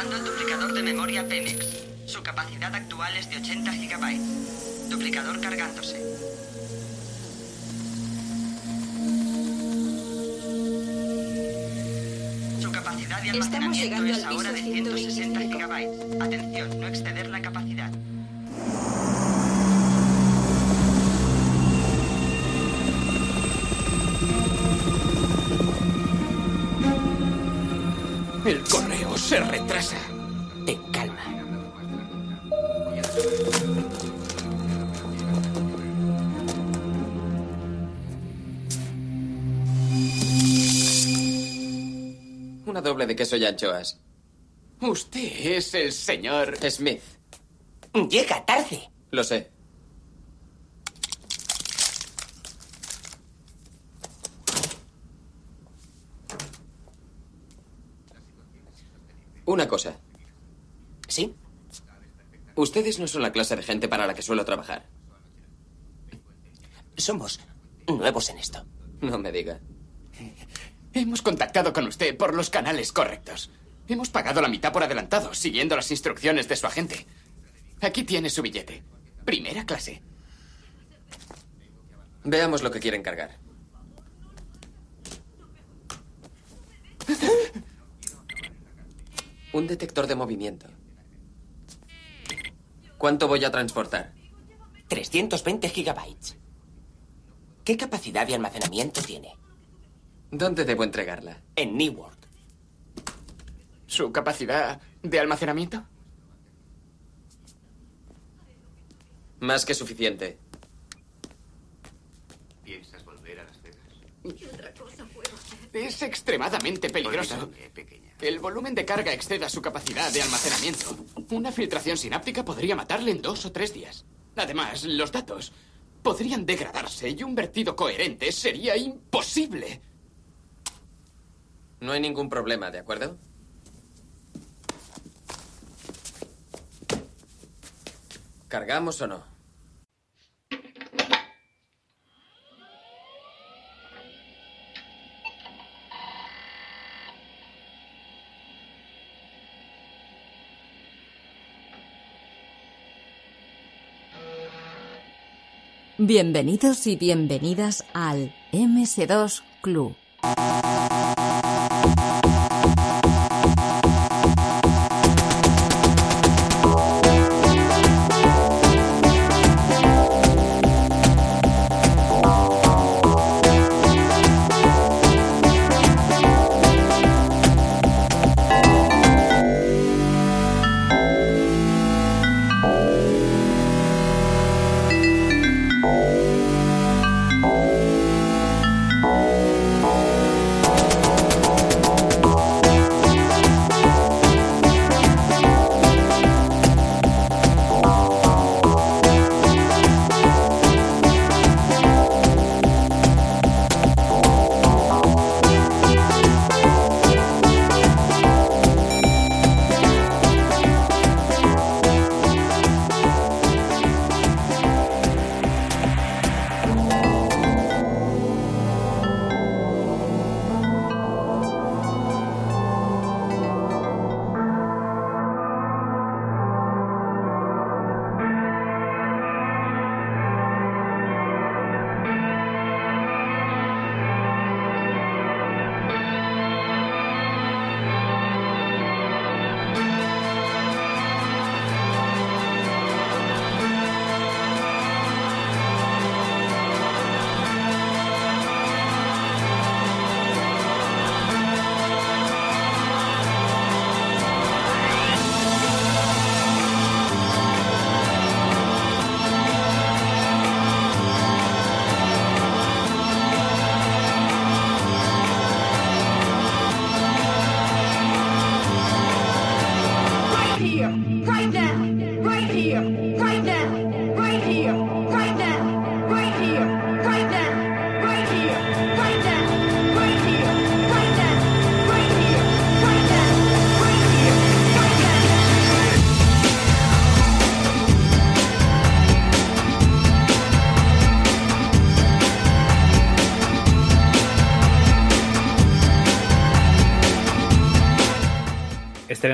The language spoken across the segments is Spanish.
Activando el duplicador de memoria Pemex. Su capacidad actual es de 80 gigabytes. Duplicador cargándose. Su capacidad de almacenamiento es ahora de retrasa. Ten calma. Una doble de queso y anchoas. Usted es el señor... Smith. Llega tarde. Lo sé. Una cosa. ¿Sí? Ustedes no son la clase de gente para la que suelo trabajar. Somos nuevos en esto. No me diga. Hemos contactado con usted por los canales correctos. Hemos pagado la mitad por adelantado, siguiendo las instrucciones de su agente. Aquí tiene su billete. Primera clase. Veamos lo que quieren cargar. Un detector de movimiento. ¿Cuánto voy a transportar? 320 gigabytes. ¿Qué capacidad de almacenamiento tiene? ¿Dónde debo entregarla? En Newark. ¿Su capacidad de almacenamiento? Más que suficiente. ¿Piensas volver a Las Vegas? Es extremadamente peligroso. El volumen de carga exceda su capacidad de almacenamiento. Una filtración sináptica podría matarle en dos o tres días. Además, los datos podrían degradarse y un vertido coherente sería imposible. No hay ningún problema, ¿de acuerdo? ¿Cargamos o no? Bienvenidos y bienvenidas al MS2 Club.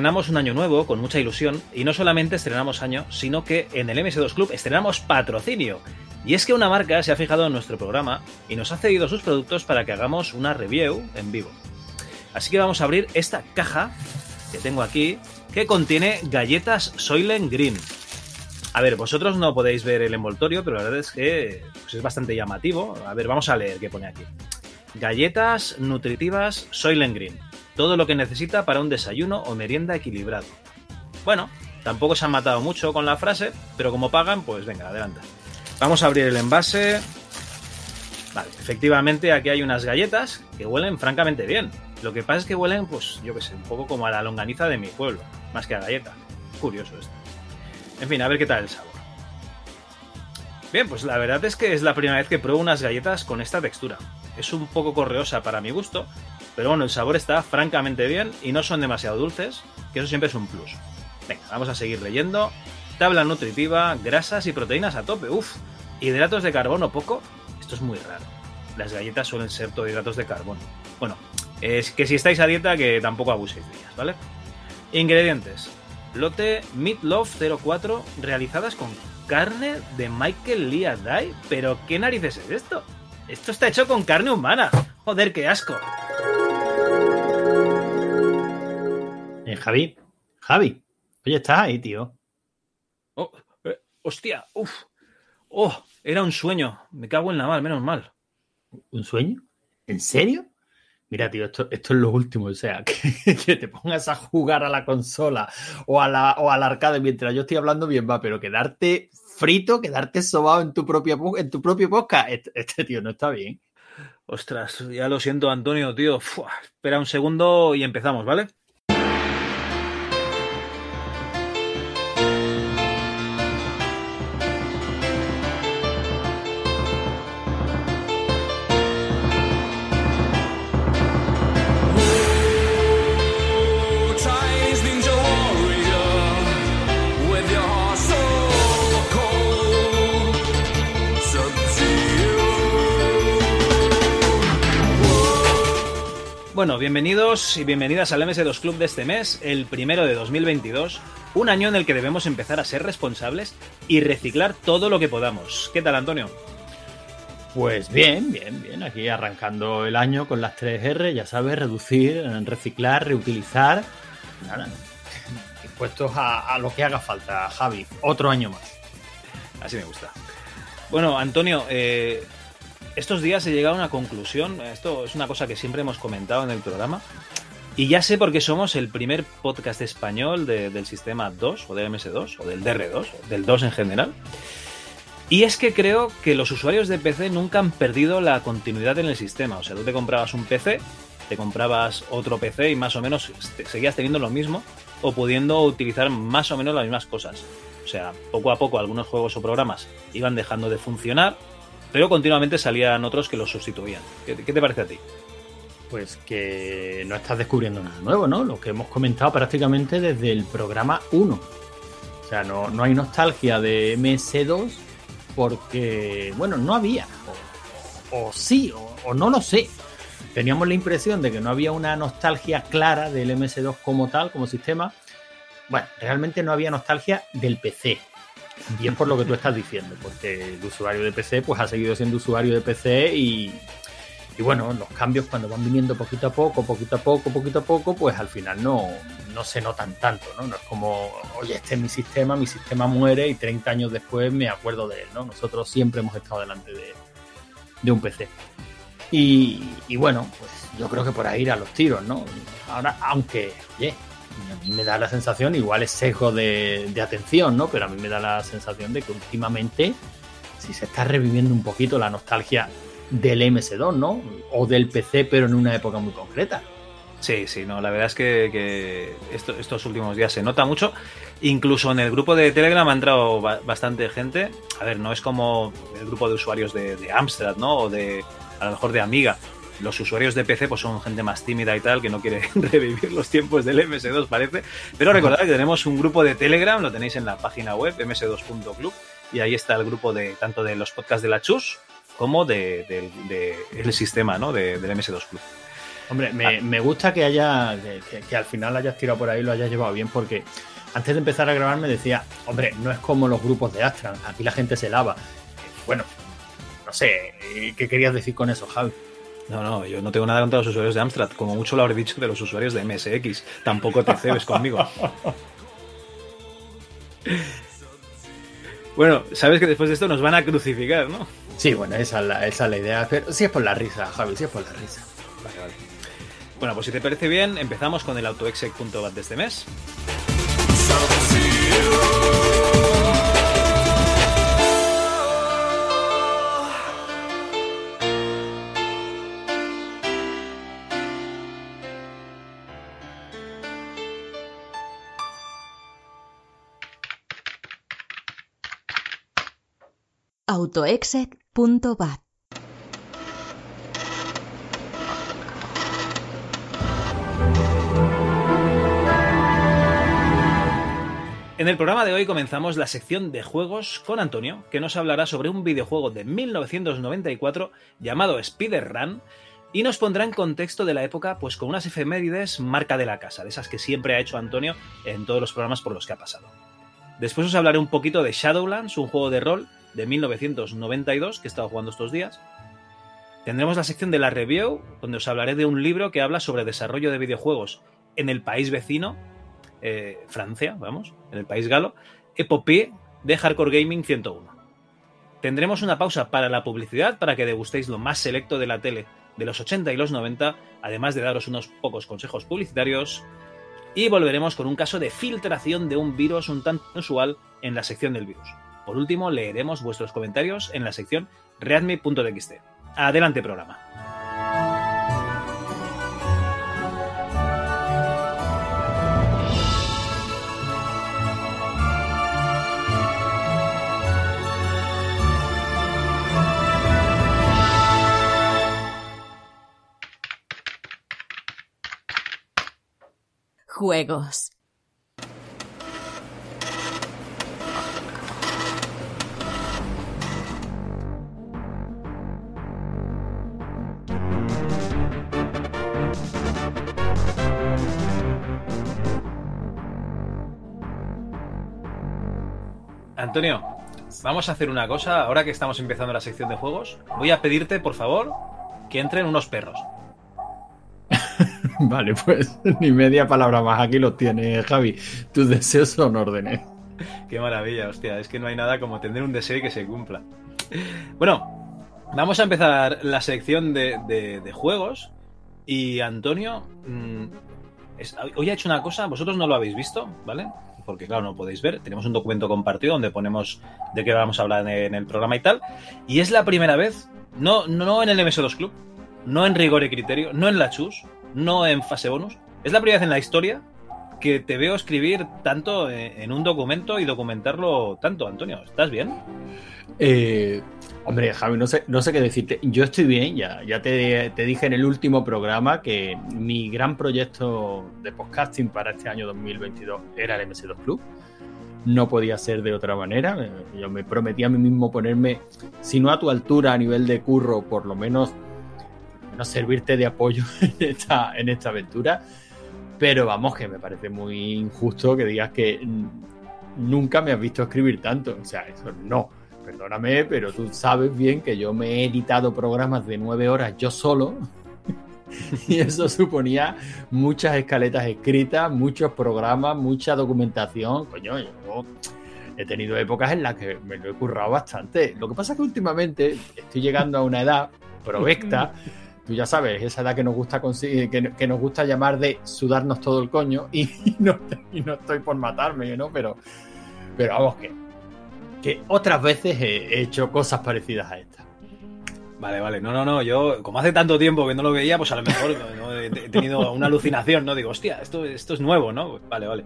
Estrenamos un año nuevo con mucha ilusión y no solamente estrenamos año, sino que en el MS2 Club estrenamos patrocinio. Y es que una marca se ha fijado en nuestro programa y nos ha cedido sus productos para que hagamos una review en vivo. Así que vamos a abrir esta caja que tengo aquí, que contiene galletas Soylent Green. A ver, vosotros no podéis ver el envoltorio, pero la verdad es que pues, es bastante llamativo. A ver, vamos a leer qué pone aquí. Galletas nutritivas Soylent Green. Todo lo que necesita para un desayuno o merienda equilibrado. Bueno, tampoco se han matado mucho con la frase, pero como pagan, pues venga, adelante. Vamos a abrir el envase. Vale, efectivamente aquí hay unas galletas que huelen francamente bien. Lo que pasa es que huelen, pues yo qué sé, un poco como a la longaniza de mi pueblo, más que a galleta. Curioso esto. En fin, a ver qué tal el sabor. Bien, pues la verdad es que es la primera vez que pruebo unas galletas con esta textura. Es un poco correosa para mi gusto, pero bueno, el sabor está francamente bien y no son demasiado dulces, que eso siempre es un plus. Venga, vamos a seguir leyendo. Tabla nutritiva, grasas y proteínas a tope. Uf, hidratos de carbono poco. Esto es muy raro. Las galletas suelen ser todo hidratos de carbono. Bueno, es que si estáis a dieta, que tampoco abuséis de ellas, ¿vale? Ingredientes. Lote Meatloaf 04 realizadas con carne de Michael Lee Dye. Pero ¿qué narices es esto? Esto está hecho con carne humana. Joder, qué asco. Eh, Javi, Javi, oye, estás ahí, tío. Oh, eh, hostia, uff. Oh, era un sueño. Me cago en la mal, menos mal. ¿Un sueño? ¿En serio? Mira, tío, esto, esto es lo último. O sea, que, que te pongas a jugar a la consola o, a la, o al arcade mientras yo estoy hablando bien va, pero quedarte frito, quedarte sobado en tu, propia, en tu propio podcast, este, este tío no está bien. Ostras, ya lo siento, Antonio, tío. Espera un segundo y empezamos, ¿vale? Bueno, bienvenidos y bienvenidas al MS2 Club de este mes, el primero de 2022, un año en el que debemos empezar a ser responsables y reciclar todo lo que podamos. ¿Qué tal, Antonio? Pues bien, bien, bien. Aquí arrancando el año con las 3R, ya sabes, reducir, reciclar, reutilizar. Nada, dispuestos a, a lo que haga falta, Javi. Otro año más. Así me gusta. Bueno, Antonio, eh, estos días he llegado a una conclusión. Esto es una cosa que siempre hemos comentado en el programa. Y ya sé por qué somos el primer podcast español de- del sistema 2 o del MS2 o del DR2 o del 2 en general. Y es que creo que los usuarios de PC nunca han perdido la continuidad en el sistema. O sea, tú te comprabas un PC, te comprabas otro PC y más o menos seguías teniendo lo mismo o pudiendo utilizar más o menos las mismas cosas. O sea, poco a poco algunos juegos o programas iban dejando de funcionar, pero continuamente salían otros que los sustituían. ¿Qué, te parece a ti? Pues que no estás descubriendo nada nuevo, ¿no? Lo que hemos comentado prácticamente desde el programa 1. O sea, no, no hay nostalgia de MS2 porque, bueno, no había. O, o sí, o, o no lo sé. Teníamos la impresión de que no había una nostalgia clara del MS2 como tal, como sistema. Bueno, realmente no había nostalgia del PC. Y es por lo que tú estás diciendo, porque el usuario de PC pues ha seguido siendo usuario de PC y, y bueno, los cambios cuando van viniendo poquito a poco, poquito a poco, poquito a poco, pues al final no, no se notan tanto, ¿no? No es como, oye, este es mi sistema, mi sistema muere y 30 años después me acuerdo de él, ¿no? Nosotros siempre hemos estado delante de, de un PC. Y, y bueno, pues yo creo que por ahí ir a los tiros, ¿no? Ahora, aunque, oye, a mí me da la sensación, igual es sesgo de, de atención, ¿no? Pero a mí me da la sensación de que últimamente sí se está reviviendo un poquito la nostalgia del MS2, ¿no? O del PC, pero en una época muy concreta. Sí, sí, no, la verdad es que, que esto- estos últimos días se nota mucho. Incluso en el grupo de Telegram ha entrado ba- bastante gente. A ver, no es como el grupo de usuarios de, de Amstrad, ¿no? O de, a lo mejor de Amiga. Los usuarios de PC pues son gente más tímida y tal, que no quiere revivir los tiempos del MS2, parece. Pero recordad que tenemos un grupo de Telegram, lo tenéis en la página web, ms2.club, y ahí está el grupo de tanto de los podcasts de la Chus como de, del- de- el sistema, ¿no? De- del MS2 Club. Hombre, me, me gusta que haya que, al final hayas tirado por ahí y lo hayas llevado bien, porque antes de empezar a grabar me decía, hombre, no es como los grupos de Astran, aquí la gente se lava. Bueno, no sé, eh, ¿qué querías decir con eso, Javi? No, no, yo no tengo nada contra los usuarios de Amstrad. Como mucho lo habré dicho de los usuarios de MSX. Tampoco te cebes conmigo. Bueno, sabes que después de esto nos van a crucificar, ¿no? Sí, bueno, esa es la, esa es la idea, pero sí es por la risa, Javi, sí es por la risa. Vale, vale. Bueno, pues si te parece bien, empezamos con el autoexec.bat de este mes. autoexec.bat En el programa de hoy comenzamos la sección de juegos con Antonio, que nos hablará sobre un videojuego de 1994 llamado Spider-Run y nos pondrá en contexto de la época pues con unas efemérides marca de la casa, de esas que siempre ha hecho Antonio en todos los programas por los que ha pasado. Después os hablaré un poquito de Shadowlands, un juego de rol de 1992 que he estado jugando estos días. Tendremos la sección de la review, donde os hablaré de un libro que habla sobre desarrollo de videojuegos en el país vecino, eh, Francia, vamos, en el país galo, Epopée de Hardcore Gaming 101. Tendremos una pausa para la publicidad para que degustéis lo más selecto de la tele de los 80 y los 90, además de daros unos pocos consejos publicitarios. Y volveremos con un caso de filtración de un virus un tanto inusual en la sección del virus. Por último, leeremos vuestros comentarios en la sección readme.txt. Adelante programa. Juegos. Antonio, vamos a hacer una cosa. Ahora que estamos empezando la sección de juegos, voy a pedirte, por favor, que entren unos perros. Vale, pues ni media palabra más aquí lo tienes, Javi. Tus deseos son órdenes. Qué maravilla, hostia. Es que no hay nada como tener un deseo y que se cumpla. Bueno, vamos a empezar la sección de, de- de juegos. Y Antonio, mm, es- hoy ha hecho una cosa, vosotros no lo habéis visto, ¿vale? Porque claro, no podéis ver. Tenemos un documento compartido donde ponemos de qué vamos a hablar en el programa y tal. Y es la primera vez, no, no en el MS2 Club, no en rigor y criterio, no en la chus, no en fase bonus. Es la primera vez en la historia que te veo escribir tanto en un documento y documentarlo tanto, Antonio. ¿Estás bien? Eh, hombre, Javi, no sé, no sé qué decirte. Yo estoy bien, ya, ya te, dije en el último programa que mi gran proyecto de podcasting para este año 2022 era el MS2 Club. No podía ser de otra manera. Eh, Yo me prometí a mí mismo ponerme, si no a tu altura a nivel de curro, por lo menos, menos servirte de apoyo en esta, en esta aventura. Pero vamos, que me parece muy injusto que digas que nunca me has visto escribir tanto. O sea, eso no. Perdóname, pero tú sabes bien que yo me he editado programas de nueve horas yo solo. y eso suponía muchas escaletas escritas, muchos programas, mucha documentación. Coño, yo he tenido épocas en las que me lo he currado bastante. Lo que pasa es que últimamente estoy llegando a una edad provecta. Tú ya sabes, esa edad que nos gusta consi- que, que nos gusta llamar de sudarnos todo el coño y no, y no estoy por matarme, ¿no? Pero, pero vamos que, que otras veces he, he hecho cosas parecidas a esta. Vale, vale. No, no, no. Yo, como hace tanto tiempo que no lo veía, pues a lo mejor ¿no? he tenido una alucinación, ¿no? Digo, hostia, esto, esto es nuevo, ¿no? Vale, vale.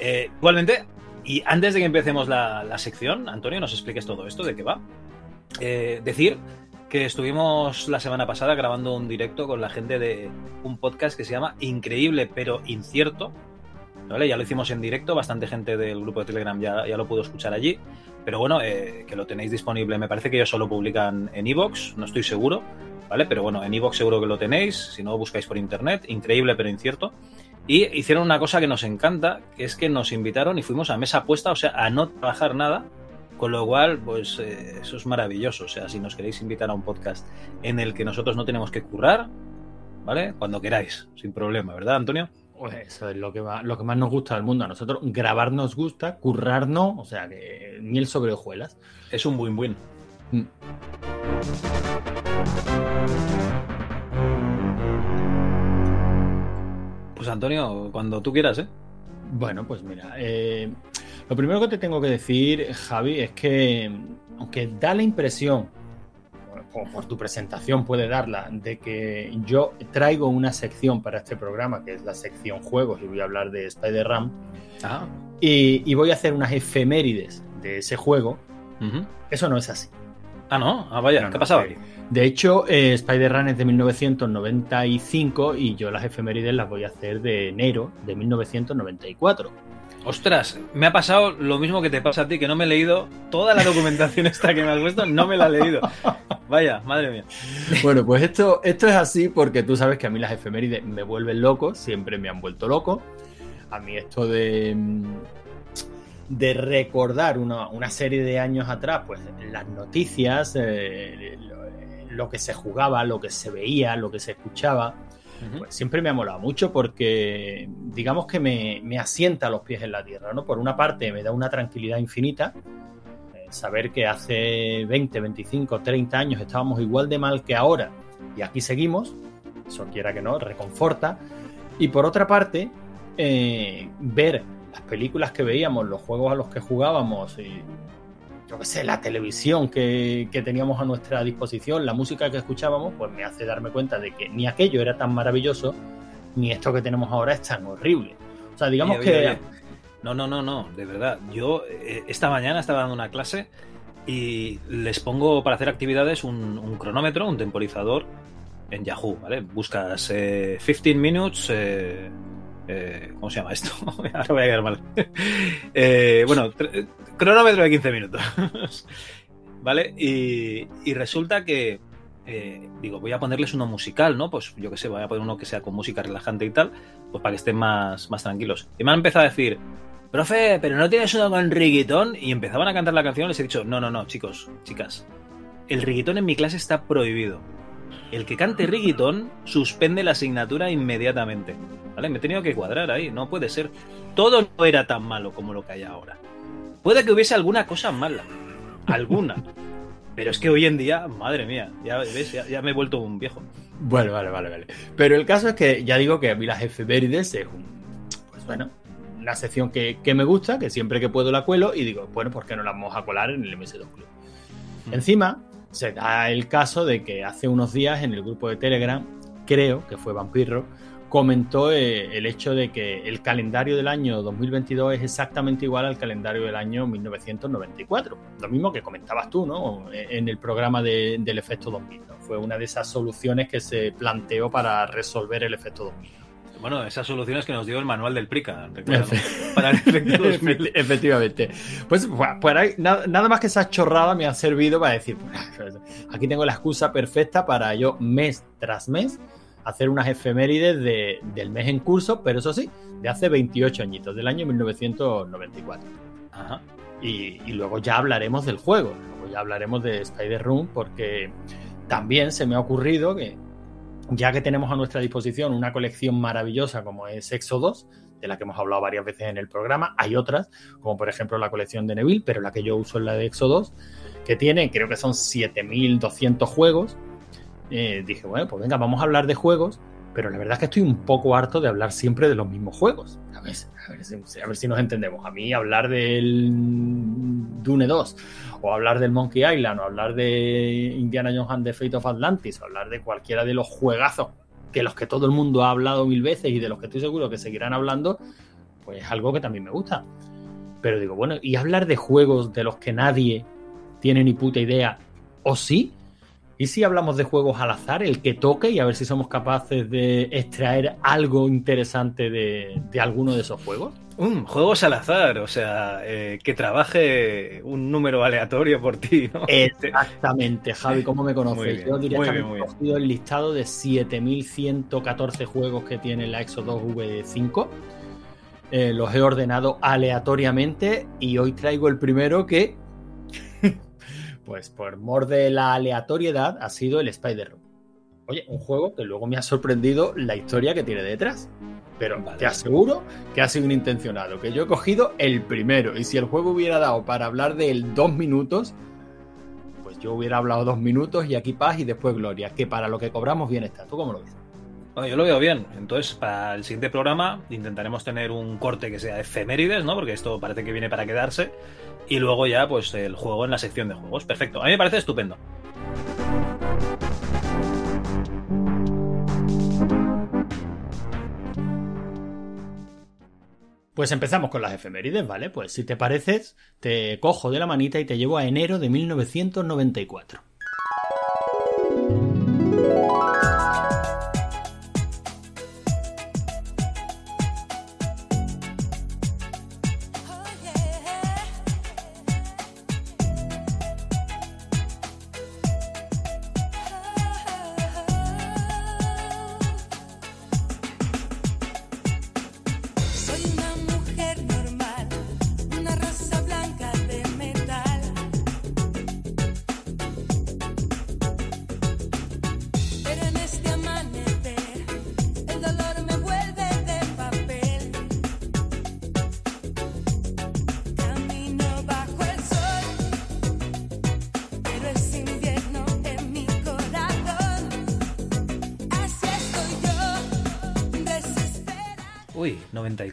Eh, igualmente, y antes de que empecemos la, la sección, Antonio, nos expliques todo esto, de qué va. Eh, decir que estuvimos la semana pasada grabando un directo con la gente de un podcast que se llama Increíble pero Incierto. ¿Vale? Ya lo hicimos en directo, bastante gente del grupo de Telegram ya, ya lo pudo escuchar allí. Pero bueno, eh, que lo tenéis disponible. Me parece que ellos solo publican en Evox, no estoy seguro. ¿vale? Pero bueno, en Evox seguro que lo tenéis, si no buscáis por internet, increíble pero incierto. Y hicieron una cosa que nos encanta, que es que nos invitaron y fuimos a mesa puesta, o sea, a no trabajar nada, con lo cual, pues eh, eso es maravilloso. O sea, si nos queréis invitar a un podcast en el que nosotros no tenemos que currar, ¿vale? Cuando queráis, sin problema, ¿verdad, Antonio? Pues eso es lo que, va- lo que más nos gusta del mundo. A nosotros grabar nos gusta, currar no, o sea que miel sobre hojuelas. Es un win-win. Mm. Pues Antonio, cuando tú quieras, ¿eh? Bueno, pues mira, eh, lo primero que te tengo que decir, Javi, es que aunque da la impresión, o por tu presentación puede darla, de que yo traigo una sección para este programa, que es la sección juegos, y voy a hablar de Spider-Ram, Ah, y, y voy a hacer unas efemérides de ese juego, eso no es así. Ah, no, ah, vaya, No, ¿qué no, pasaba? De hecho, eh, Spider-Man es de 1995 y yo las efemérides las voy a hacer de enero de 1994. Ostras, me ha pasado lo mismo que te pasa a ti, que no me he leído toda la documentación esta que me has puesto, no me la he leído. Vaya, madre mía. Bueno, pues esto, esto es así porque tú sabes que a mí las efemérides me vuelven loco, siempre me han vuelto loco. A mí esto de, mm, de recordar una, una serie de años atrás, pues las noticias, eh, lo, lo que se jugaba, lo que se veía, lo que se escuchaba, pues siempre me ha molado mucho porque digamos que me, me asienta los pies en la tierra, ¿no? Por una parte me da una tranquilidad infinita, eh, saber que hace 20, 25, 30 años estábamos igual de mal que ahora y aquí seguimos, eso quiera que no, reconforta. Y por otra parte, eh, ver las películas que veíamos, los juegos a los que jugábamos, y, yo qué sé, la televisión que, que teníamos a nuestra disposición, la música que escuchábamos, pues me hace darme cuenta de que ni aquello era tan maravilloso, ni esto que tenemos ahora es tan horrible. O sea, digamos Oye, oye, que... oye. No, no, no, no, de verdad. Yo eh, esta mañana estaba dando una clase y les pongo para hacer actividades un, un cronómetro, un temporizador en Yahoo, ¿vale? Buscas eh, 15 minutes. eh, eh, ¿Cómo se llama esto? Ahora voy a quedar mal. Eh, bueno, tr- cronómetro de 15 minutos. ¿Vale? Y, y resulta que. eh, digo, voy a ponerles uno musical, ¿no? Pues yo qué sé, voy a poner uno que sea con música relajante y tal, pues para que estén más, más tranquilos. Y me han empezado a decir, profe, pero no tienes uno con reggaetón. Y empezaban a cantar la canción, les he dicho, no, no, no, chicos, chicas. El reggaetón en mi clase está prohibido. El que cante reggaetón suspende la asignatura inmediatamente. ¿Vale? Me he tenido que cuadrar ahí, no puede ser. Todo no era tan malo como lo que hay ahora. Puede que hubiese alguna cosa mala. Alguna. Pero es que hoy en día, madre mía, ya ves, ya, ya me he vuelto un viejo. Bueno, vale, vale, vale. Pero el caso es que ya digo que a mí las efemérides es un, pues bueno, una sección que, que me gusta, que siempre que puedo la cuelo y digo, bueno, ¿por qué no la vamos a colar en el MS2 Club? Encima, se da el caso de que hace unos días en el grupo de Telegram, creo que fue Vampirro, comentó eh, el hecho de que el calendario del año 2022 es exactamente igual al calendario del año 1994. Lo mismo que comentabas tú, ¿no? En el programa de- del efecto 2000. ¿no? Fue una de esas soluciones que se planteó para resolver el efecto 2000. Bueno, esas soluciones que nos dio el manual del PRICA, para el efecto 2000. Efecti- Efectivamente. Pues, nada, nada más que esa chorrada me ha servido para decir, aquí tengo la excusa perfecta para yo mes tras mes hacer unas efemérides de- del mes en curso, pero eso sí, de hace 28 añitos, del año 1994. Ajá. Y, y luego ya hablaremos del juego, luego ya hablaremos de Spider-Room, porque también se me ha ocurrido que, ya que tenemos a nuestra disposición una colección maravillosa como es Exodus, de la que hemos hablado varias veces en el programa, hay otras, como por ejemplo la colección de Neville, pero la que yo uso es la de Exodus, que tiene, creo que son 7200 juegos. Eh, dije, bueno, pues venga, vamos a hablar de juegos, pero la verdad es que estoy un poco harto de hablar siempre de los mismos juegos. A ver, si nos entendemos. A mí hablar del Dune 2, o hablar del Monkey Island, o hablar de Indiana Jones and the Fate of Atlantis, o hablar de cualquiera de los juegazos de los que todo el mundo ha hablado mil veces y de los que estoy seguro que seguirán hablando, pues es algo que también me gusta. Pero digo, bueno, y hablar de juegos de los que nadie tiene ni puta idea, o sí, ¿Y si hablamos de juegos al azar, el que toque y a ver si somos capaces de extraer algo interesante de alguno de esos juegos? Um, juegos al azar, o sea, eh, que trabaje un número aleatorio por ti, ¿no? Exactamente, Javi, ¿cómo me conoces? Yo directamente he cogido el listado de 7114 juegos que tiene la Exodus V5. Eh, los he ordenado aleatoriamente y hoy traigo el primero que, pues por mor de la aleatoriedad, ha sido el Spider-Man. Oye, un juego que luego me ha sorprendido la historia que tiene detrás. Pero Vale. te aseguro que ha sido un intencionado, que yo he cogido el primero. Y si el juego hubiera dado para hablar de él dos minutos, pues yo hubiera hablado dos minutos y aquí paz y después gloria. Que para lo que cobramos bien está. ¿Tú cómo lo ves? Bueno, yo lo veo bien. Entonces, para el siguiente programa intentaremos tener un corte que sea efemérides, ¿no? Porque esto parece que viene para quedarse. Y luego ya, pues, el juego en la sección de juegos. Perfecto. A mí me parece estupendo. Pues empezamos con las efemérides, ¿vale? Pues si te pareces, te cojo de la manita y te llevo a enero de 1994.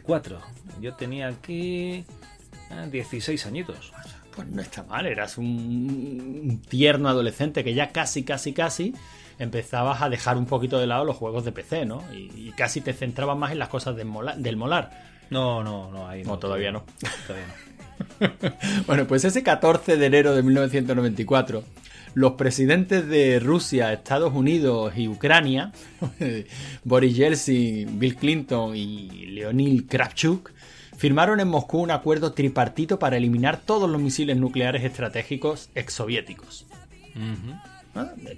94. Yo tenía aquí ah, 16 añitos. Pues no está mal, eras un, tierno adolescente que ya casi, casi, casi empezabas a dejar un poquito de lado los juegos de PC, ¿no? Y, y casi te centrabas más en las cosas del molar. Del molar. No, no, no, ahí no. No, todavía no. Todavía no. Bueno, pues ese 14 de enero de 1994, los presidentes de Rusia, Estados Unidos y Ucrania, Boris Yeltsin, Bill Clinton y Leonid Kravchuk, firmaron en Moscú un acuerdo tripartito para eliminar todos los misiles nucleares estratégicos exsoviéticos.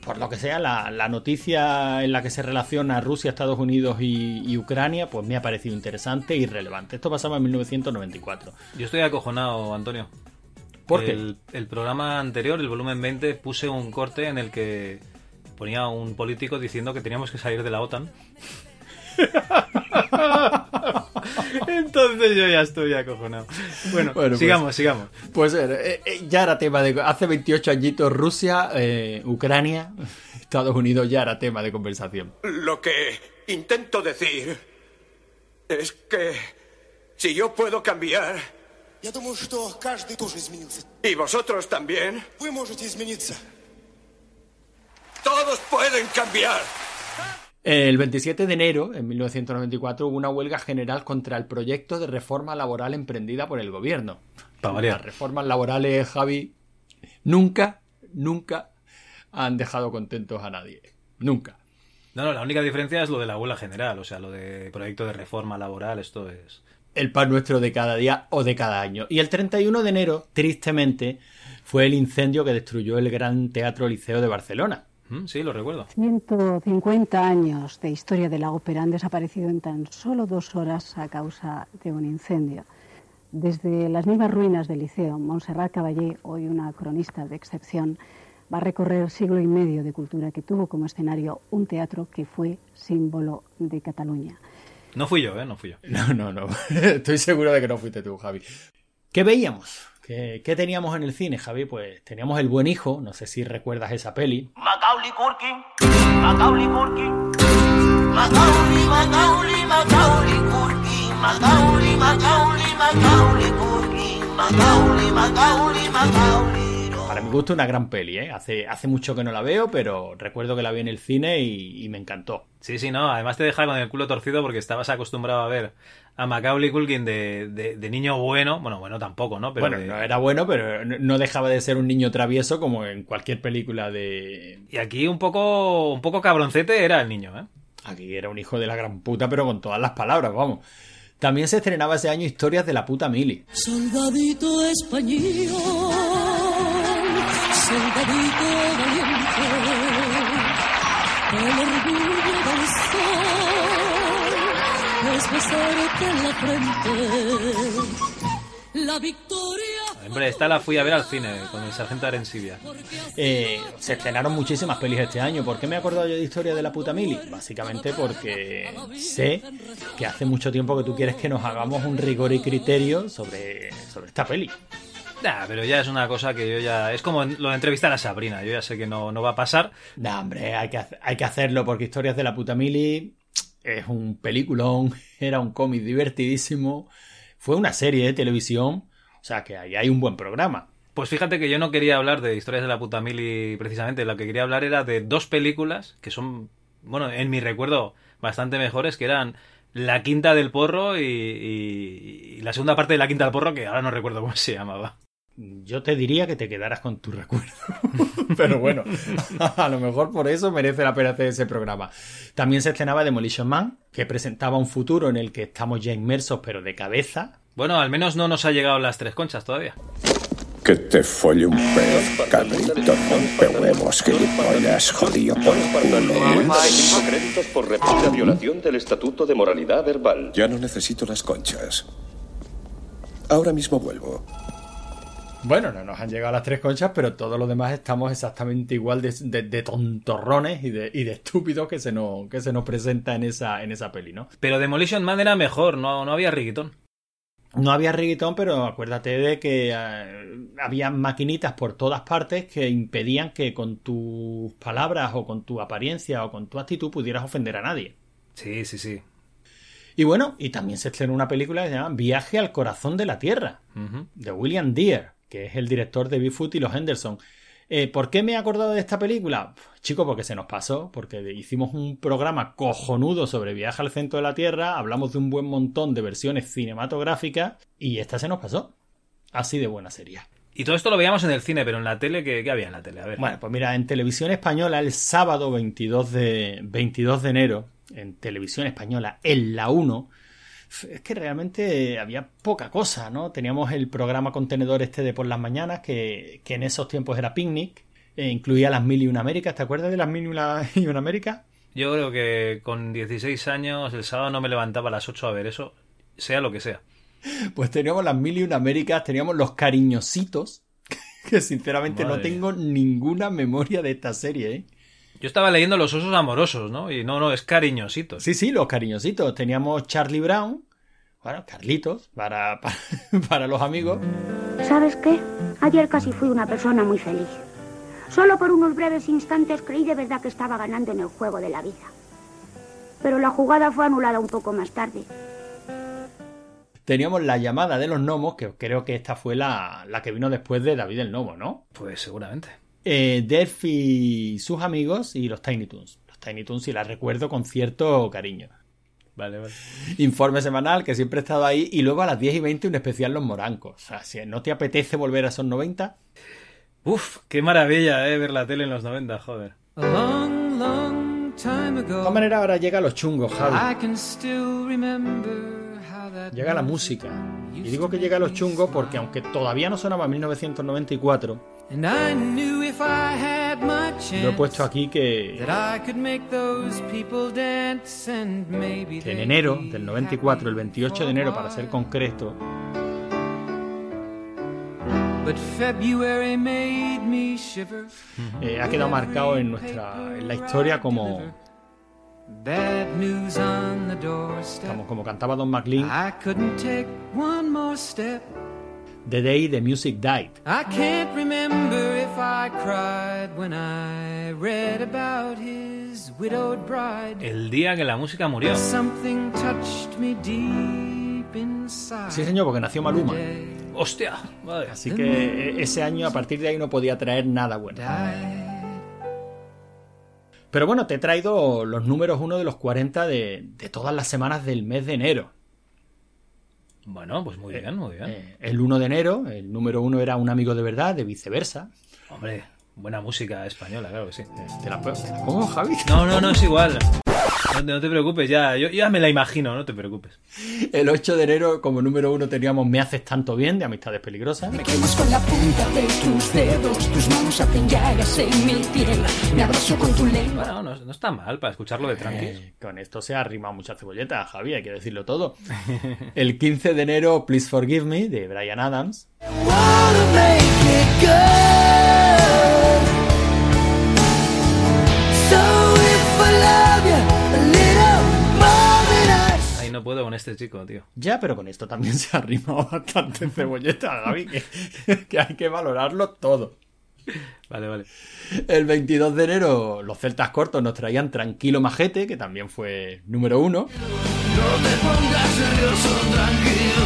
Por lo que sea, la, la noticia en la que se relaciona Rusia, Estados Unidos y, y Ucrania, pues me ha parecido interesante y relevante. Esto pasaba en 1994. Yo estoy acojonado, Antonio. ¿Por qué? el, el programa anterior, el volumen 20, puse un corte en el que ponía un político diciendo que teníamos que salir de la OTAN. Entonces yo ya estoy acojonado. Bueno, Bueno, pues- sigamos, sigamos. Pues eh, eh, ya era tema de... Hace 28 añitos Rusia, eh, Ucrania, Estados Unidos ya era tema de conversación. Lo que intento decir es que si yo puedo cambiar Я думаю, что каждый тоже изменился. y vosotros también, Вы можете измениться. todos pueden cambiar. El 27 de enero, en 1994, hubo una huelga general contra el proyecto de reforma laboral emprendida por el gobierno. Pa' variar. Las reformas laborales, Javi, nunca, nunca han dejado contentos a nadie. Nunca. No, no, la única diferencia es lo de la huelga general, o sea, lo de proyecto de reforma laboral, esto es... el pan nuestro de cada día o de cada año. Y el 31 de enero, tristemente, fue el incendio que destruyó el Gran Teatro Liceo de Barcelona. Mm, Sí, lo recuerdo. 150 años de historia de la ópera han desaparecido en tan solo dos horas a causa de un incendio. Desde las mismas ruinas del Liceo, Montserrat Caballé, hoy una cronista de excepción, va a recorrer siglo y medio de cultura que tuvo como escenario un teatro que fue símbolo de Cataluña. No fui yo, ¿eh? No fui yo. No, no, no. Estoy seguro de que no fuiste tú, Javi. ¿Qué veíamos? ¿Qué, qué teníamos en el cine, Javi? Pues teníamos El Buen Hijo, no sé si recuerdas esa peli. Macaulay Culkin, Macaulay Culkin, Macaulay, Macaulay, Macaulay Culkin, Macaulay, Macaulay, Macaulay Culkin, Macaulay, Macaulay, Macaulay. Para mi gusto, una gran peli, ¿eh? Hace, hace mucho que no la veo, pero recuerdo que la vi en el cine y, y me encantó. Sí, sí, no. Además te deja con el culo torcido porque estabas acostumbrado a ver a Macaulay Culkin de, de, de niño bueno. Bueno, bueno, tampoco, ¿no? Pero bueno, de- no era bueno, pero no- no dejaba de ser un niño travieso como en cualquier película de... Y aquí un poco, un poco cabroncete era el niño, ¿eh? Aquí era un hijo de la gran puta, pero con todas las palabras, vamos. También se estrenaba ese año Historias de la puta mili. Soldadito español, soldadito valiente, el orgullo del sol es besarte en la frente. La victoria Hombre, esta la fui a ver al cine con el sargento Arencibia. Eh, se estrenaron muchísimas pelis este año. ¿Por qué me he acordado yo de Historia de la puta mili? Básicamente porque sé que hace mucho tiempo que tú quieres que nos hagamos un rigor y criterio sobre, sobre esta peli. Nah, pero ya es una cosa que yo ya. Es como lo de entrevistar a Sabrina. Yo ya sé que no, no va a pasar. Nah, hombre, hay que, hay que hacerlo porque Historias de la puta mili es un peliculón, era un cómic divertidísimo, fue una serie de televisión, o sea que ahí hay un buen programa. Pues fíjate que yo no quería hablar de historias de la puta mili precisamente. Lo que quería hablar era de dos películas que son, bueno, en mi recuerdo, bastante mejores, que eran La Quinta del Porro y, y- y la segunda parte de La Quinta del Porro, que ahora no recuerdo cómo se llamaba. Yo te diría que te quedaras con tu recuerdo. Pero bueno, a lo mejor por eso merece la pena hacer ese programa. También se estrenaba Demolition Man, que presentaba un futuro en el que estamos ya inmersos, pero de cabeza. Bueno, al menos no nos ha llegado las tres conchas todavía. Que te folle un pez, cabrito, rompe huevos, gilipollas, jodido por cinco créditos por repetida violación del Estatuto de Moralidad Verbal. Ya no necesito las conchas. Ahora mismo vuelvo. Bueno, no nos han llegado las tres conchas, pero todos los demás estamos exactamente igual de, de- de tontorrones y de, y de estúpidos que se nos, que se nos presenta en esa, en esa peli, ¿no? Pero Demolition Man era mejor, no, no había riguitón. No había reggaetón, pero acuérdate de que eh, había maquinitas por todas partes que impedían que con tus palabras o con tu apariencia o con tu actitud pudieras ofender a nadie. Sí, sí, sí. Y bueno, y también se estrenó una película que se llama Viaje al corazón de la Tierra, de William Deere, que es el director de Bigfoot y los Henderson. Eh, ¿Por qué me he acordado de esta película? Chico, porque se nos pasó, porque hicimos un programa cojonudo sobre Viaje al centro de la Tierra, hablamos de un buen montón de versiones cinematográficas y esta se nos pasó. Así de buena sería. Y todo esto lo veíamos en el cine, pero en la tele, ¿qué, qué había en la tele? A ver. Bueno, pues mira, en televisión española el sábado 22 de, 22 de enero, en televisión española, en la 1, es que realmente había poca cosa, ¿no? Teníamos el programa contenedor este de por las mañanas, que, que en esos tiempos era Picnic, e incluía las Mil y una Américas, ¿te acuerdas de las Mil y una, Américas? Yo creo que con 16 años, el sábado no me levantaba a las 8 a ver eso, sea lo que sea. Pues teníamos las Mil y una Américas, teníamos los cariñositos, que sinceramente no tengo ninguna memoria de esta serie, ¿eh? Yo estaba leyendo Los osos amorosos, ¿no? Y no, no, es cariñositos. Sí, sí, los cariñositos. Teníamos Charlie Brown, bueno, Carlitos, para, para, para los amigos. ¿Sabes qué? Ayer casi fui una persona muy feliz. Solo por unos breves instantes creí de verdad que estaba ganando en el juego de la vida. Pero la jugada fue anulada un poco más tarde. Teníamos la llamada de los gnomos, que creo que esta fue la, la que vino después de David el Gnomo, ¿no? Pues seguramente. Eh, Def y sus amigos y los Tiny Toons. Los Tiny Toons sí las recuerdo con cierto cariño. Vale, vale. Informe semanal, que siempre he estado ahí. Y luego a las 10 y 20 un especial Los Morancos. O sea, si no te apetece volver a esos 90, Uf, qué maravilla, eh, ver la tele en los 90, joder. A long, long time de todas ago, maneras ahora llega los chungos, I Javi. can still remember Llega la música. Y digo que llega los chungos porque aunque todavía no sonaba 1994, And I knew if I had my lo he puesto aquí que, en enero del 94, el 28 de enero para ser concreto, eh, ha quedado marcado en nuestra en la historia como, Bad news on the doorstep. como, como cantaba Don McLean, I couldn't take one more step. The Day the Music Died. I can't remember if I cried when I read about his widowed bride. El día que la música murió. Something touched me deep inside. Sí, señor, porque nació Maluma. ¡Hostia! Madre. Así que eh, ese año, a partir de ahí, no podía traer nada bueno. Pero bueno, te he traído los números uno de los 40 de, de todas las semanas del mes de enero. Bueno, pues muy bien, muy bien. Eh, el 1 de enero, el número uno era Un amigo de verdad, de viceversa. Hombre, buena música española, claro que sí. ¿Te la, te la pongo, Javi? No, no, no es igual. No, te- no te preocupes, ya, yo ya me la imagino, no te preocupes. El 8 de enero, como número uno, teníamos Me haces tanto bien, de Amistades Peligrosas. Quemas con la punta de tus dedos, tus manos hacen llagas en mi piel. Me abrazo con tu lengua. Bueno, no, no está mal para escucharlo de tranquis. Eh, con esto se ha arrimado mucha cebolleta, Javi, hay que decirlo todo. El 15 de enero, Please Forgive Me, de Brian Adams. Wanna make it good. No puedo con este chico, tío. Ya, pero con esto también se ha arrimado bastante cebolleta, Javi, que, que hay que valorarlo todo. Vale, vale. El 22 de enero, los celtas cortos nos traían Tranquilo Majete, que también fue número uno. No te pongas nervioso, tranquilo,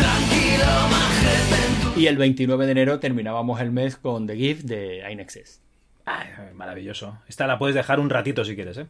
tranquilo, majete. Y el 29 de enero terminábamos el mes con The Gift de Ainexes. Ay, maravilloso. Esta la puedes dejar un ratito si quieres, ¿eh?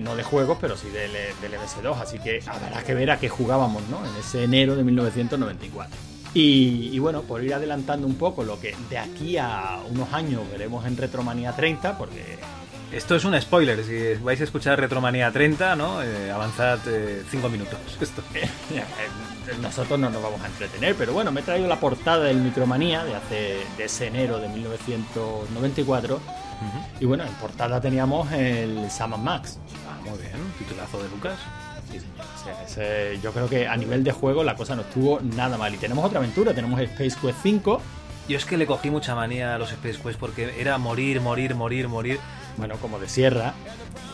No de juegos, pero sí del, del MS2, así que habrá que ver a qué jugábamos, ¿no? En ese enero de 1994. Y, y bueno, por ir adelantando un poco lo que de aquí a unos años veremos en Retromanía 30, porque Esto es un spoiler. Si vais a escuchar Retromanía 30, ¿no? Eh, avanzad 5 minutos. Esto. Eh, nosotros no nos vamos a entretener, pero bueno, me he traído la portada del Micromanía de hace de ese enero de 1994. Y bueno, en portada teníamos el Sam Max. Ah, muy bien, titulazo de Lucas. Sí, señor. O sea, ese- yo creo que a nivel de juego la cosa no estuvo nada mal. Y tenemos otra aventura, tenemos Space Quest 5. Yo es que le cogí mucha manía a los Space Quest porque era morir, morir, morir, morir. Bueno, como de sierra.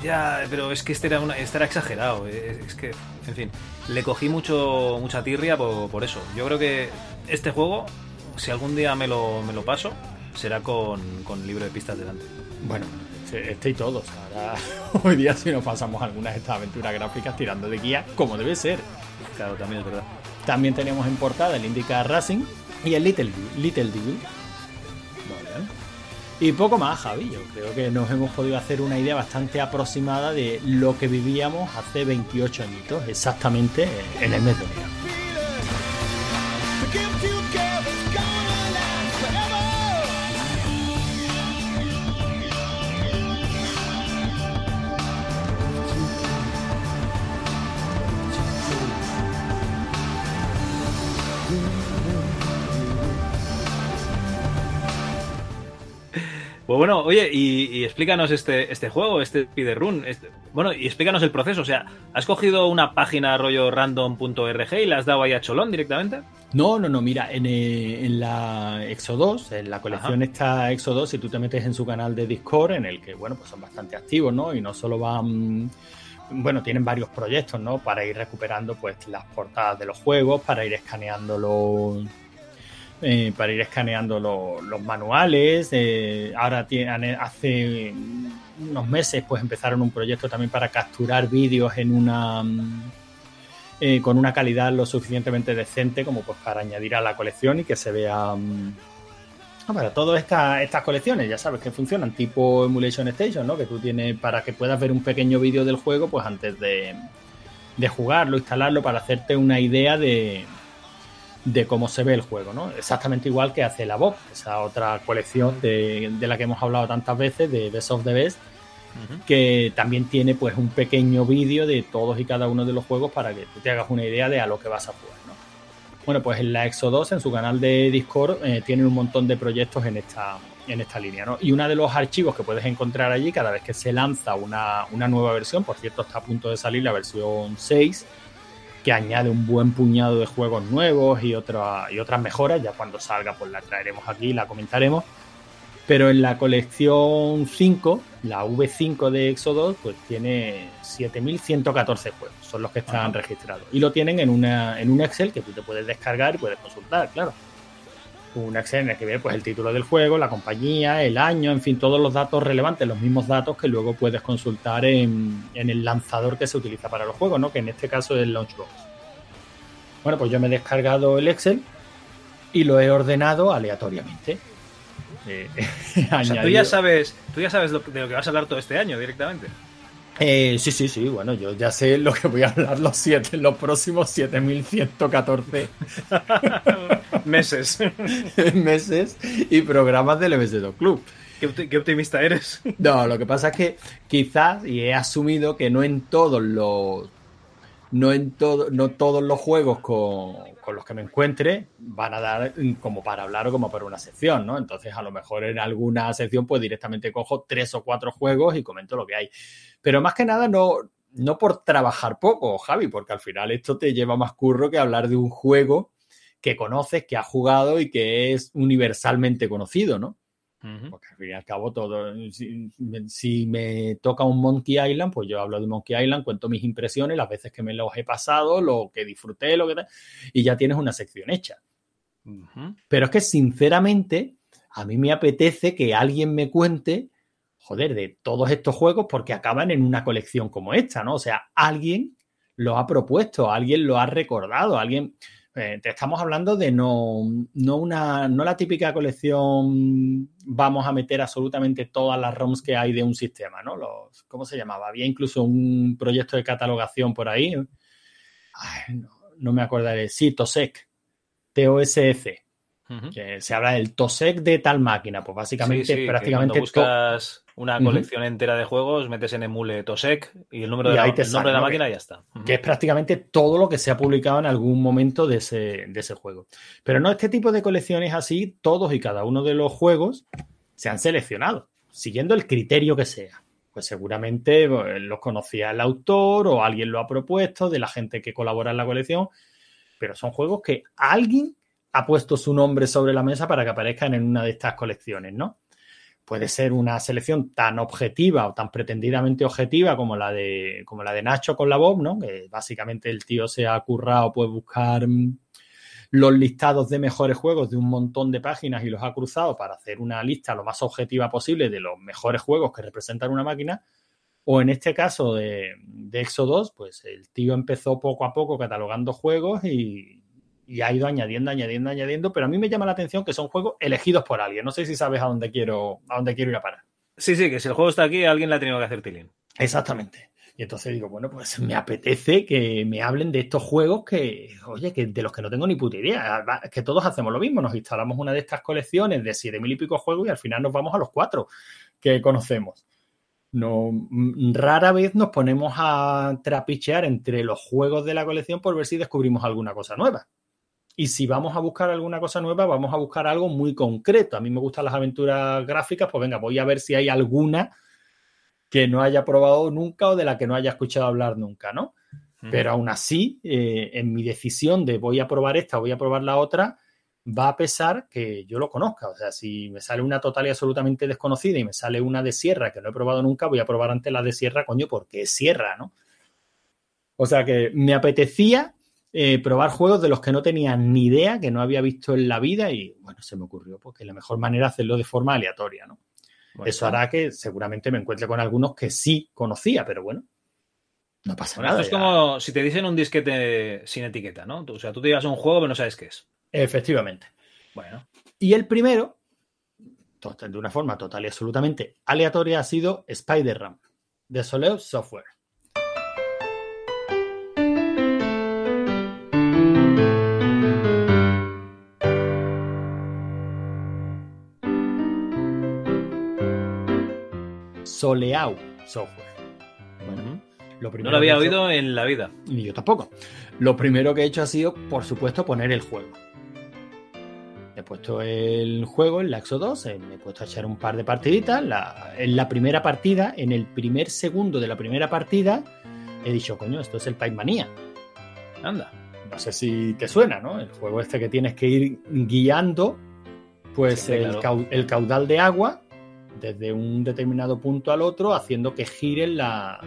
Ya, pero es que este era, una, este era exagerado. Es, es que, en fin, le cogí mucho, mucha tirria por, por eso. Yo creo que este juego, si algún día me lo, me lo paso, será con, con libro de pistas delante. Bueno, este, y todos. Ahora, hoy día si nos pasamos algunas de estas aventuras gráficas tirando de guía, como debe ser. Claro, también es verdad. También teníamos en portada el Indica Racing y el Little, Little Devil. Y poco más, Javi. Yo creo que nos hemos podido hacer una idea bastante aproximada de lo que vivíamos hace 28 añitos, exactamente en el mes de enero. Pues bueno, oye, y, y explícanos este, este juego, este Spiderrun. Este, bueno, y explícanos el proceso. O sea, ¿has cogido una página rollo random.org y la has dado ahí a Cholón directamente? No, no, no, mira, en, eh, en la Exo 2, en la colección Ajá. está Exo 2, si tú te metes en su canal de Discord, en el que, bueno, pues son bastante activos, ¿no? Y no solo van, bueno, tienen varios proyectos, ¿no? Para ir recuperando, pues, las portadas de los juegos, para ir escaneando los... eh, para ir escaneando lo- los manuales. eh, ahora tie- han- hace unos meses pues empezaron un proyecto también para capturar vídeos en una mm, eh, con una calidad lo suficientemente decente como pues para añadir a la colección y que se vea mm, ah, para todas estas estas colecciones ya sabes que funcionan tipo Emulation Station ¿no? que tú tienes para que puedas ver un pequeño vídeo del juego pues antes de jugarlo instalarlo para hacerte una idea de de cómo se ve el juego, ¿no? Exactamente igual que hace la Bob, esa otra colección de, de la que hemos hablado tantas veces, de Best of the Best, que también tiene pues un pequeño vídeo de todos y cada uno de los juegos para que tú te hagas una idea de a lo que vas a jugar, ¿no? Bueno, pues en la Exo 2, en su canal de Discord, eh, tienen un montón de proyectos en esta, en esta línea, ¿no? Y uno de los archivos que puedes encontrar allí cada vez que se lanza una, una nueva versión, por cierto, está a punto de salir la versión 6, que añade un buen puñado de juegos nuevos y, otra, y otras mejoras. Ya cuando salga, pues la traeremos aquí y la comentaremos. Pero en la colección 5, la V5 de Exodus, pues tiene 7.114 juegos, son los que están Ajá. registrados. Y lo tienen en, una, en un Excel que tú te puedes descargar y puedes consultar, claro. Un Excel en el que viene pues, el título del juego, la compañía, el año, en fin, todos los datos relevantes, los mismos datos que luego puedes consultar en, en el lanzador que se utiliza para los juegos, ¿no? que en este caso es el Launchbox. Bueno, pues yo me he descargado el Excel y lo he ordenado aleatoriamente. Eh, O sea, tú ya sabes, tú ya sabes de lo que vas a hablar todo este año directamente. Eh, sí, sí, sí, bueno, yo ya sé lo que voy a hablar los, siete, los próximos 7114 meses. meses y programas del MS2 Club. Qué, opti- qué optimista eres. No, lo que pasa es que quizás, y he asumido que no en todos los. No en todo, no todos los juegos con, con los que me encuentre van a dar como para hablar o como para una sección, ¿no? Entonces, a lo mejor en alguna sección, pues directamente cojo tres o cuatro juegos y comento lo que hay. Pero más que nada, no, no por trabajar poco, Javi, porque al final esto te lleva más curro que hablar de un juego que conoces, que has jugado y que es universalmente conocido, ¿no? Porque al fin y al cabo, todo. Si, si me toca un Monkey Island, pues yo hablo de Monkey Island, cuento mis impresiones, las veces que me los he pasado, lo que disfruté, lo que tal, y ya tienes una sección hecha. Pero es que, sinceramente, a mí me apetece que alguien me cuente, joder, de todos estos juegos, porque acaban en una colección como esta, ¿no? O sea, alguien lo ha propuesto, alguien lo ha recordado, alguien. eh, te estamos hablando de no, no una, no la típica colección vamos a meter absolutamente todas las ROMs que hay de un sistema, ¿no? Los, ¿Cómo se llamaba? Había incluso un proyecto de catalogación por ahí. No, no me acordaré. Sí, TOSEC. TOSF. Que se habla del TOSEC de tal máquina. Pues básicamente, Sí, sí, prácticamente buscas una colección entera de juegos, metes en emule TOSEC y el número de la, el nombre de sale, la ¿no? máquina y ya está. que es prácticamente todo lo que se ha publicado en algún momento de ese, de ese juego. Pero no, este tipo de colecciones así, todos y cada uno de los juegos se han seleccionado, siguiendo el criterio que sea. Pues seguramente eh, los conocía el autor o alguien lo ha propuesto, de la gente que colabora en la colección, pero son juegos que alguien ha puesto su nombre sobre la mesa para que aparezcan en una de estas colecciones, ¿no? puede ser una selección tan objetiva o tan pretendidamente objetiva como la de, como la de Nacho con la Bob, ¿no? Que básicamente el tío se ha currado, puede buscar mm, los listados de mejores juegos de un montón de páginas y los ha cruzado para hacer una lista lo más objetiva posible de los mejores juegos que representan una máquina. O en este caso de, de Exo 2, pues el tío empezó poco a poco catalogando juegos y, y ha ido añadiendo, añadiendo, añadiendo, pero a mí me llama la atención que son juegos elegidos por alguien. No sé si sabes a dónde quiero, a dónde quiero ir a parar. Sí, sí, que si el juego está aquí, alguien le ha tenido que hacer tilín. Exactamente. Y entonces digo, bueno, pues me apetece que me hablen de estos juegos que, oye, que de los que no tengo ni puta idea. Que todos hacemos lo mismo, nos instalamos una de estas colecciones de siete mil y pico juegos y al final nos vamos a los cuatro que conocemos. No, mm, rara vez nos ponemos a trapichear entre los juegos de la colección por ver si descubrimos alguna cosa nueva. Y si vamos a buscar alguna cosa nueva, vamos a buscar algo muy concreto. A mí me gustan las aventuras gráficas, pues venga, voy a ver si hay alguna que no haya probado nunca o de la que no haya escuchado hablar nunca, ¿no? Pero aún así, eh, en mi decisión de voy a probar esta o voy a probar la otra, va a pesar que yo lo conozca. O sea, si me sale una total y absolutamente desconocida y me sale una de sierra que no he probado nunca, voy a probar antes la de sierra, coño, porque es sierra, ¿no? O sea que me apetecía eh, probar juegos de los que no tenía ni idea, que no había visto en la vida y bueno, se me ocurrió porque la mejor manera es hacerlo de forma aleatoria, ¿no? Bueno. Eso hará que seguramente me encuentre con algunos que sí conocía, pero bueno, no pasa Bueno, nada. esto es ya. como si te dicen un disquete sin etiqueta, ¿no? O sea, tú te llevas un juego pero no sabes qué es. Efectivamente. Bueno. Y el primero, de una forma total y absolutamente aleatoria, ha sido Spider-Ram, de Soleil Software. Soleau Software. Bueno, lo No primero lo había hecho- oído en la vida. ni yo tampoco. Lo primero que he hecho ha sido, por supuesto, poner el juego. He puesto el juego en la Exo 2, eh, me he puesto a echar un par de partiditas. La- en la primera partida, en el primer segundo de la primera partida, he dicho, coño, esto es el Pac Manía. Anda. No sé si te suena, ¿no? El juego este que tienes que ir guiando, pues Sí, el, claro. cau- el caudal de agua desde un determinado punto al otro, haciendo que giren la-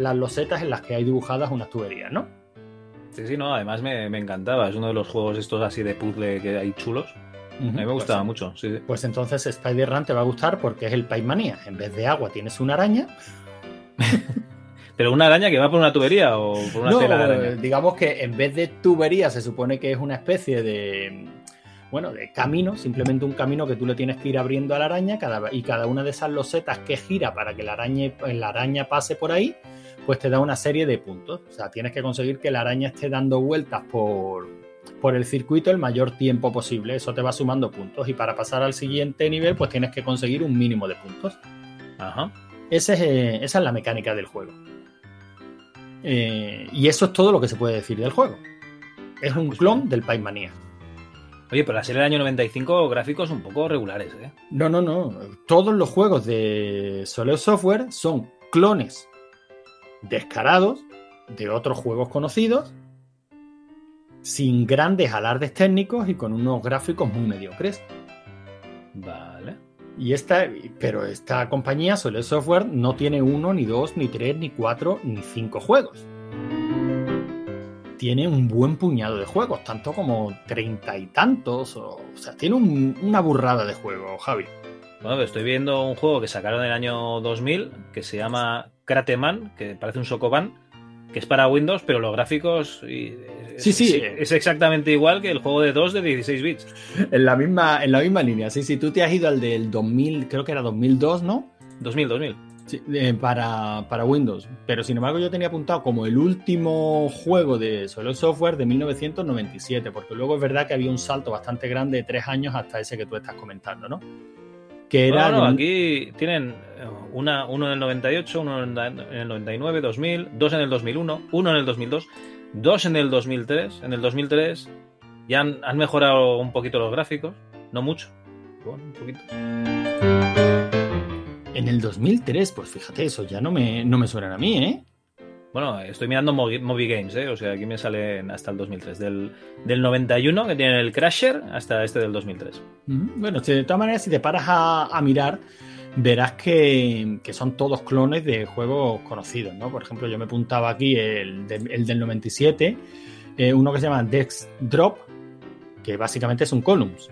las losetas en las que hay dibujadas unas tuberías, ¿no? Sí, sí, no, además me, me encantaba. Es uno de los juegos estos así de puzzle que hay chulos. A mí me Pues- gustaba mucho, sí, sí. Pues entonces Spider-Run te va a gustar porque es el Pac-Manía. En vez de agua tienes una araña. ¿Pero una araña que va por una tubería o por una no, tela de araña? digamos que en vez de tubería se supone que es una especie de bueno, de camino, simplemente un camino que tú le tienes que ir abriendo a la araña cada, y cada una de esas losetas que gira para que la araña, la araña pase por ahí, pues te da una serie de puntos. O sea, tienes que conseguir que la araña esté dando vueltas por, por el circuito el mayor tiempo posible. Eso te va sumando puntos y para pasar al siguiente nivel, pues tienes que conseguir un mínimo de puntos. Ajá. Ese es, eh, esa es la mecánica del juego. Eh, y eso es todo lo que se puede decir del juego. Es un clon del Pac-Mania. Oye, pero la serie del año 95, gráficos un poco regulares, ¿eh? No, no, no. Todos los juegos de Soleil Software son clones descarados de otros juegos conocidos, sin grandes alardes técnicos y con unos gráficos muy mediocres. Vale. Y esta, pero esta compañía, Soleil Software, no tiene uno, ni dos, ni tres, ni cuatro, ni cinco juegos. Tiene un buen puñado de juegos, tanto como treinta y tantos. O, o sea, tiene un- una burrada de juegos, Javi. Bueno, estoy viendo un juego que sacaron en el año 2000 que se llama Krateman, que parece un Sokoban, que es para Windows, pero los gráficos y- es, Sí, sí. es- es exactamente igual que el juego de 2 de 16 bits. En la misma, en la misma línea, sí, sí. Tú te has ido al del 2000, creo que era 2002, ¿no? 2000, 2000. Sí, eh, para, para Windows. Pero sin embargo, yo tenía apuntado como el último juego de Solo Software de 1997, porque luego es verdad que había un salto bastante grande de tres años hasta ese que tú estás comentando, ¿no? Que era. Bueno, no, de- aquí tienen eh, una, uno en el 98, uno en el 99, 2000, dos en el 2001, uno en el 2002, dos en el 2003. En el 2003 ya han, han mejorado un poquito los gráficos, no mucho, bueno, un poquito. En el 2003, pues fíjate, eso ya no me, no me suenan a mí, ¿eh? Bueno, estoy mirando Movi Games, ¿eh? o sea, aquí me salen hasta el 2003. Del, del 91, que tienen el Crasher, hasta este del 2003. Ujú. Bueno, de todas maneras, si te paras a, a mirar, verás que, que son todos clones de juegos conocidos, ¿no? Por ejemplo, yo me apuntaba aquí el, de- el del 97, eh, uno que se llama Dex Drop, que básicamente es un Columns.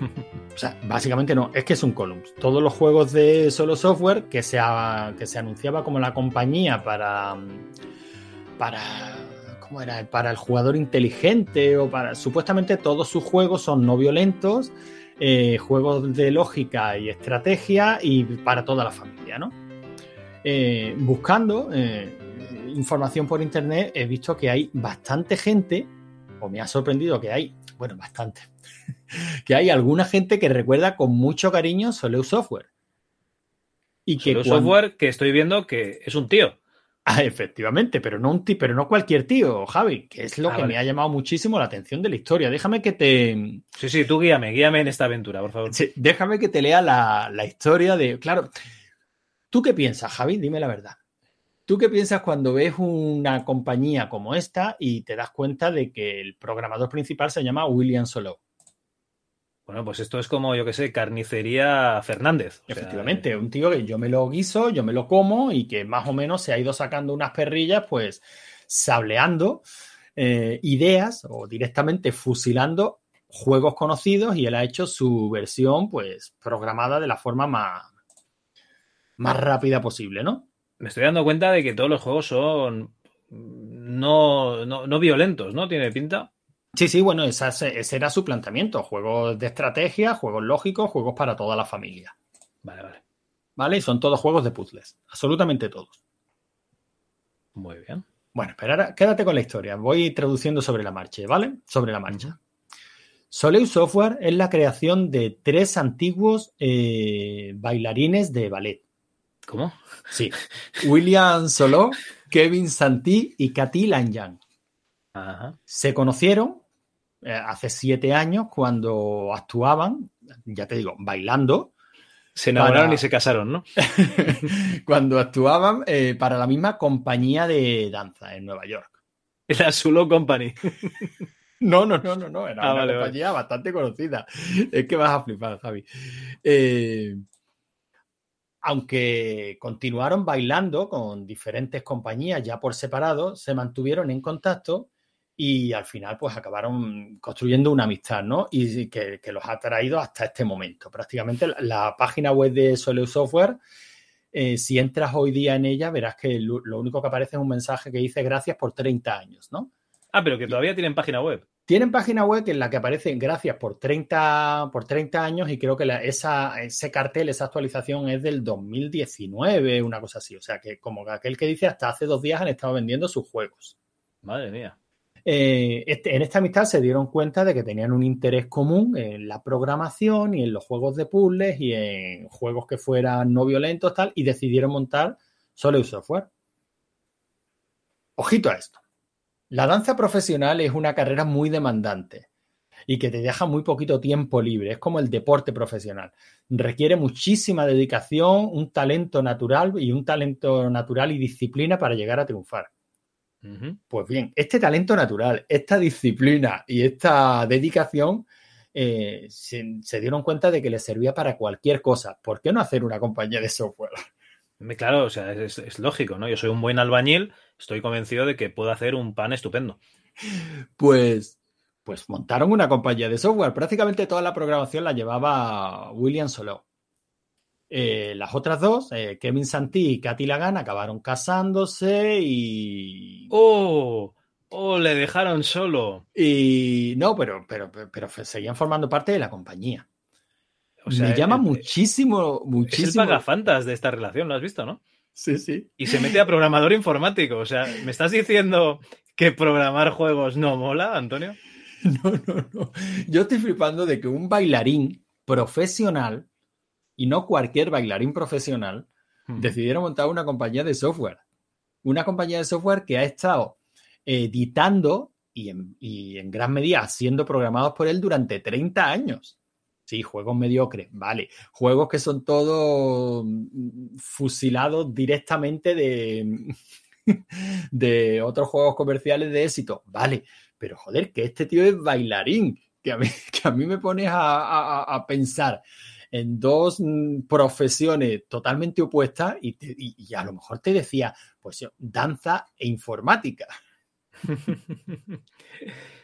O sea, básicamente no, es que es un Columns. Todos los juegos de Solo Software que se, que se anunciaba como la compañía para. para. ¿Cómo era? Para el jugador inteligente o para. Supuestamente todos sus juegos son no violentos, eh, juegos de lógica y estrategia y para toda la familia, ¿no? Eh, buscando eh, información por internet he visto que hay bastante gente, o me ha sorprendido que hay, bueno, bastante, que hay alguna gente que recuerda con mucho cariño Soleil Software. Y que cuando- software que estoy viendo que es un tío. Ah, efectivamente, pero no un ti- pero no cualquier tío, Javi, que es lo Ah, que vale. me ha llamado muchísimo la atención de la historia. Déjame que te, Sí, sí, tú guíame, guíame en esta aventura, por favor. Sí, déjame que te lea la, la historia de. Claro, ¿tú qué piensas, Javi? Dime la verdad. ¿Tú qué piensas cuando ves una compañía como esta y te das cuenta de que el programador principal se llama William Solo? Bueno, pues esto es como, yo que sé, carnicería Fernández. O sea, Efectivamente, un tío que yo me lo guiso, yo me lo como y que más o menos se ha ido sacando unas perrillas, pues sableando eh, ideas o directamente fusilando juegos conocidos y él ha hecho su versión, pues programada de la forma más, más rápida posible, ¿no? Me estoy dando cuenta de que todos los juegos son no, no, no violentos, ¿no? Tiene pinta. Sí, sí, bueno, esa- ese era su planteamiento. Juegos de estrategia, juegos lógicos, juegos para toda la familia. Vale, vale. ¿Vale? Y son todos juegos de puzzles. Absolutamente todos. Muy bien. Bueno, pero ahora quédate con la historia. Voy traduciendo sobre la marcha, ¿vale? Sobre la marcha. Soleil Software es la creación de tres antiguos eh, bailarines de ballet. ¿Cómo? Sí. William Solo, Kevin Santí y Cathy Lanyan. Ajá. Se conocieron eh, hace siete años cuando actuaban, ya te digo, bailando. Se enamoraron para- y se casaron, ¿no? cuando actuaban eh, para la misma compañía de danza en Nueva York. La Sulo Company. No, no, no, no, no. Era Ah, una vale, vale. compañía bastante conocida. Es que vas a flipar, Javi. Eh, aunque continuaron bailando con diferentes compañías ya por separado, se mantuvieron en contacto y al final pues acabaron construyendo una amistad, ¿no? Y que, que los ha traído hasta este momento. Prácticamente la, la página web de Soleu Software, eh, si entras hoy día en ella, verás que lo, lo único que aparece es un mensaje que dice gracias por 30 años, ¿no? Ah, pero que todavía tienen página web. Tienen página web en la que aparece gracias por 30, por 30 años y creo que la- esa, ese cartel, esa actualización es del 2019, una cosa así. O sea que como aquel que dice hasta hace dos días han estado vendiendo sus juegos. Madre mía. Eh, este- en esta amistad se dieron cuenta de que tenían un interés común en la programación y en los juegos de puzzles y en juegos que fueran no violentos tal y decidieron montar Soleu Software. Ojito a esto. La danza profesional es una carrera muy demandante y que te deja muy poquito tiempo libre. Es como el deporte profesional. Requiere muchísima dedicación, un talento natural y un talento natural y disciplina para llegar a triunfar. Pues bien, este talento natural, esta disciplina y esta dedicación eh, se, se dieron cuenta de que les servía para cualquier cosa. ¿Por qué no hacer una compañía de software? Claro, o sea, es, es lógico, ¿no? Yo soy un buen albañil, estoy convencido de que puedo hacer un pan estupendo. Pues, pues montaron una compañía de software. Prácticamente toda la programación la llevaba William Solo. Eh, las otras dos, eh, Kevin Santí y Katy Lagan, acabaron casándose y. ¡Oh! ¡Oh! Le dejaron solo. Y no, pero, pero, pero, pero seguían formando parte de la compañía. O sea, Me llama el- muchísimo, Es el muchísimo. pagafantas de esta relación, ¿lo has visto, no? Sí, sí. Y se mete a programador informático. O sea, ¿me estás diciendo que programar juegos no mola, Antonio? Yo estoy flipando de que un bailarín profesional, y no cualquier bailarín profesional, decidieron montar una compañía de software. Una compañía de software que ha estado editando y en, y en gran medida siendo programados por él durante 30 años. Sí, juegos mediocres, vale. Juegos que son todos mm, fusilados directamente de, de otros juegos comerciales de éxito, vale. Pero joder, que este tío es bailarín, que a mí, que a mí me pones a, a- a pensar en dos mm, profesiones totalmente opuestas y, y- a lo mejor te decía, pues danza e informática.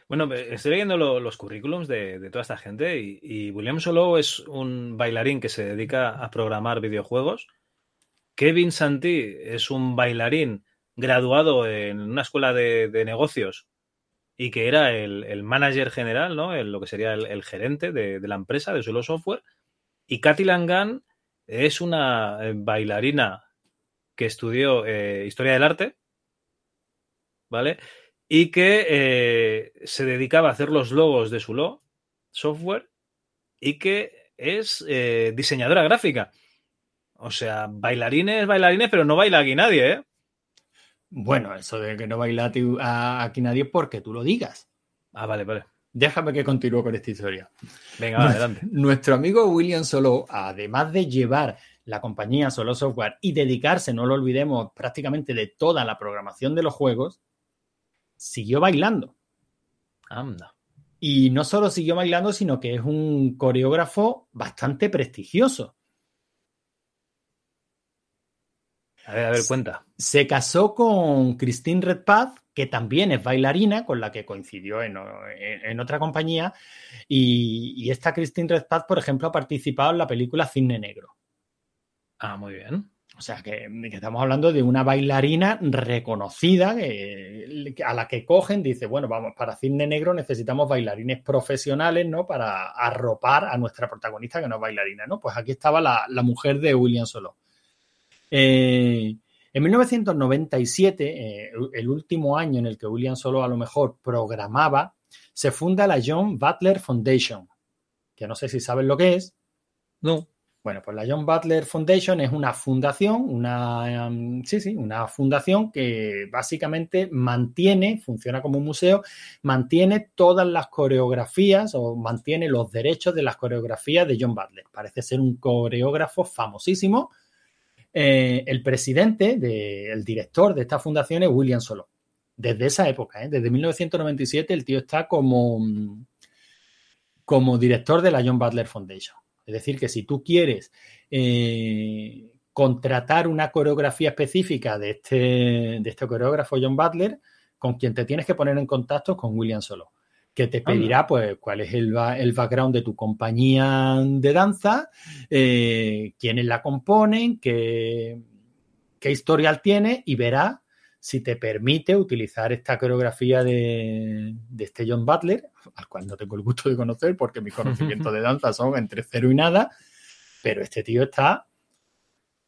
Bueno, estoy leyendo lo- los currículums de, de toda esta gente y, William Solo es un bailarín que se dedica a programar videojuegos. Kevin Santí es un bailarín graduado en una escuela de, de negocios y que era el, el manager general, ¿no? El- lo que sería el, el gerente de, de la empresa, de Solo Software. Y Katy Langan es una eh, bailarina que estudió eh, historia del arte, ¿vale? Y que eh, se dedicaba a hacer los logos de su lo software y que es eh, diseñadora gráfica. O sea, bailarines, bailarines, pero no baila aquí nadie, ¿eh? Bueno, eso de que no baila a ti- a- aquí nadie porque tú lo digas. Ah, vale, vale. Déjame que continúe con esta historia. Venga, adelante. Nuestro amigo William Solo, además de llevar la compañía Solo Software y dedicarse, no lo olvidemos, prácticamente de toda la programación de los juegos, siguió bailando. Anda. Y no solo siguió bailando, sino que es un coreógrafo bastante prestigioso. A ver, a ver, cuenta. Se casó con Christine Redpath, que también es bailarina, con la que coincidió en, en- en otra compañía. Y, y esta Christine Redpath, por ejemplo, ha participado en la película Cisne Negro. Ah, muy bien. O sea, que, que estamos hablando de una bailarina reconocida que- a la que cogen, dice, bueno, vamos, para Cisne Negro necesitamos bailarines profesionales, ¿no? Para arropar a nuestra protagonista que no es bailarina, ¿no? Pues aquí estaba la, la mujer de William Solo. Eh, en 1997, eh, el último año en el que William Solo a lo mejor programaba, se funda la John Butler Foundation, que no sé si saben lo que es. No. Bueno, pues la John Butler Foundation es una fundación, una, um, sí, sí, una fundación que básicamente mantiene, funciona como un museo, mantiene todas las coreografías o mantiene los derechos de las coreografías de John Butler. Parece ser un coreógrafo famosísimo. Eh, el presidente, de- el director de esta fundación es William Solo. Desde esa época, ¿eh? desde 1997, el tío está como, como director de la John Butler Foundation. Es decir, que si tú quieres eh, contratar una coreografía específica de este, de este coreógrafo John Butler, con quien te tienes que poner en contacto con William Solo, que te pedirá pues cuál es el, el background de tu compañía de danza, eh, quiénes la componen, qué, qué historial tiene y verá si te permite utilizar esta coreografía de, de este John Butler, al cual no tengo el gusto de conocer porque mis conocimientos de danza son entre cero y nada, pero este tío está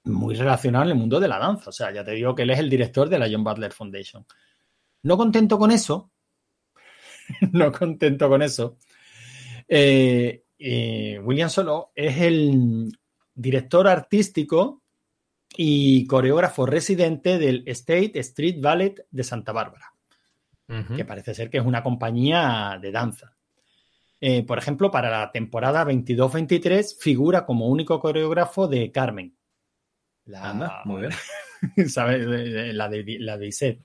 muy relacionado en el mundo de la danza. O sea, ya te digo que él es el director de la John Butler Foundation. No contento con eso, no contento con eso, eh, eh, William Solo es el director artístico y coreógrafo residente del State Street Ballet de Santa Bárbara, que parece ser que es una compañía de danza. Eh, por ejemplo, para la temporada 22-23 figura como único coreógrafo de Carmen. La, Anda, muy bien. ¿sabes? La de, la de Iset.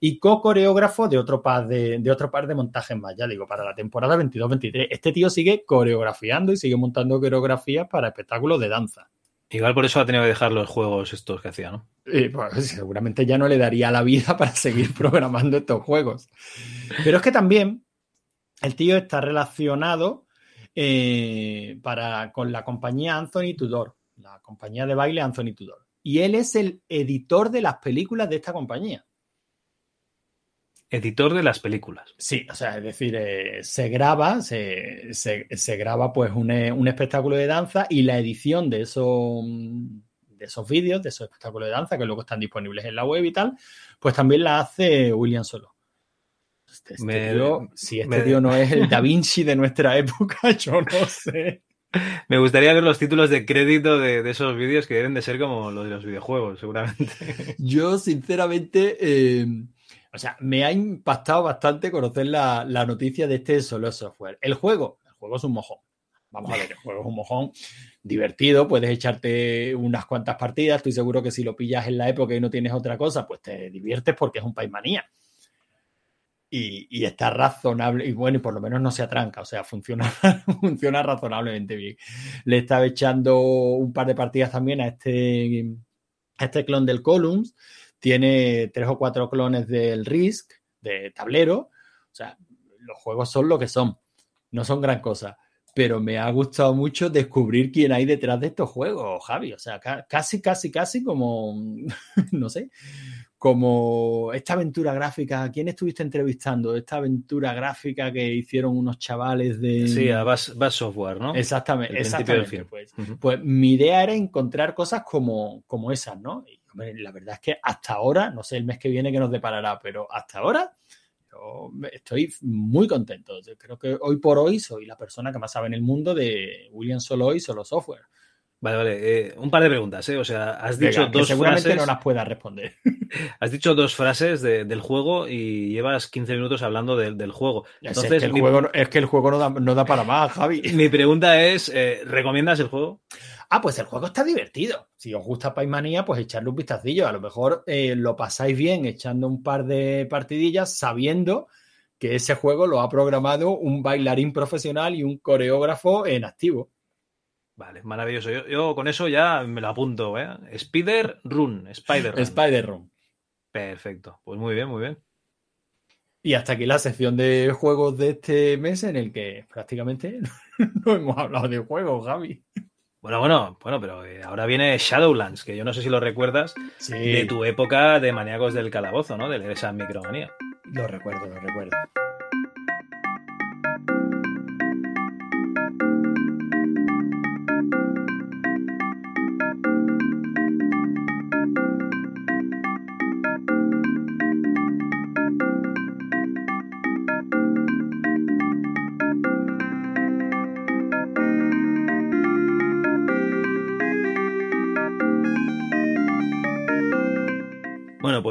Y co-coreógrafo de otro par de, de otro par de montajes más, ya digo, para la temporada 22-23. Este tío sigue coreografiando y sigue montando coreografías para espectáculos de danza. Igual por eso ha tenido que dejar los juegos estos que hacía, ¿no? Eh, pues, seguramente ya no le daría la vida para seguir programando estos juegos. Pero es que también el tío está relacionado eh, para, con la compañía Anthony Tudor, la compañía de baile Anthony Tudor. Y él es el editor de las películas de esta compañía. Editor de las películas. Sí, o sea, es decir, eh, se graba, se, se- se graba pues un, eh, un espectáculo de danza y la edición de esos, de esos vídeos, de esos espectáculos de danza que luego están disponibles en la web y tal, pues también la hace William Solo. Este, este Me- tío, si este me- tío no es el Da Vinci de nuestra época, yo no sé. Me gustaría ver los títulos de crédito de, de esos vídeos que deben de ser como los de los videojuegos, seguramente. Yo, sinceramente, eh, o sea, me ha impactado bastante conocer la, la noticia de este solo software. El juego, el juego es un mojón. Vamos a ver, el juego es un mojón divertido, puedes echarte unas cuantas partidas. Estoy seguro que si lo pillas en la época y no tienes otra cosa, pues te diviertes porque es un país manía. Y, y está razonable, y bueno, y por lo menos no se atranca, o sea, funciona, funciona razonablemente bien. Le estaba echando un par de partidas también a este, a este clon del Columns, tiene tres o cuatro clones del Risk, de tablero, o sea, los juegos son lo que son, no son gran cosa, pero me ha gustado mucho descubrir quién hay detrás de estos juegos, Javi, o sea, ca- casi, casi, casi como, no sé, como esta aventura gráfica, ¿quién estuviste entrevistando? Esta aventura gráfica que hicieron unos chavales de... Sí, a Bass, Software, ¿no? Exactamente, exactamente. Pues, pues mi idea era encontrar cosas como, como esas, ¿no? Y, la verdad es que hasta ahora, no sé el mes que viene que nos deparará, pero hasta ahora yo estoy muy contento. Creo que hoy por hoy soy la persona que más sabe en el mundo de William Solo y Solo Software. Vale, vale. eh, un par de preguntas, ¿eh? O sea, has Venga, dicho que dos seguramente frases. no las pueda responder. Has dicho dos frases de- del juego y llevas 15 minutos hablando del- del juego. Es, Entonces, que el mi, juego, no- es que el juego no da, no da para más, Javi. mi pregunta es: eh, ¿recomiendas el juego? Ah, pues el juego está divertido. Si os gusta Paismanía, pues echarle un vistacillo. A lo mejor eh, lo pasáis bien echando un par de partidillas sabiendo que ese juego lo ha programado un bailarín profesional y un coreógrafo en activo. Vale, maravilloso. Yo, yo con eso ya me lo apunto, ¿eh? Spider Run. Spider Run. Spider-Room. Perfecto. Pues muy bien, muy bien. Y hasta aquí la sección de juegos de este mes en el que prácticamente no hemos hablado de juegos, Javi. Bueno, bueno, bueno, pero eh, ahora viene Shadowlands, que yo no sé si lo recuerdas Sí. de tu época de maníacos del calabozo, ¿no? De esa micromanía. Lo recuerdo, lo recuerdo.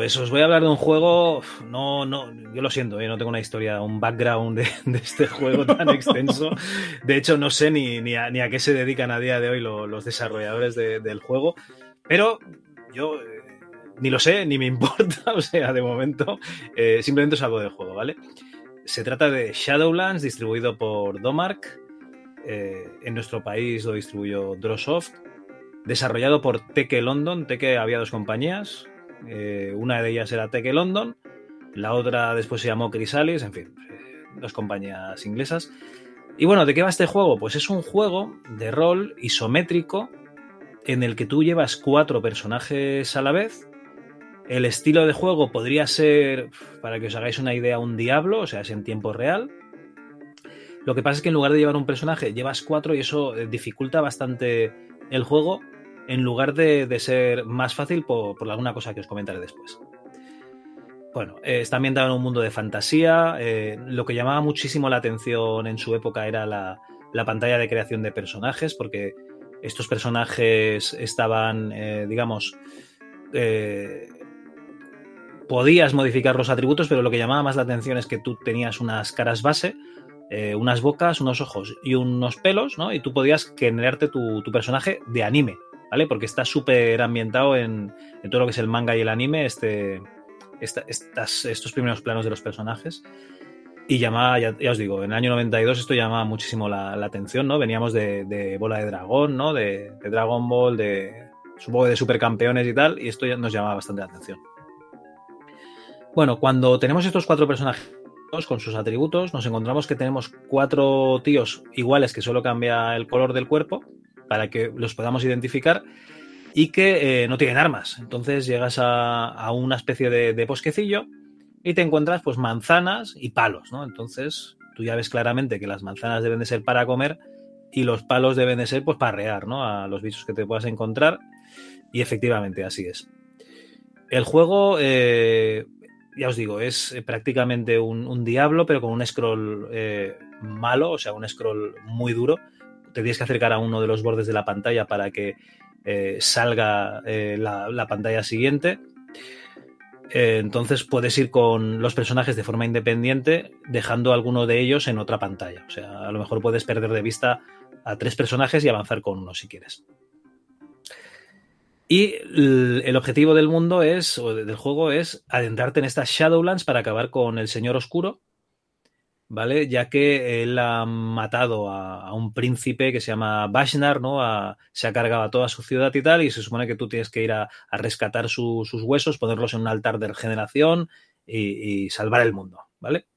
Pues os voy a hablar de un juego. No, no, yo lo siento, ¿eh? no tengo una historia, un background de, de este juego tan extenso. De hecho, no sé ni, ni, a, ni a qué se dedican a día de hoy lo- los desarrolladores de- del juego. Pero yo eh, ni lo sé, ni me importa. O sea, de momento, eh, simplemente os hablo del juego, ¿vale? Se trata de Shadowlands, distribuido por Domark. Eh, en nuestro país lo distribuyó Drawsoft. Desarrollado por Teke London. Teke había dos compañías. Eh, una de ellas era Teke London. La otra después se llamó Chrysalis, en fin, eh, dos compañías inglesas. Y bueno, ¿de qué va este juego? Pues es un juego de rol isométrico en el que tú llevas cuatro personajes a la vez. El estilo de juego podría ser, para que os hagáis una idea, un diablo, o sea, es en tiempo real. Lo que pasa es que en lugar de llevar un personaje, llevas cuatro y eso eh, dificulta bastante el juego en lugar de, de ser más fácil por, por, alguna cosa que os comentaré después. Bueno, eh, está ambientado en un mundo de fantasía. Eh, lo que llamaba muchísimo la atención en su época era la, la pantalla de creación de personajes, porque estos personajes estaban, eh, digamos, eh, podías modificar los atributos, pero lo que llamaba más la atención es que tú tenías unas caras base, unas bocas, unos ojos y unos pelos, ¿no? Y tú podías generarte tu, tu personaje de anime, ¿vale? Porque está súper ambientado en, todo lo que es el manga y el anime, este, estos primeros planos de los personajes. Y llamaba, ya, os digo, en el año 92 esto llamaba muchísimo la, atención, ¿no? Veníamos de, Bola de Dragón, ¿no? De, de, Dragon Ball, de supongo de supercampeones y tal, y esto ya nos llamaba bastante la atención. Bueno, cuando tenemos estos cuatro personajes con sus atributos, nos encontramos que tenemos cuatro tíos iguales que solo cambia el color del cuerpo para que los podamos identificar y que eh, no tienen armas. Entonces llegas a, una especie de, bosquecillo y te encuentras pues manzanas y palos, ¿no? Entonces tú ya ves claramente que las manzanas deben de ser para comer y los palos deben de ser pues para rear, ¿no? A los bichos que te puedas encontrar y efectivamente así es. El juego, eh, ya os digo, es prácticamente un, diablo pero con un scroll eh, malo, o sea, un scroll muy duro. Te tienes que acercar a uno de los bordes de la pantalla para que eh, salga la, la pantalla siguiente eh, entonces puedes ir con los personajes de forma independiente, dejando alguno de ellos en otra pantalla. O sea, a lo mejor puedes perder de vista a tres personajes y avanzar con uno si quieres. Y el objetivo del mundo es, o del juego es, adentrarte en estas Shadowlands para acabar con el Señor Oscuro, ¿vale? Ya que él ha matado a, un príncipe que se llama Bashnar, ¿no? Se ha cargado a toda su ciudad y tal, y se supone que tú tienes que ir a, rescatar su, sus huesos, ponerlos en un altar de regeneración y, salvar el mundo, ¿vale?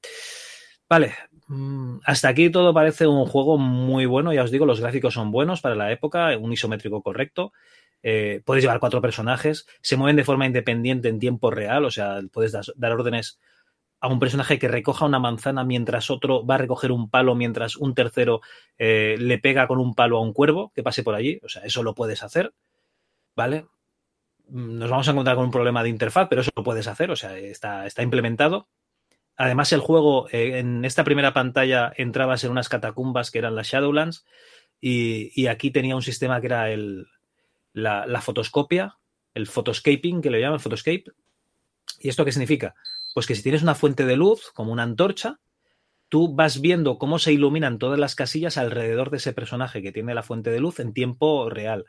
Vale, mm, hasta aquí todo parece un juego muy bueno, ya os digo, los gráficos son buenos para la época, un isométrico correcto. Eh, puedes llevar cuatro personajes, se mueven de forma independiente en tiempo real, o sea, puedes dar órdenes a un personaje que recoja una manzana mientras otro va a recoger un palo, mientras un tercero eh, le pega con un palo a un cuervo que pase por allí. O sea, eso lo puedes hacer, ¿vale? Nos vamos a encontrar con un problema de interfaz, pero eso lo puedes hacer, o sea, está, está implementado. Además, el juego eh, en esta primera pantalla entrabas en unas catacumbas que eran las Shadowlands y, y aquí tenía un sistema que era el, la, la fotoscopia, el photoscaping, que le llaman photoscape. ¿Y esto qué significa? Pues que si tienes una fuente de luz, como una antorcha, tú vas viendo cómo se iluminan todas las casillas alrededor de ese personaje que tiene la fuente de luz en tiempo real.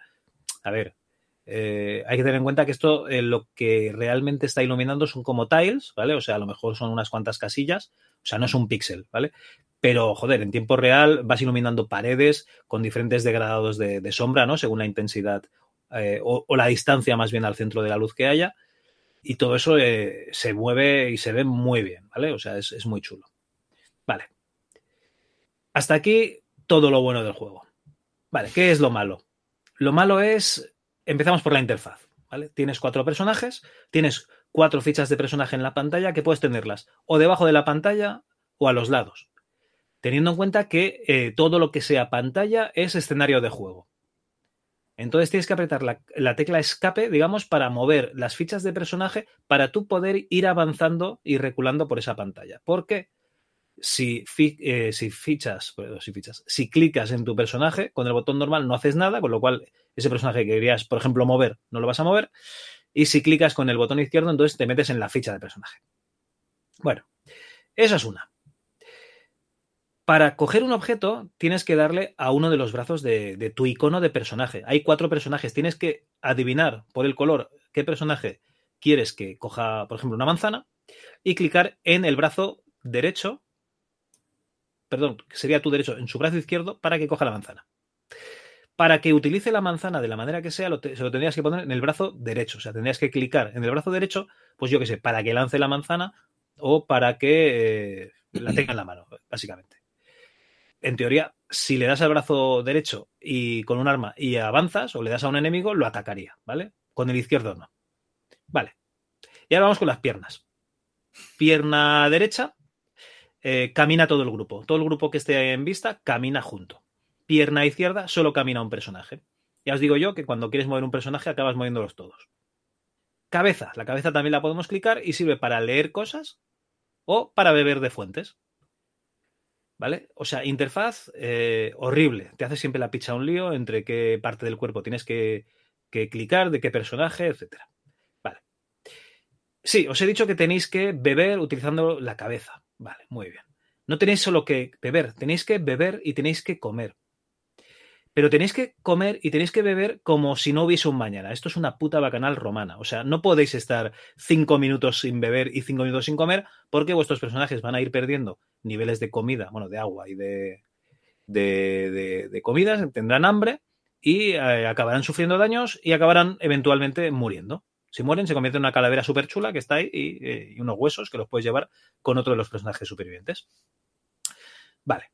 A ver, eh, hay que tener en cuenta que esto eh, lo que realmente está iluminando son como tiles, ¿vale? O sea, a lo mejor son unas cuantas casillas, o sea, no es un píxel, ¿vale? Pero, joder, en tiempo real vas iluminando paredes con diferentes degradados de, sombra, ¿no? Según la intensidad eh, o, la distancia más bien al centro de la luz que haya y todo eso eh, se mueve y se ve muy bien, ¿vale? O sea, es, es, muy chulo. Vale. Hasta aquí todo lo bueno del juego. Vale, ¿qué es lo malo? Lo malo es, empezamos por la interfaz, ¿vale? Tienes cuatro personajes, tienes cuatro fichas de personaje en la pantalla que puedes tenerlas o debajo de la pantalla o a los lados. Teniendo en cuenta que eh, todo lo que sea pantalla es escenario de juego. Entonces tienes que apretar la, la, tecla escape, digamos, para mover las fichas de personaje para tú poder ir avanzando y reculando por esa pantalla. Porque si, eh, fichas, si fichas, si clicas en tu personaje con el botón normal no haces nada, con lo cual ese personaje que querías, por ejemplo, mover, no lo vas a mover. Y si clicas con el botón izquierdo, entonces te metes en la ficha de personaje. Bueno, esa es una. Para coger un objeto tienes que darle a uno de los brazos de, tu icono de personaje. Hay cuatro personajes. Tienes que adivinar por el color qué personaje quieres que coja, por ejemplo, una manzana y clicar en el brazo derecho, perdón, sería tu derecho, en su brazo izquierdo para que coja la manzana. Para que utilice la manzana de la manera que sea, lo se lo tendrías que poner en el brazo derecho. O sea, tendrías que clicar en el brazo derecho, pues yo qué sé, para que lance la manzana o para que eh, la tenga en la mano, básicamente. En teoría, si le das al brazo derecho y con un arma y avanzas o le das a un enemigo, lo atacaría, ¿vale? Con el izquierdo no. Vale. Y ahora vamos con las piernas. Pierna derecha, eh, camina todo el grupo. Todo el grupo que esté en vista camina junto. Pierna izquierda, solo camina un personaje. Ya os digo yo que cuando quieres mover un personaje acabas moviéndolos todos. Cabeza. La cabeza también la podemos clicar y sirve para leer cosas o para beber de fuentes. ¿Vale? O sea, interfaz eh, horrible. Te hace siempre la picha un lío entre qué parte del cuerpo tienes que, que clicar, de qué personaje, etcétera. Vale. Sí, os he dicho que tenéis que beber utilizando la cabeza. Vale, muy bien. No tenéis solo que beber, tenéis que beber y tenéis que comer. Pero tenéis que comer y tenéis que beber como si no hubiese un mañana. Esto es una puta bacanal romana. O sea, no podéis estar cinco minutos sin beber y cinco minutos sin comer porque vuestros personajes van a ir perdiendo niveles de comida, bueno, de agua y de, de, de, de tendrán hambre y eh, acabarán sufriendo daños y acabarán eventualmente muriendo. Si mueren, se convierte en una calavera súper chula que está ahí y, eh, y unos huesos que los puedes llevar con otro de los personajes supervivientes. Vale.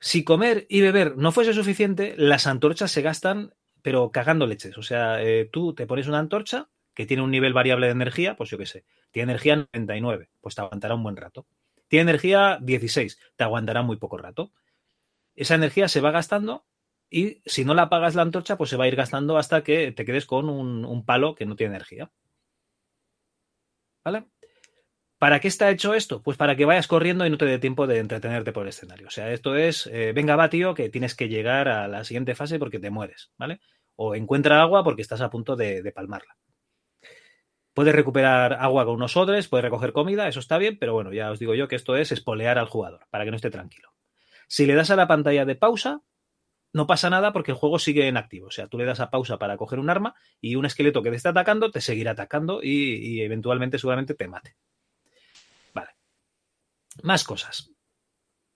Si comer y beber no fuese suficiente, las antorchas se gastan, pero cagando leches. O sea, eh, tú te pones una antorcha que tiene un nivel variable de energía, pues yo qué sé, tiene energía 99, pues te aguantará un buen rato. Tiene energía 16, te aguantará muy poco rato. Esa energía se va gastando y si no la apagas la antorcha, pues se va a ir gastando hasta que te quedes con un, un palo que no tiene energía. ¿Vale? ¿Para qué está hecho esto? Pues para que vayas corriendo y no te dé tiempo de entretenerte por el escenario. O sea, esto es, eh, venga, va, tío, que tienes que llegar a la siguiente fase porque te mueres, ¿vale? O encuentra agua porque estás a punto de, palmarla. Puedes recuperar agua con unos odres, puedes recoger comida, eso está bien, pero bueno, ya os digo yo que esto es espolear al jugador, para que no esté tranquilo. Si le das a la pantalla de pausa, no pasa nada porque el juego sigue en activo. O sea, tú le das a pausa para coger un arma y un esqueleto que te está atacando te seguirá atacando y, y eventualmente seguramente te mate. Más cosas.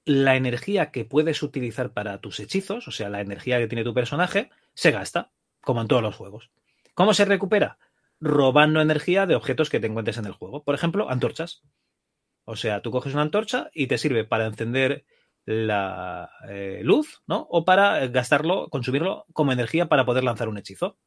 La energía que puedes utilizar para tus hechizos, o sea, la energía que tiene tu personaje, se gasta, como en todos los juegos. ¿Cómo se recupera? Robando energía de objetos que te encuentres en el juego. Por ejemplo, antorchas. O sea, tú coges una antorcha y te sirve para encender la eh, luz, ¿no? O para gastarlo, consumirlo como energía para poder lanzar un hechizo.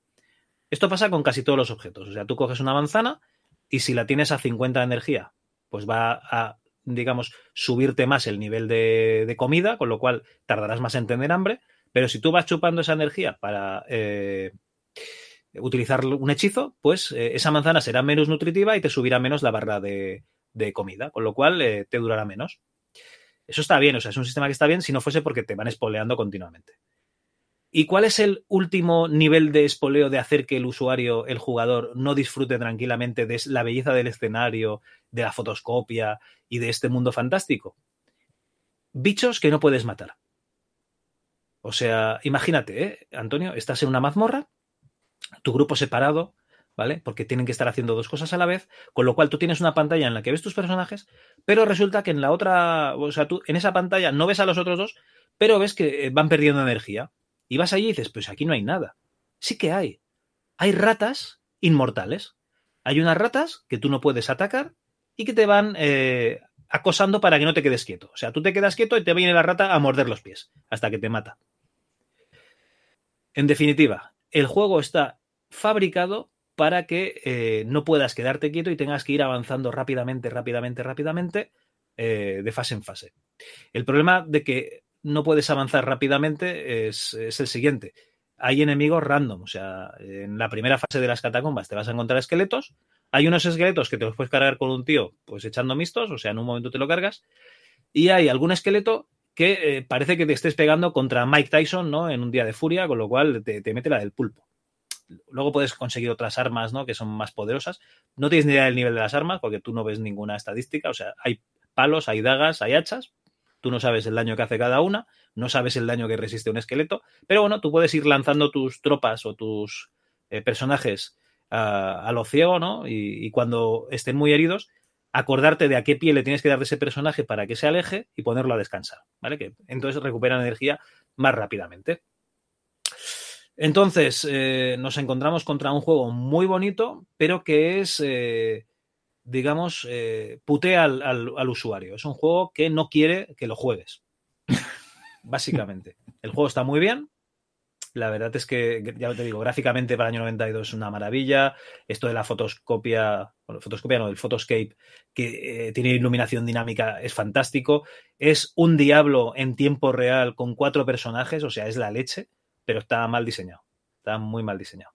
Esto pasa con casi todos los objetos. O sea, tú coges una manzana y si la tienes a 50 de energía, pues va a digamos, subirte más el nivel de, de, comida, con lo cual tardarás más en tener hambre, pero si tú vas chupando esa energía para eh, utilizar un hechizo, pues eh, esa manzana será menos nutritiva y te subirá menos la barra de, de comida, con lo cual eh, te durará menos. Eso está bien, o sea, es un sistema que está bien si no fuese porque te van espoleando continuamente. ¿Y cuál es el último nivel de espoleo de hacer que el usuario, el jugador, no disfrute tranquilamente de la belleza del escenario, de la fotoscopia y de este mundo fantástico? Bichos que no puedes matar. O sea, imagínate, ¿eh? Antonio, estás en una mazmorra, tu grupo separado, ¿vale? Porque tienen que estar haciendo dos cosas a la vez, con lo cual tú tienes una pantalla en la que ves tus personajes, pero resulta que en la otra, o sea, tú en esa pantalla no ves a los otros dos, pero ves que van perdiendo energía. Y vas allí y dices, pues aquí no hay nada. Sí que hay. Hay ratas inmortales. Hay unas ratas que tú no puedes atacar y que te van eh, acosando para que no te quedes quieto. O sea, tú te quedas quieto y te viene la rata a morder los pies hasta que te mata. En definitiva, el juego está fabricado para que eh, no puedas quedarte quieto y tengas que ir avanzando rápidamente, rápidamente, rápidamente eh, de fase en fase. El problema de que no puedes avanzar rápidamente es, es, el siguiente. Hay enemigos random, o sea, en la primera fase de las catacumbas te vas a encontrar esqueletos. Hay unos esqueletos que te los puedes cargar con un tío, pues echando mistos, o sea, en un momento te lo cargas. Y hay algún esqueleto que eh, parece que te estés pegando contra Mike Tyson, ¿no? En un día de furia, con lo cual te, te mete la del pulpo. Luego puedes conseguir otras armas, ¿no? Que son más poderosas. No tienes ni idea del nivel de las armas, porque tú no ves ninguna estadística. O sea, hay palos, hay dagas, hay hachas, tú no sabes el daño que hace cada una, no sabes el daño que resiste un esqueleto, pero bueno, tú puedes ir lanzando tus tropas o tus eh, personajes uh, a lo ciego, ¿no? Y, y, cuando estén muy heridos, acordarte de a qué pie le tienes que dar de ese personaje para que se aleje y ponerlo a descansar, ¿vale? Que entonces recuperan energía más rápidamente. Entonces, eh, nos encontramos contra un juego muy bonito, pero que es... Eh, digamos, eh, putea al, al- al usuario. Es un juego que no quiere que lo juegues. Básicamente. El juego está muy bien. La verdad es que, ya te digo, gráficamente para el año 92 es una maravilla. Esto de la fotoscopia, bueno, fotoscopia no, el photoscape, que eh, tiene iluminación dinámica, es fantástico. Es un diablo en tiempo real con cuatro personajes, o sea, es la leche, pero está mal diseñado. Está muy mal diseñado.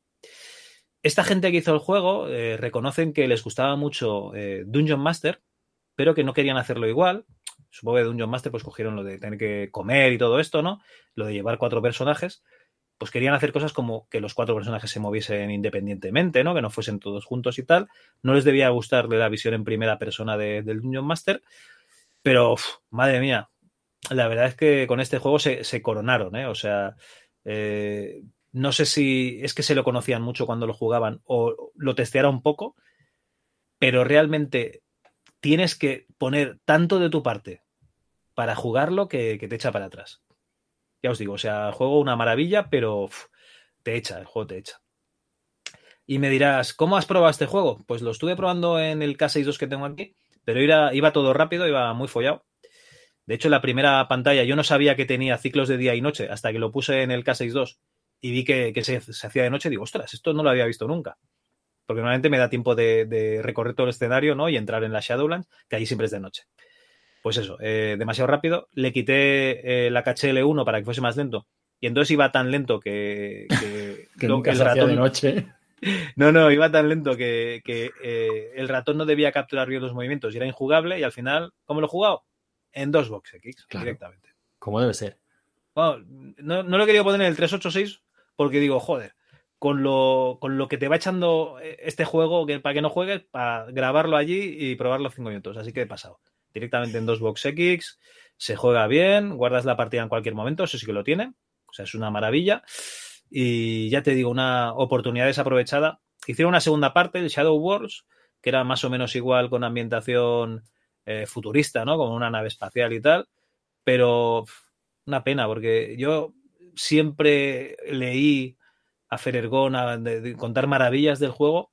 Esta gente que hizo el juego eh, reconocen que les gustaba mucho eh, Dungeon Master, pero que no querían hacerlo igual. Supongo que Dungeon Master pues cogieron lo de tener que comer y todo esto, ¿no? Lo de llevar cuatro personajes. Pues querían hacer cosas como que los cuatro personajes se moviesen independientemente, ¿no? Que no fuesen todos juntos y tal. No les debía gustarle la visión en primera persona de- del Dungeon Master. Pero, madre mía, la verdad es que con este juego se, se coronaron, ¿eh? O sea, eh, no sé si es que se lo conocían mucho cuando lo jugaban o lo testearon un poco, pero realmente tienes que poner tanto de tu parte para jugarlo que, te echa para atrás. Ya os digo, o sea, juego una maravilla, pero te echa, el juego te echa. Y me dirás, ¿cómo has probado este juego? Pues lo estuve probando en el K62 que tengo aquí, pero iba, iba todo rápido, iba muy follado. De hecho, la primera pantalla yo no sabía que tenía ciclos de día y noche hasta que lo puse en el K62 y vi que, que se, se hacía de noche. Digo, ostras, esto no lo había visto nunca. Porque normalmente me da tiempo de, de recorrer todo el escenario ¿no? y entrar en la Shadowlands, que allí siempre es de noche. Pues eso, eh, demasiado rápido. Le quité eh, la caché L1 para que fuese más lento. Y entonces iba tan lento que, que, Que lo- nunca el se hacía de ratón- noche. no, no, iba tan lento que, que, eh, el ratón no debía capturar bien los movimientos y era injugable. Y al final, ¿cómo lo he jugado? En dos box Claro. directamente. Como debe ser. Bueno, no, no lo he querido poner en el 386 porque digo, joder, con lo, con lo que te va echando eh, este juego que, para que no juegues, para grabarlo allí y probarlo cinco minutos. Así que he pasado. Directamente en dos box X, se juega bien, guardas la partida en cualquier momento, eso sí que lo tiene. O sea, es una maravilla. Y ya te digo, una oportunidad desaprovechada. Hicieron una segunda parte, el Shadow Wars, que era más o menos igual con ambientación eh, futurista, ¿no? Como una nave espacial y tal. Pero una pena, porque yo siempre leí a Ferergón a de- de contar maravillas del juego.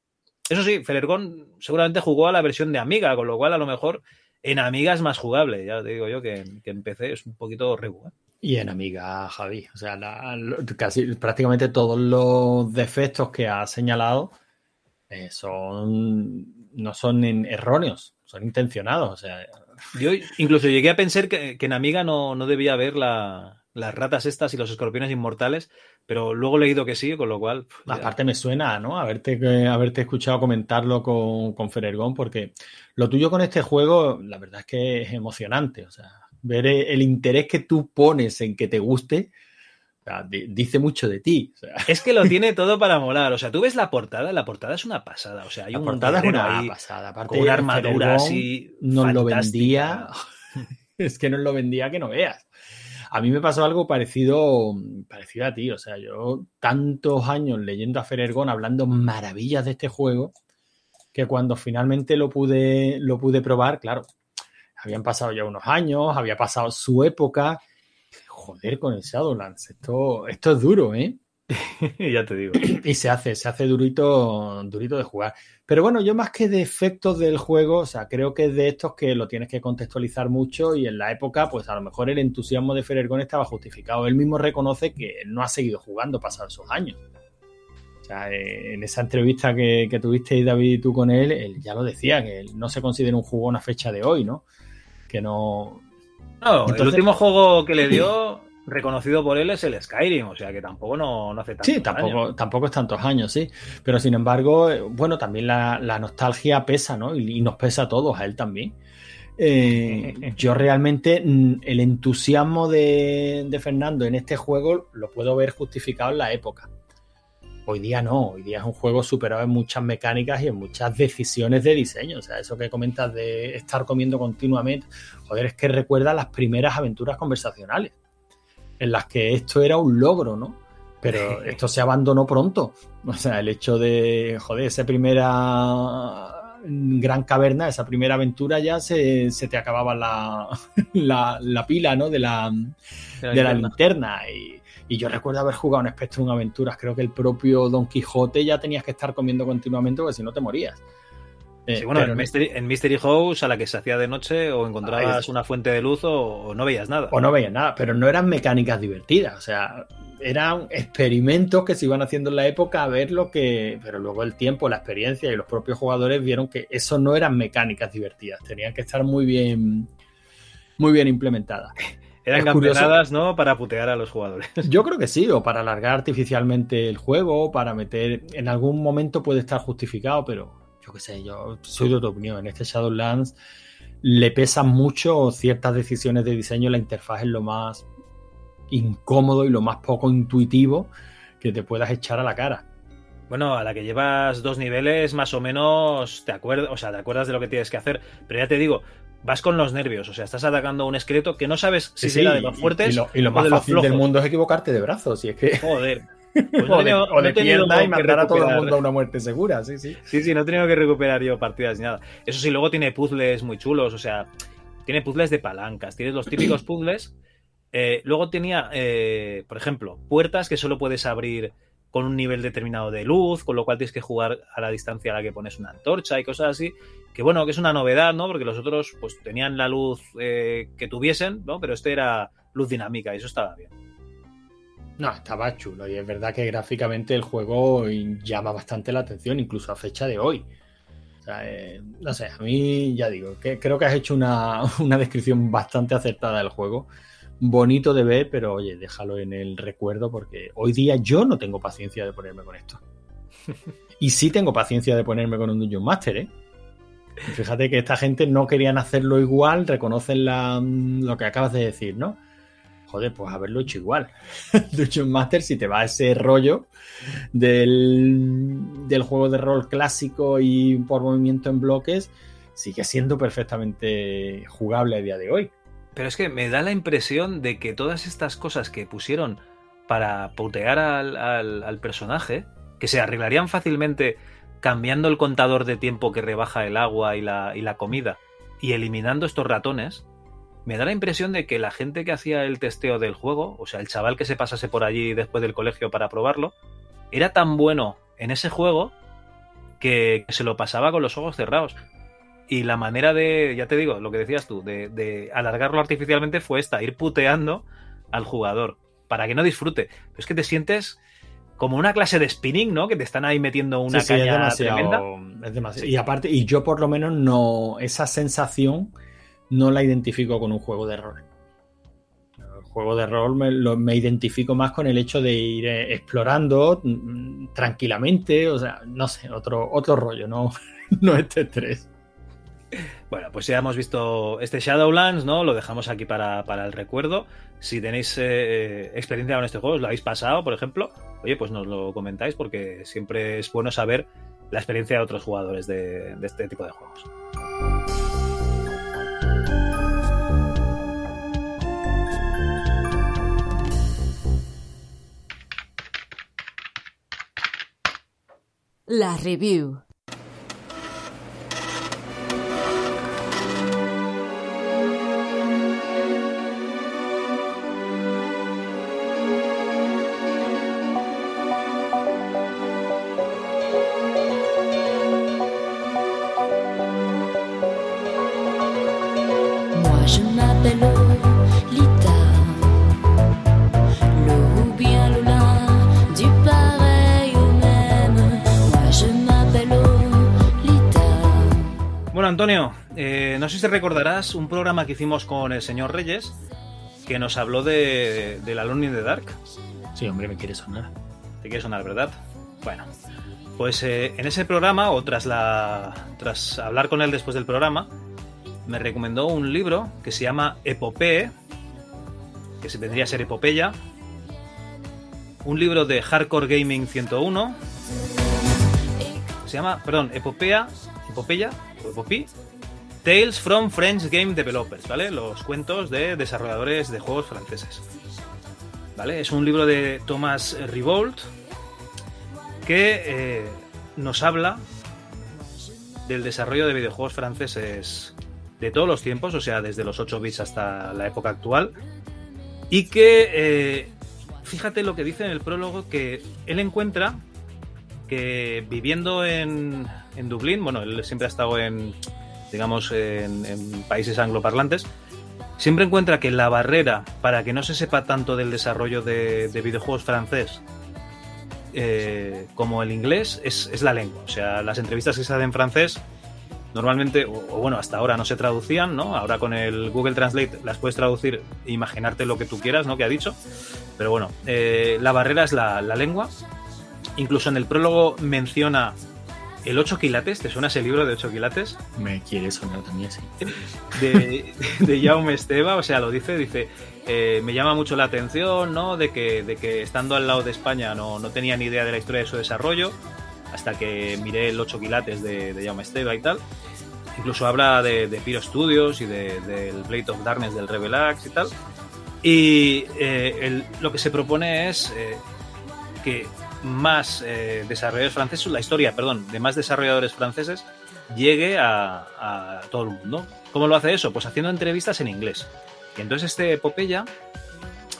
Eso sí, Ferergón seguramente jugó a la versión de Amiga, con lo cual a lo mejor en Amiga es más jugable, ya te digo yo, que, que en PC es un poquito rebu. ¿eh? Y en Amiga, Javi. O sea, la- casi prácticamente todos los defectos que ha señalado eh, son no son en- erróneos, son intencionados. O sea, Yo incluso llegué a pensar que, que en Amiga no, no debía haber la- las ratas estas y los escorpiones inmortales, pero luego he leído que sí, con lo cual... aparte me suena, ¿no? Haberte, que- haberte escuchado comentarlo con, con Ferergón, porque lo tuyo con este juego, la verdad es que es emocionante. O sea, ver e- el interés que tú pones en que te guste, o sea, di- dice mucho de ti. O sea, Es que lo tiene todo para molar. O sea, tú ves la portada, la portada es una pasada. O sea, hay la un portada es una ahí pasada. Aparte, con una armadura así. nos lo vendía. es que nos lo vendía que no veas. A mí me pasó algo parecido, parecido a ti. O sea, yo tantos años leyendo a Ferergón hablando maravillas de este juego, que cuando finalmente lo pude, lo pude probar, claro, habían pasado ya unos años, había pasado su época. Joder, con el Shadowlands. Esto, esto es duro, ¿eh? ya te digo. Y se hace, se hace durito, durito de jugar. Pero bueno, yo más que de efectos del juego, o sea, creo que es de estos que lo tienes que contextualizar mucho y en la época, pues a lo mejor el entusiasmo de Ferergón estaba justificado. Él mismo reconoce que no ha seguido jugando pasados esos años. O sea, eh, en esa entrevista que, que tuvisteis David y tú con él, él ya lo decía, que él no se considera un jugón a fecha de hoy, ¿no? Que no... No, el último juego que le dio, reconocido por él, es el Skyrim. O sea, que tampoco no, no hace tanto. Sí, tampoco, tampoco es tantos años, sí. Pero sin embargo, eh, bueno, también la, la nostalgia pesa, ¿no? Y, y nos pesa a todos, a él también. Eh, yo realmente mm, el entusiasmo de, de Fernando en este juego lo puedo ver justificado en la época. Hoy día no, hoy día es un juego superado en muchas mecánicas y en muchas decisiones de diseño. O sea, eso que comentas de estar comiendo continuamente, joder, es que recuerda las primeras aventuras conversacionales, en las que esto era un logro, ¿no? Pero esto se abandonó pronto. O sea, el hecho de, joder, esa primera gran caverna, esa primera aventura ya se, se te acababa la, la, la pila, ¿no? De la, De la de la linterna. linterna. Y, y yo recuerdo haber jugado en Spectrum Aventuras. Creo que el propio Don Quijote ya tenías que estar comiendo continuamente porque si no te morías. Eh, Sí, bueno, pero en no- Mystery, en Mystery House a la que se hacía de noche o encontrabas una fuente de luz o, o no veías nada. o no veías nada, pero no eran mecánicas divertidas, o sea, eran experimentos que se iban haciendo en la época a ver lo que, pero luego el tiempo, la experiencia y los propios jugadores vieron que eso no eran mecánicas divertidas, tenían que estar muy bien, muy bien implementadas. Eran campeonadas, ¿no? Para putear a los jugadores. Yo creo que sí, o para alargar artificialmente el juego, para meter. En algún momento puede estar justificado, pero yo qué sé, yo soy de otra opinión. En este Shadowlands le pesan mucho ciertas decisiones de diseño, la interfaz es lo más incómodo y lo más poco intuitivo que te puedas echar a la cara. Bueno, a la que llevas dos niveles, más o menos te acuerdas, o sea, te acuerdas de lo que tienes que hacer. Pero ya te digo, vas con los nervios. O sea, estás atacando a un esqueleto que no sabes si Sí, será de los y- fuertes y, lo, y lo o más de los fácil del mundo es equivocarte de brazos, si es que. Joder. Pues no o de, tenido- o no de pierna y mandar a todo el mundo a una muerte segura, sí, sí. Sí, sí, no he tenido que recuperar yo partidas ni nada. Eso sí, luego tiene puzzles muy chulos, o sea, tiene puzzles de palancas, tienes los típicos puzzles. Eh, luego tenía, eh, por ejemplo, puertas que solo puedes abrir con un nivel determinado de luz, con lo cual tienes que jugar a la distancia a la que pones una antorcha y cosas así. Que bueno, que es una novedad, ¿no? Porque los otros pues tenían la luz eh, que tuviesen, ¿no? Pero este era luz dinámica y eso estaba bien. No, estaba chulo y es verdad que gráficamente el juego llama bastante la atención, incluso a fecha de hoy. O sea, eh, no sé, a mí ya digo, que creo que has hecho una, una descripción bastante acertada del juego. Bonito de ver, pero oye, déjalo en el recuerdo porque hoy día yo no tengo paciencia de ponerme con esto. Y sí tengo paciencia de ponerme con un Dungeon Master, ¿eh? Fíjate que esta gente no querían hacerlo igual, reconocen la, lo que acabas de decir, ¿no? Joder, pues haberlo hecho igual. Dungeon Master, si te va ese rollo del, del juego de rol clásico y por movimiento en bloques, sigue siendo perfectamente jugable a día de hoy. Pero es que me da la impresión de que todas estas cosas que pusieron para putear al, al- al personaje, que se arreglarían fácilmente cambiando el contador de tiempo que rebaja el agua y la, y la comida y eliminando estos ratones, me da la impresión de que la gente que hacía el testeo del juego, o sea, el chaval que se pasase por allí después del colegio para probarlo, era tan bueno en ese juego que se lo pasaba con los ojos cerrados. Y la manera de, ya te digo, lo que decías tú, de, de alargarlo artificialmente fue esta, ir puteando al jugador para que no disfrute. Pero es que te sientes como una clase de spinning, ¿no? Que te están ahí metiendo una Sí, sí, es caña demasiado- tremenda. es demasiado. Y aparte, y yo por lo menos no, esa sensación no la identifico con un juego de rol. El juego de rol me, lo- identifico más con el hecho de ir eh, explorando mm, tranquilamente, o sea, no sé, otro, otro rollo, no, no este estrés. Bueno, pues ya hemos visto este Shadowlands, ¿no? Lo dejamos aquí para, para el recuerdo. Si tenéis eh, experiencia con este juego, os lo habéis pasado, por ejemplo, oye, pues nos lo comentáis porque siempre es bueno saber la experiencia de otros jugadores de este tipo de juegos. La review. Si recordarás un programa que hicimos con el señor Reyes que nos habló de, del Alone in the Dark. Sí, hombre, me quiere sonar. Te quiere sonar, ¿verdad? Bueno, pues eh, en ese programa, o tras, la, tras hablar con él después del programa, me recomendó un libro que se llama Epopee, que se vendría a ser Epopeya, un libro de Hardcore Gaming 101, se llama, perdón, Epopea, Epopeya, o Epopee, Tales from French Game Developers, ¿vale? Los cuentos de desarrolladores de juegos franceses. ¿Vale? Es un libro de Thomas Rivolt que eh, nos habla del desarrollo de videojuegos franceses de todos los tiempos, o sea, desde los 8 bits hasta la época actual. Y que, eh, fíjate lo que dice en el prólogo, que él encuentra que viviendo en, en Dublín, bueno, él siempre ha estado en, digamos, en, países angloparlantes, siempre encuentra que la barrera para que no se sepa tanto del desarrollo de, de videojuegos francés eh, como el inglés es, es la lengua. O sea, las entrevistas que se hacen en francés normalmente, o, o bueno, hasta ahora no se traducían, ¿no? Ahora con el Google Translate las puedes traducir e imaginarte lo que tú quieras, ¿no? Que ha dicho. Pero bueno, eh, la barrera es la, la lengua. Incluso en el prólogo menciona el 8 quilates. ¿Te suena ese libro de 8 quilates? Me quiere sonar también, sí. de, de Jaume Esteba, o sea, lo dice, dice, eh, me llama mucho la atención, ¿no? De que, de que estando al lado de España no, no tenía ni idea de la historia de su desarrollo, hasta que miré el 8 quilates de, de Jaume Esteba y tal. Incluso habla de, de Pyro Studios y de- del Blade of Darkness del Revelax y tal. Y eh, el- lo que se propone es eh, que más eh, desarrolladores franceses, la historia, perdón, de más desarrolladores franceses llegue a, todo el mundo. ¿Cómo lo hace eso? Pues haciendo entrevistas en inglés. Y entonces este Epopeya,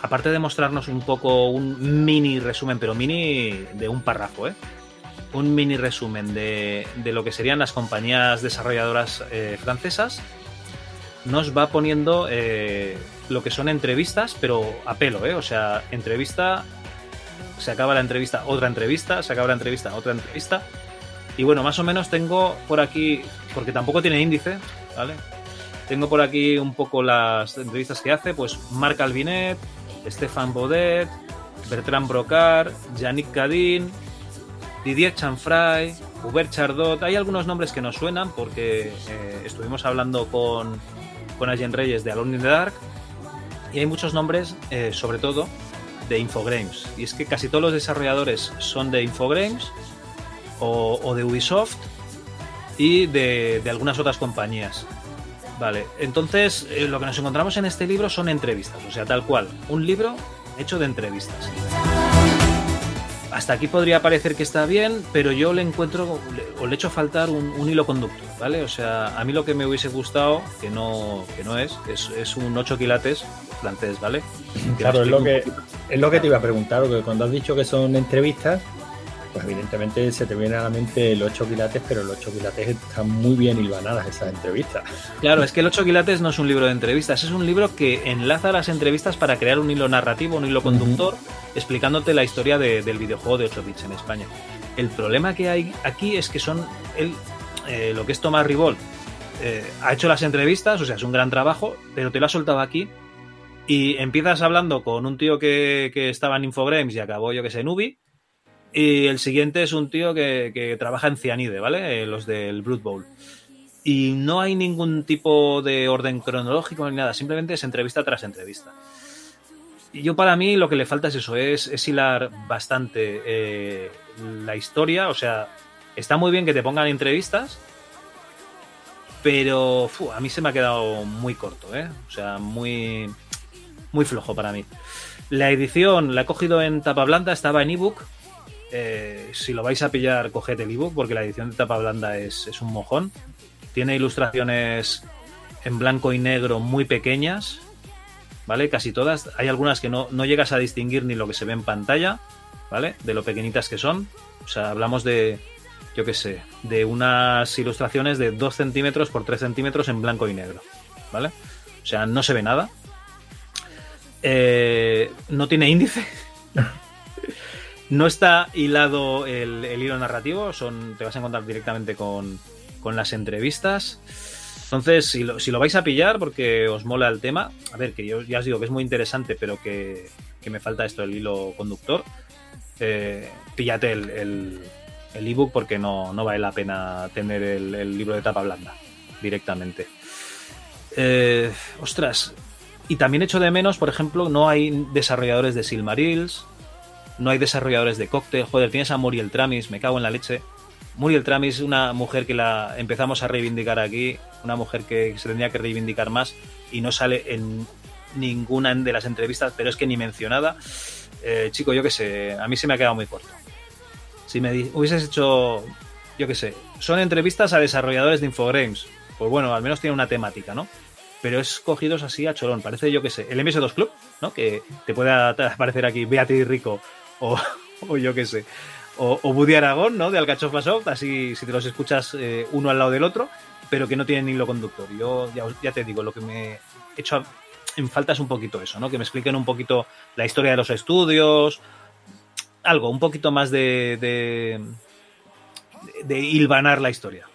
aparte de mostrarnos un poco un mini resumen, pero mini de un párrafo, ¿eh? un mini resumen de, de lo que serían las compañías desarrolladoras eh, francesas, nos va poniendo eh, lo que son entrevistas, pero a pelo. O sea, entrevista, se acaba la entrevista, otra entrevista, se acaba la entrevista, otra entrevista. Y bueno, más o menos tengo por aquí, porque tampoco tiene índice, ¿vale? Tengo por aquí un poco las entrevistas que hace, pues Marc Albinet, Stefan Baudet, Bertrand Brocard, Yannick Cadin, Didier Chanfray, Hubert Chardot. Hay algunos nombres que nos suenan porque eh, estuvimos hablando con, con Reyes de Alone in the Dark y hay muchos nombres, eh, sobre todo, de Infogrames. Y es que casi todos los desarrolladores son de Infogrames o, de Ubisoft y de, de algunas otras compañías. Vale, entonces eh, lo que nos encontramos en este libro son entrevistas, o sea, tal cual, un libro hecho de entrevistas. Hasta aquí podría parecer que está bien, pero yo le encuentro le- o le echo faltar un, un hilo conductor, ¿vale? O sea, a mí lo que me hubiese gustado, que no, que no es, es, es un 8 quilates francés, ¿vale? Que Claro, es lo, que, es lo que te iba a preguntar, porque cuando has dicho que son entrevistas, pues evidentemente se te viene a la mente el 8 quilates, pero el 8 quilates están muy bien hilvanadas esas entrevistas. Claro, es que el 8 quilates no es un libro de entrevistas, es un libro que enlaza las entrevistas para crear un hilo narrativo, un hilo conductor, explicándote la historia de- del videojuego de 8 bits en España. El problema que hay aquí es que son él, eh, lo que es Tomás Ribol, eh, ha hecho las entrevistas, o sea, es un gran trabajo, pero te lo ha soltado aquí y empiezas hablando con un tío que, que estaba en Infogrames y acabó, yo que sé, en Ubi, y el siguiente es un tío que, que trabaja en Cianide, ¿vale? Eh, los del Blood Bowl y no hay ningún tipo de orden cronológico ni nada, simplemente es entrevista tras entrevista. Y yo para mí lo que le falta es eso, es, es hilar bastante eh, la historia, o sea, está muy bien que te pongan entrevistas, pero a mí se me ha quedado muy corto, ¿eh? O sea, muy, muy flojo para mí. La edición la he cogido en tapa blanda, estaba en ebook. Eh, si lo vais a pillar, coged el ebook porque la edición de tapa blanda es, un mojón. Tiene ilustraciones en blanco y negro muy pequeñas, ¿vale? Casi todas. Hay algunas que no, no llegas a distinguir ni lo que se ve en pantalla, ¿vale? De lo pequeñitas que son. O sea, hablamos de, yo qué sé, de unas ilustraciones de 2 centímetros por 3 centímetros en blanco y negro, ¿vale? O sea, no se ve nada. Eh, no tiene índice. no está hilado el, hilo narrativo, son, te vas a encontrar directamente con, las entrevistas. Entonces, si lo, vais a pillar porque os mola el tema, a ver, que yo ya os digo que es muy interesante, pero que, me falta esto, el hilo conductor, eh, píllate el, el, ebook porque no, vale la pena tener el, el libro de tapa blanda directamente. Eh, ostras, y también echo de menos, por ejemplo, no hay desarrolladores de Silmarils, no hay desarrolladores de Cocktail. Joder, tienes a Muriel Tramis, me cago en la leche. Muriel Tramis, una mujer que la empezamos a reivindicar aquí, una mujer que se tendría que reivindicar más y no sale en ninguna de las entrevistas, pero es que ni mencionada. Eh, chico, yo qué sé, a mí se me ha quedado muy corto. Si me hubieses hecho, yo qué sé, son entrevistas a desarrolladores de Infogrames, pues bueno, al menos tiene una temática, ¿no? Pero es cogidos así a cholón, parece, yo qué sé, el MS2 Club, ¿no? Que te pueda aparecer aquí Beatriz Rico o, o yo qué sé, o, o Woody Aragón, ¿no? De Alcachofa Soft, así si te los escuchas eh, uno al lado del otro, pero que no tienen hilo conductor. Yo ya, te digo, lo que me he hecho en falta es un poquito eso, ¿no? Que me expliquen un poquito la historia de los estudios, algo, un poquito más de, de, de hilvanar la historia.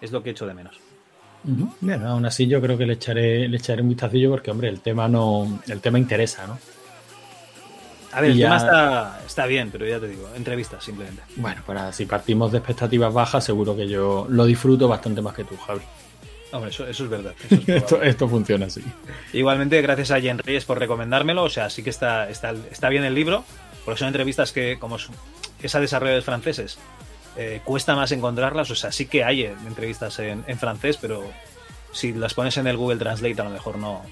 Es lo que echo de menos. Bueno, aún así yo creo que le echaré, le echaré un vistacillo porque, hombre, el tema no, el tema interesa, ¿no? A ver, el ya- tema está, está bien, pero ya te digo, entrevistas simplemente. Bueno, nada, si partimos de expectativas bajas, seguro que yo lo disfruto bastante más que tú, Javi. Hombre, eso, eso es verdad. eso es esto, esto funciona así. Igualmente, gracias a Jen Reyes por recomendármelo. O sea, sí que está, está, está bien el libro, porque son entrevistas que, como es, es a desarrolladores franceses, eh, cuesta más encontrarlas. O sea, sí que hay eh, entrevistas en, en francés, pero si las pones en el Google Translate, a lo mejor no,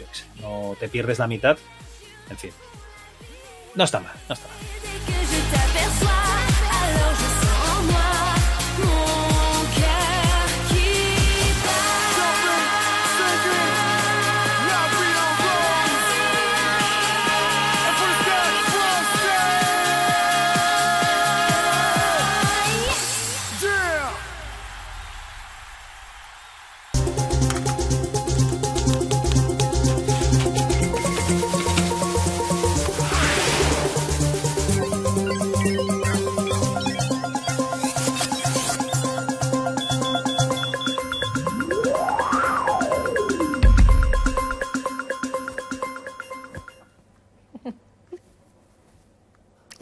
yo qué sé, no te pierdes la mitad. En fin, no está mal, no está mal.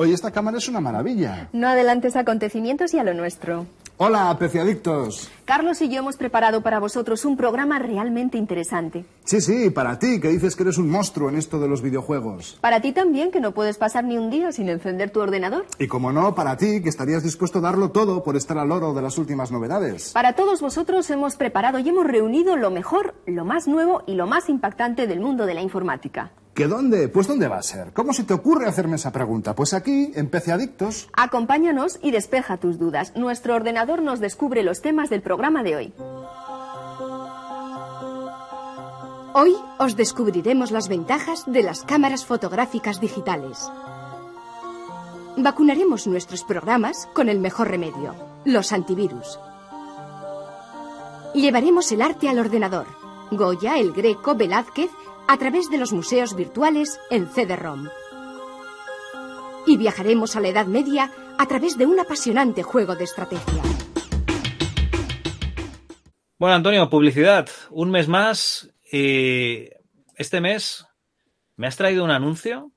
Oye, esta cámara es una maravilla. No adelantes acontecimientos y a lo nuestro. Hola, apreciadictos. Carlos y yo hemos preparado para vosotros un programa realmente interesante. Sí, sí, para ti, que dices que eres un monstruo en esto de los videojuegos. Para ti también, que no puedes pasar ni un día sin encender tu ordenador. Y como no, para ti, que estarías dispuesto a darlo todo por estar al oro de las últimas novedades. Para todos vosotros hemos preparado y hemos reunido lo mejor, lo más nuevo y lo más impactante del mundo de la informática. ¿Que dónde? Pues ¿dónde va a ser? ¿Cómo se te ocurre hacerme esa pregunta? Pues aquí, en PC Adictos. Acompáñanos y despeja tus dudas. Nuestro ordenador nos descubre los temas del programa de hoy. Hoy os descubriremos las ventajas de las cámaras fotográficas digitales. Vacunaremos nuestros programas con el mejor remedio, los antivirus. Llevaremos el arte al ordenador, Goya, El Greco, Velázquez, a través de los museos virtuales en CD-ROM. Y viajaremos a la Edad Media a través de un apasionante juego de estrategia. Bueno, Antonio, publicidad. Un mes más. Y este mes me has traído un anuncio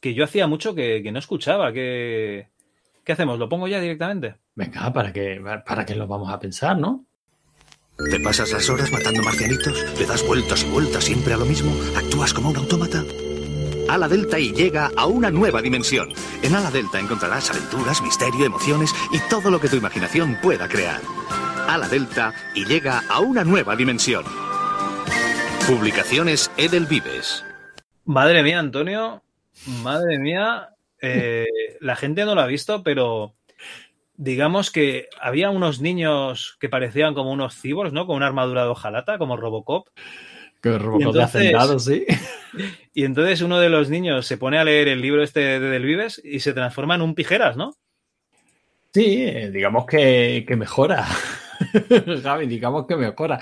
que yo hacía mucho que, que no escuchaba. Que, ¿Qué hacemos? ¿Lo pongo ya directamente? Venga, ¿para qué, ¿para qué lo vamos a pensar, no? ¿Te pasas las horas matando marcianitos? ¿Le das vueltas y vueltas siempre a lo mismo? ¿Actúas como un autómata? Ala Delta y llega a una nueva dimensión. En Ala Delta encontrarás aventuras, misterio, emociones y todo lo que tu imaginación pueda crear. Ala Delta y llega a una nueva dimensión. Publicaciones Edelvives. Madre mía, Antonio. Madre mía. eh, la gente no lo ha visto, pero digamos que había unos niños que parecían como unos cyborgs, ¿no? Con una armadura de hojalata, como Robocop. Que Robocop de entonces- hacendado, sí. Y entonces uno de los niños se pone a leer el libro este de Del Vives y se transforma en un pijeras, ¿no? Sí, eh, digamos que, que mejora. Javi, digamos que mejora.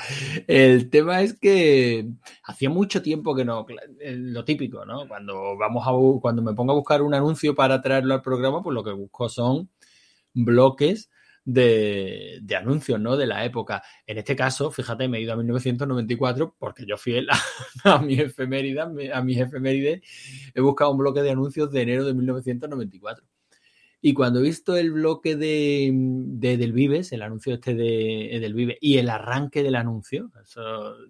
El tema es que hacía mucho tiempo que no, eh, lo típico, ¿no? Cuando vamos a cuando me pongo a buscar un anuncio para traerlo al programa, pues lo que busco son bloques de, de anuncios, ¿no? De la época. En este caso, fíjate, me he ido a 1994 porque yo fiel a, a mis efemérides, a mis efemérides, he buscado un bloque de anuncios de enero de 1994. Y cuando he visto el bloque de, de Del Vives, el anuncio este de, Del Vives y el arranque del anuncio,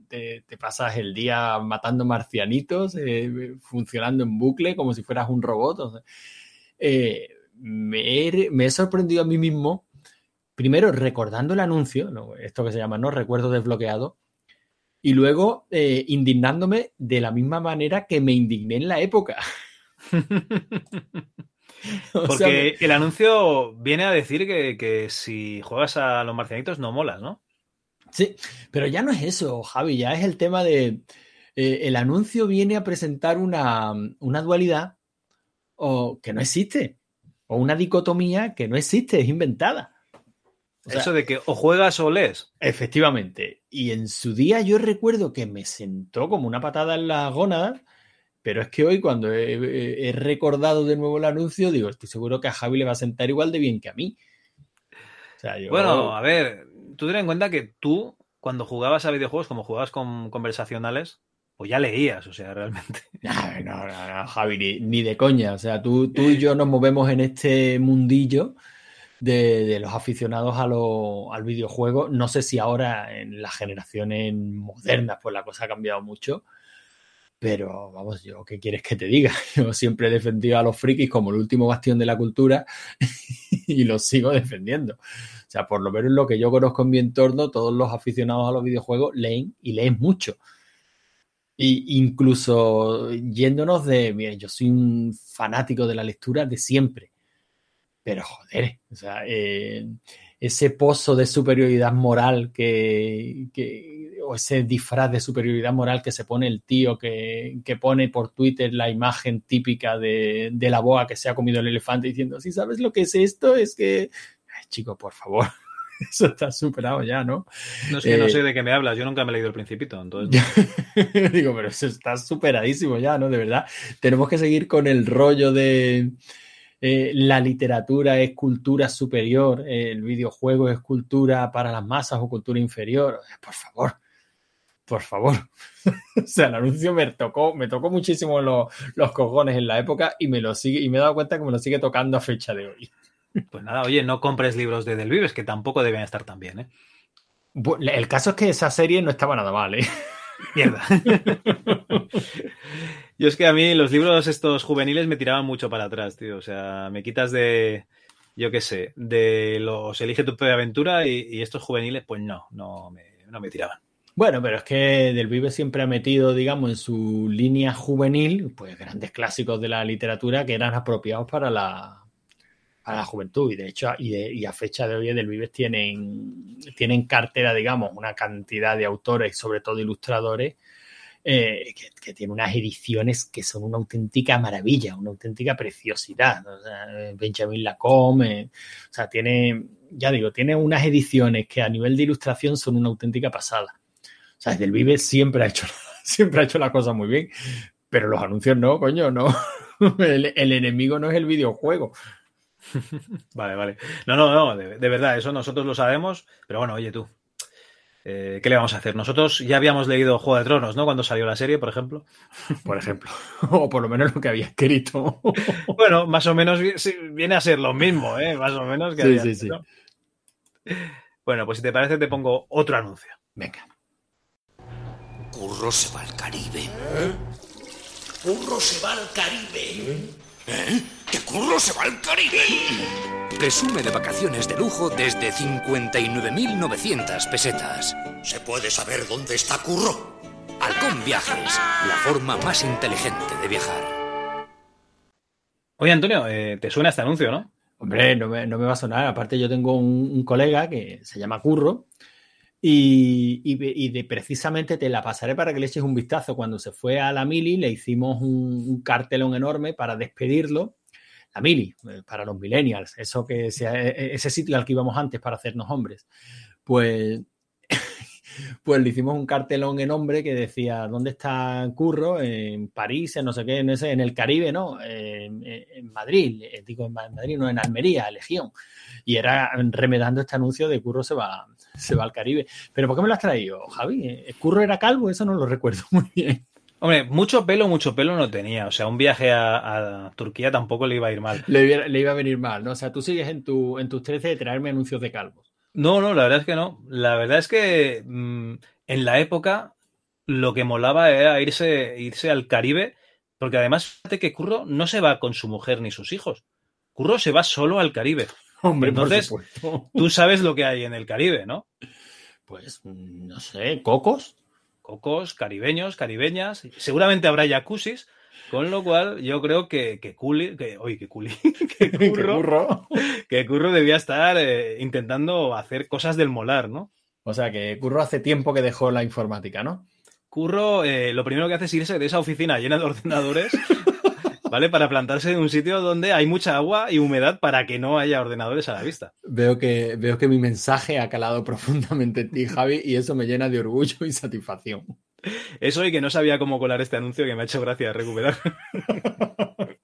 te, pasas el día matando marcianitos, eh, funcionando en bucle como si fueras un robot. o eh, me, he, me he sorprendido a mí mismo, primero recordando el anuncio, ¿no? esto que se llama, ¿no? Recuerdo desbloqueado, y luego eh, indignándome de la misma manera que me indigné en la época. Porque sea, el anuncio viene a decir que, que si juegas a los marcianitos no molas, ¿no? Sí, pero ya no es eso, Javi, ya es el tema de... eh, el anuncio viene a presentar una, una dualidad o, que no existe. O una dicotomía que no existe, es inventada. O sea, Eso de que o juegas o lees. Efectivamente. Y en su día yo recuerdo que me sentó como una patada en las gónadas, pero es que hoy cuando he, recordado de nuevo el anuncio, digo, estoy seguro que a Javi le va a sentar igual de bien que a mí. O sea, yo... Bueno, a ver, tú ten en cuenta que tú, cuando jugabas a videojuegos, como jugabas con conversacionales, pues ya leías, o sea, realmente. No, no, no, Javi, ni, ni de coña. O sea, tú, tú y yo nos movemos en este mundillo de, de los aficionados a lo- al videojuego. No sé si ahora en las generaciones modernas, pues la cosa ha cambiado mucho. Pero vamos, yo, ¿qué quieres que te diga? Yo siempre he defendido a los frikis como el último bastión de la cultura y los sigo defendiendo. O sea, por lo menos lo que yo conozco en mi entorno, todos los aficionados a los videojuegos leen y leen mucho. Y incluso yéndonos de, mira, yo soy un fanático de la lectura de siempre, pero joder, o sea, eh, ese pozo de superioridad moral que, o ese disfraz de superioridad moral que se pone el tío que, que pone por Twitter la imagen típica de, de la boa que se ha comido el elefante diciendo, si sabes lo que es esto, es que, Ay, chico, por favor, eso está superado ya, ¿no? No es que no Eh, sé de qué me hablas, yo nunca me he leído el Principito, entonces. Digo, pero eso está superadísimo ya, ¿no? De verdad. Tenemos que seguir con el rollo de eh, la literatura es cultura superior, eh, el videojuego es cultura para las masas o cultura inferior. Por favor, por favor. o sea, el anuncio me tocó, me tocó muchísimo los, los cojones en la época y me lo sigue, y me he dado cuenta que me lo sigue tocando a fecha de hoy. Pues nada, oye, no compres libros de Del Vives, que tampoco deben estar tan bien, ¿eh? El caso es que esa serie no estaba nada mal, ¿eh? Mierda. Yo es que a mí los libros estos juveniles me tiraban mucho para atrás, tío. O sea, me quitas de, yo qué sé, de los Elige tu propia aventura y, y estos juveniles, pues no, no me, no me tiraban. Bueno, pero es que Del Vive siempre ha metido, digamos, en su línea juvenil, pues grandes clásicos de la literatura que eran apropiados para la, para la juventud. Y de hecho, y, a fecha de hoy Del Vives tienen, tienen cartera, digamos, una cantidad de autores, sobre todo ilustradores, eh, que, que tiene unas ediciones que son una auténtica maravilla, una auténtica preciosidad. O sea, eh, Benjamin Lacombe, eh, o sea, tiene, ya digo, tiene unas ediciones que a nivel de ilustración son una auténtica pasada. O sea, Del Vive siempre ha hecho, siempre ha hecho la cosa muy bien, pero los anuncios no, coño, no. El, el enemigo no es el videojuego. Vale, vale. No, no, no, de, de verdad, eso nosotros lo sabemos, pero bueno, oye tú. eh, ¿Qué le vamos a hacer? Nosotros ya habíamos leído Juego de Tronos, ¿no? Cuando salió la serie, por ejemplo. Por ejemplo. O por lo menos lo que había escrito. Bueno, más o menos vi- sí, viene a ser lo mismo, ¿eh? Más o menos que Sí, había sí, escrito. Bueno, pues si te parece, te pongo otro anuncio. Venga. Curro se va al Caribe. Curro se va al Caribe. ¿Eh? ¿Que Curro se va al Caribe? Presume de vacaciones de lujo desde 59.900 pesetas. ¿Se puede saber dónde está Curro? Halcón Viajes, la forma más inteligente de viajar. Oye, Antonio, eh, ¿te suena este anuncio, no? Hombre, no me, no me va a sonar. Aparte, yo tengo un, un colega que se llama Curro y, y de- precisamente te la pasaré para que le eches un vistazo. Cuando se fue a la Mili, le hicimos un, cartelón enorme para despedirlo. La Mili, eh, para los millennials, eso que sea, e- ese sitio al que íbamos antes para hacernos hombres. Pues pues le hicimos un cartelón en hombre que decía, ¿dónde está Curro? En París, en no sé qué, en, ese, en el Caribe, ¿no? En, Madrid, eh, digo en Ma- Madrid, no, en Almería, Legión. Y era remedando este anuncio de Curro se va, se va al Caribe. ¿Pero por qué me lo has traído, Javi? ¿Curro era calvo? Eso no lo recuerdo muy bien. Hombre, mucho pelo, mucho pelo no tenía. O sea, un viaje a, a Turquía tampoco le iba a ir mal. Le, iba- le iba a venir mal, ¿no? O sea, tú sigues en, tu, en tus 13 de traerme anuncios de calvos. No, no, la verdad es que no. La verdad es que mm, en la época lo que molaba era irse, irse al Caribe, porque además fíjate que Curro no se va con su mujer ni sus hijos. Curro se va solo al Caribe. Hombre, por Entonces, supuesto. tú sabes lo que hay en el Caribe, ¿no? Pues, no sé, cocos. Cocos, caribeños, caribeñas. Seguramente habrá jacuzzis, con lo cual yo creo que, que Culi, que, oye, que Culi, que Curro, Curro. que Curro debía estar eh, intentando hacer cosas del molar, ¿no? O sea, que Curro hace tiempo que dejó la informática, ¿no? Curro, eh, lo primero que hace es irse de esa oficina llena de ordenadores, ¿vale? Para plantarse en un sitio donde hay mucha agua y humedad para que no haya ordenadores a la vista. Veo que, veo que mi mensaje ha calado profundamente en ti, Javi, y eso me llena de orgullo y satisfacción. Eso y que no sabía cómo colar este anuncio que me ha hecho gracia recuperar.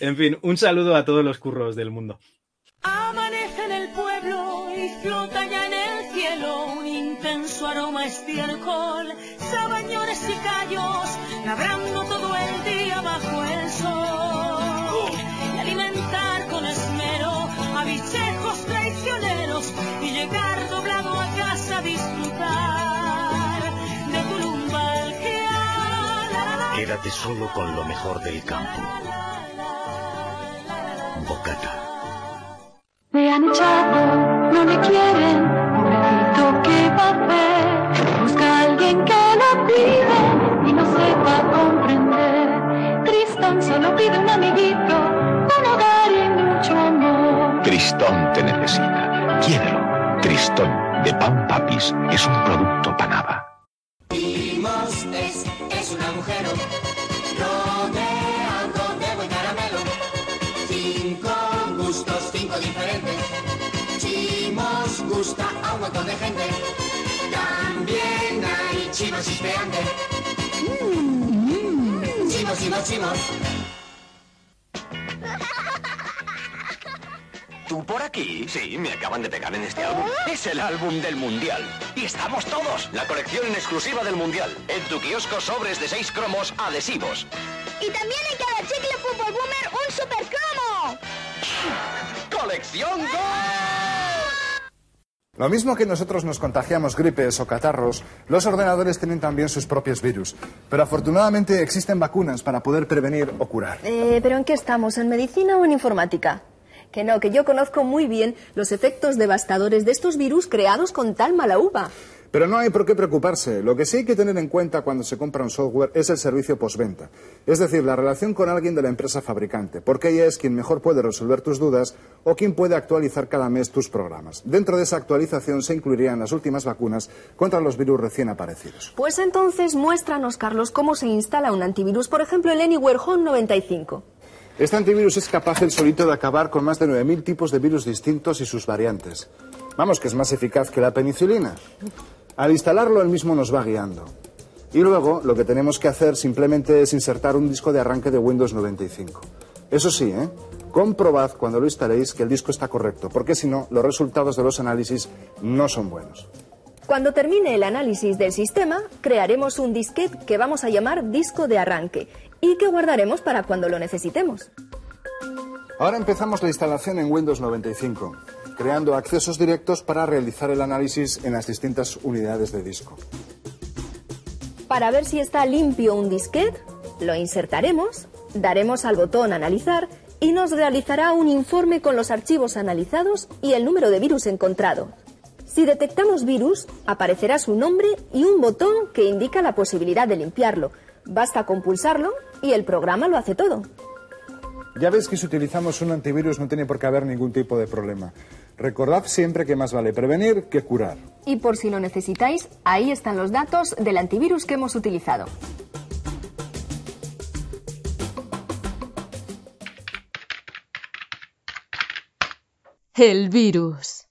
en fin, un saludo a todos los curros del mundo. Amanece en el pueblo y flota ya en el cielo un intenso aroma estiércol, sabañones y callos, labrando todo el día bajo el sol. Y alimentar con esmero a bichejos traicioneros y llegar doblado a casa a disfrutar de tu lumbalgia. Quédate solo con lo mejor del campo. Bocata. Me han echado, no me quieren, Busca a alguien que cuide y no sepa comprender. Tristón solo pide un amiguito, un hogar y mucho amor. Tristón te necesita. Quiérelo. Tristón de Pan Papis es un producto Panava. Timos es, es un agujero hay chivos chispeantes. Chivos, chivos, chivos. ¿Tú por aquí? Sí, me acaban de pegar en este álbum. Es el álbum del Mundial. Y estamos todos. La colección en exclusiva del Mundial. En tu kiosco sobres de seis cromos adhesivos. Y también en cada chicle fútbol boomer un super cromo. ¡Colección Go! Lo mismo que nosotros nos contagiamos gripes o catarros, los ordenadores tienen también sus propios virus. Pero afortunadamente existen vacunas para poder prevenir o curar. Eh, ¿Pero en qué estamos? ¿En medicina o en informática? Que no, que yo conozco muy bien los efectos devastadores de estos virus creados con tal mala uva. Pero no hay por qué preocuparse. Lo que sí hay que tener en cuenta cuando se compra un software es el servicio postventa. Es decir, la relación con alguien de la empresa fabricante, porque ella es quien mejor puede resolver tus dudas o quien puede actualizar cada mes tus programas. Dentro de esa actualización se incluirían las últimas vacunas contra los virus recién aparecidos. Pues entonces muéstranos, Carlos, cómo se instala un antivirus, por ejemplo, el Anywhere Home 95. Este antivirus es capaz el solito de acabar con más de 9.000 tipos de virus distintos y sus variantes. Vamos, que es más eficaz que la penicilina. Al instalarlo, él mismo nos va guiando. Y luego, lo que tenemos que hacer simplemente es insertar un disco de arranque de Windows 95. Eso sí, ¿eh? Comprobad cuando lo instaléis que el disco está correcto, porque si no, los resultados de los análisis no son buenos. Cuando termine el análisis del sistema, crearemos un disquete que vamos a llamar disco de arranque y que guardaremos para cuando lo necesitemos. Ahora empezamos la instalación en Windows 95, creando accesos directos para realizar el análisis en las distintas unidades de disco. Para ver si está limpio un disquete, lo insertaremos, daremos al botón analizar y nos realizará un informe con los archivos analizados y el número de virus encontrado. Si detectamos virus, aparecerá su nombre y un botón que indica la posibilidad de limpiarlo. Basta con pulsarlo y el programa lo hace todo. Ya ves que si utilizamos un antivirus no tiene por qué haber ningún tipo de problema. Recordad siempre que más vale prevenir que curar. Y por si lo necesitáis, ahí están los datos del antivirus que hemos utilizado. El virus.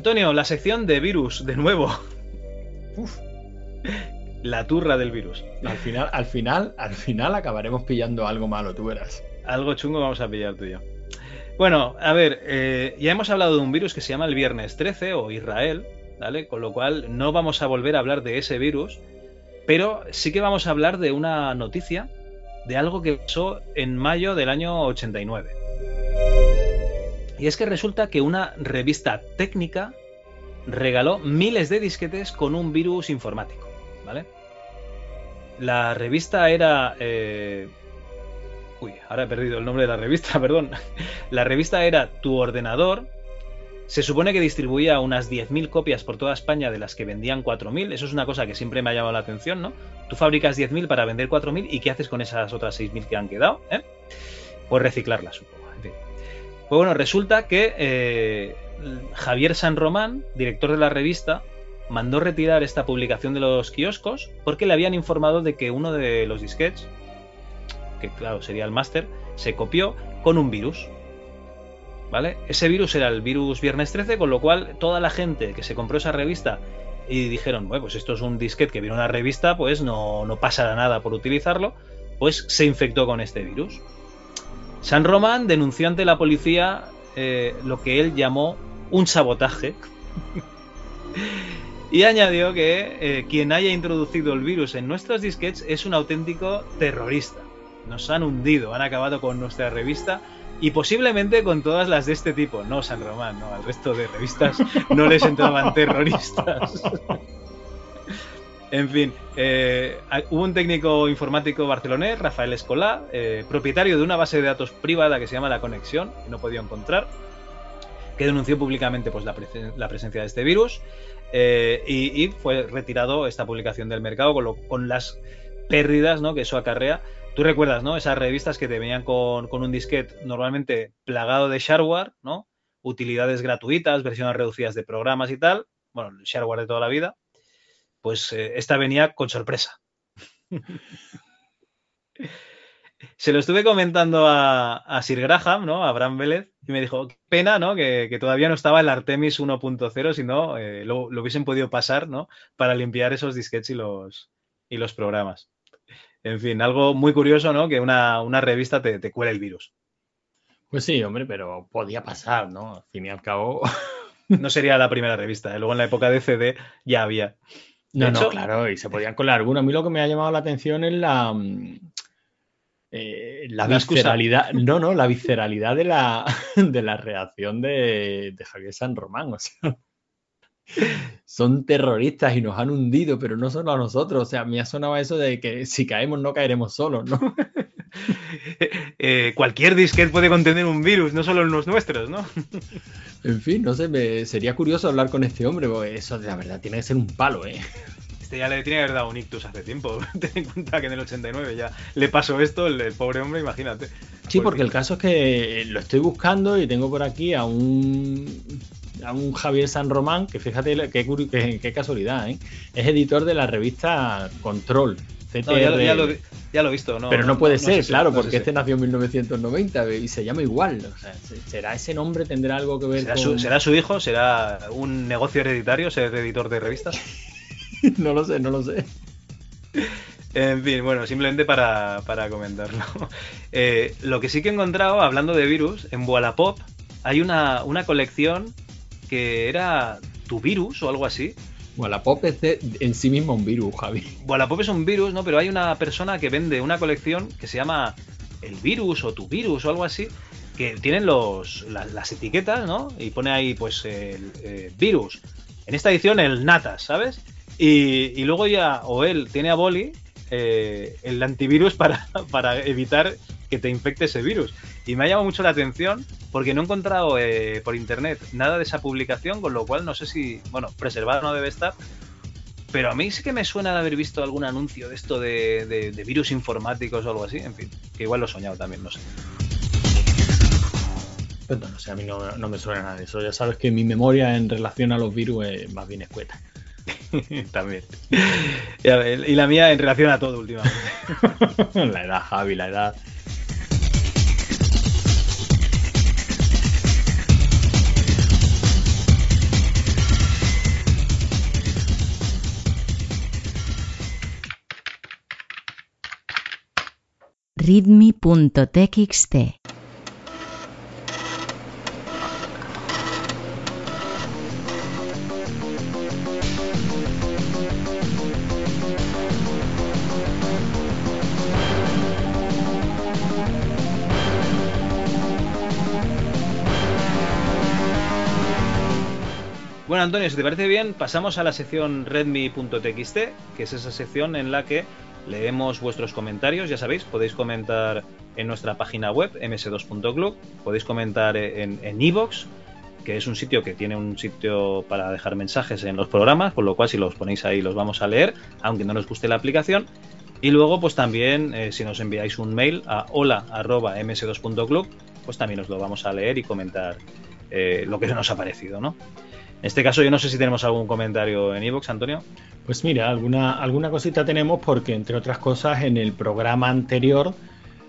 Antonio, la sección de virus, de nuevo. Uf. La turra del virus. Al final, al final, al final acabaremos pillando algo malo, tú verás. Algo chungo vamos a pillar tú y yo. Bueno, a ver, eh, ya hemos hablado de un virus que se llama el Viernes 13 o Israel, ¿vale? Con lo cual no vamos a volver a hablar de ese virus, pero sí que vamos a hablar de una noticia de algo que pasó en mayo del año 89. Y es que resulta que una revista técnica regaló miles de disquetes con un virus informático, ¿vale? La revista era eh, Uy, ahora he perdido el nombre de la revista, perdón. La revista era Tu ordenador. Se supone que distribuía unas 10.000 copias por toda España de las que vendían 4.000. Eso es una cosa que siempre me ha llamado la atención, ¿no? Tú fabricas 10.000 para vender 4.000 y ¿qué haces con esas otras 6.000 que han quedado? ¿eh? Pues reciclarlas, supongo. Pues bueno, resulta que eh, Javier San Román, director de la revista, mandó retirar esta publicación de los kioscos porque le habían informado de que uno de los disquets, que claro sería el máster, se copió con un virus. ¿Vale? Ese virus era el virus Viernes 13, con lo cual toda la gente que se compró esa revista y dijeron, bueno, pues esto es un disquete que viene una revista, pues no, no pasará nada por utilizarlo, pues se infectó con este virus. San Román denunció ante la policía eh, lo que él llamó un sabotaje. y añadió que eh, quien haya introducido el virus en nuestros disquets es un auténtico terrorista. Nos han hundido, han acabado con nuestra revista y posiblemente con todas las de este tipo. No San Román, no, al resto de revistas no les entraban terroristas. En fin, eh, hubo un técnico informático barcelonés, Rafael Escolá, eh, propietario de una base de datos privada que se llama La Conexión, que no podía encontrar, que denunció públicamente pues, la, presen- la presencia de este virus eh, y, fue retirado esta publicación del mercado con, las pérdidas ¿no? que eso acarrea. Tú recuerdas, ¿no? Esas revistas que te venían con, con un disquete normalmente plagado de shareware, ¿no? Utilidades gratuitas, versiones reducidas de programas y tal. Bueno, shareware de toda la vida. Pues eh, esta venía con sorpresa. Se lo estuve comentando a, a Sir Graham, ¿no? A Abraham Vélez, y me dijo, qué pena, ¿no? Que, que todavía no estaba el Artemis 1.0, sino eh, lo, lo hubiesen podido pasar, ¿no? Para limpiar esos disquetes y los, y los programas. En fin, algo muy curioso, ¿no? Que una, una revista te, te cuele el virus. Pues sí, hombre, pero podía pasar, ¿no? Al fin y al cabo. No sería la primera revista, ¿eh? luego en la época de CD ya había. No, hecho, no, claro, y se podían colar alguna. A mí lo que me ha llamado la atención es la. mm, eh, la visceralidad. No, no, la visceralidad de la, de la reacción de, de Javier San Román. O sea, son terroristas y nos han hundido, pero no solo a nosotros. O sea, me ha sonado eso de que si caemos no caeremos solos, ¿no? eh, cualquier disquete puede contener un virus, no solo los nuestros, ¿no? En fin, no sé, me, sería curioso hablar con este hombre, porque eso la verdad tiene que ser un palo, ¿eh? Este ya le tiene que haber dado un ictus hace tiempo. Ten en cuenta que en el 89 ya le pasó esto, el, el pobre hombre, imagínate. Sí, porque el caso es que lo estoy buscando y tengo por aquí a un a un Javier San Román, que fíjate qué, qué- qué casualidad, ¿eh? Es editor de la revista Control. No, ya lo, ya lo he visto, ¿no? Pero no puede ser, claro, no sé porque este nació en 1990 y se llama igual. O sea, ¿será ese nombre? ¿Tendrá algo que ver ¿Será con...? su, será su hijo? ¿Será un negocio hereditario ser editor de revistas? no lo sé, no lo sé. En fin, bueno, simplemente para, para comentarlo. Eh, lo que sí que he encontrado, hablando de virus, en Wallapop hay una, una colección que era tu virus o algo así. Wallapop es en sí mismo un virus, Javi. Wallapop es un virus, ¿no? Pero hay una persona que vende una colección que se llama El Virus o Tu Virus o algo así, que tienen los, la- las, etiquetas, ¿no? Y pone ahí, pues, el eh, virus. En esta edición, el Natas, ¿sabes? Y, y luego ya, o él tiene a Boli eh, el antivirus para, para evitar que te infecte ese virus. Y me ha llamado mucho la atención porque no he encontrado eh, por internet nada de esa publicación, con lo cual no sé si, bueno, preservado no debe estar, pero a mí sí que me suena de haber visto algún anuncio de esto de, de- virus informáticos o algo así. En fin, que igual lo he soñado también, no sé. No, no sé, a mí no, no me suena nada de eso. Ya sabes que mi memoria en relación a los virus es más bien escueta. también. Y, a ver, y la mía en relación a todo últimamente. la edad, Javi, la edad. readme.txt Antonio, si te parece bien, pasamos a la sección redmi.txt, que es esa sección en la que leemos vuestros comentarios, ya sabéis, podéis comentar en nuestra página web, ms2.club, podéis comentar en Evox, que es un sitio que tiene un sitio para dejar mensajes en los programas, por lo cual si los ponéis ahí los vamos a leer, aunque no nos guste la aplicación. Y luego, pues también, eh, si nos enviáis un mail a hola.ms2.club, pues también os lo vamos a leer y comentar eh, lo que nos ha parecido, ¿no? En este caso, yo no sé si tenemos algún comentario en iVoox, Antonio. Pues mira, alguna, alguna cosita tenemos porque, entre otras cosas, en el programa anterior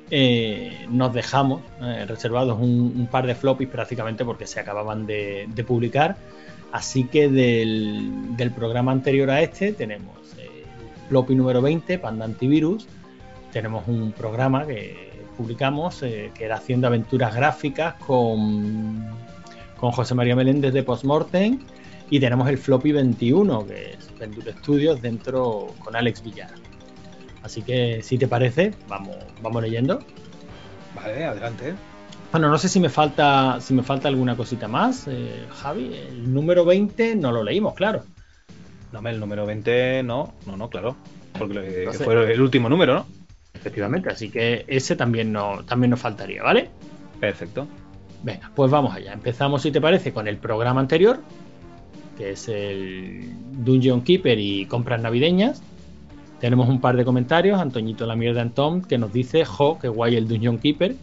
eh, nos dejamos reservados un, par de floppies prácticamente porque se acababan de, publicar. Así que del, del, programa anterior a este tenemos floppy número 20, Panda Antivirus. Tenemos un programa que publicamos eh, que era haciendo aventuras gráficas con, con José María Meléndez de Postmortem. Y tenemos el floppy 21, que es Venture Studios, dentro con Alex Villar. Así que, si te parece, vamos, vamos leyendo. Vale, adelante. Bueno, no sé si me falta, si me falta alguna cosita más, eh, Javi. El número 20 no lo leímos, claro. No, el número 20 no, no, no, claro. Porque fue el último número, ¿no? Efectivamente, así que ese también, no, también nos faltaría, ¿vale? Perfecto. Venga, pues vamos allá. Empezamos, si te parece, con el programa anterior, que es el Dungeon Keeper y compras navideñas. Tenemos un par de comentarios. Antoñito La Mierda en Tom, que nos dice: Jo, que guay el Dungeon Keeper.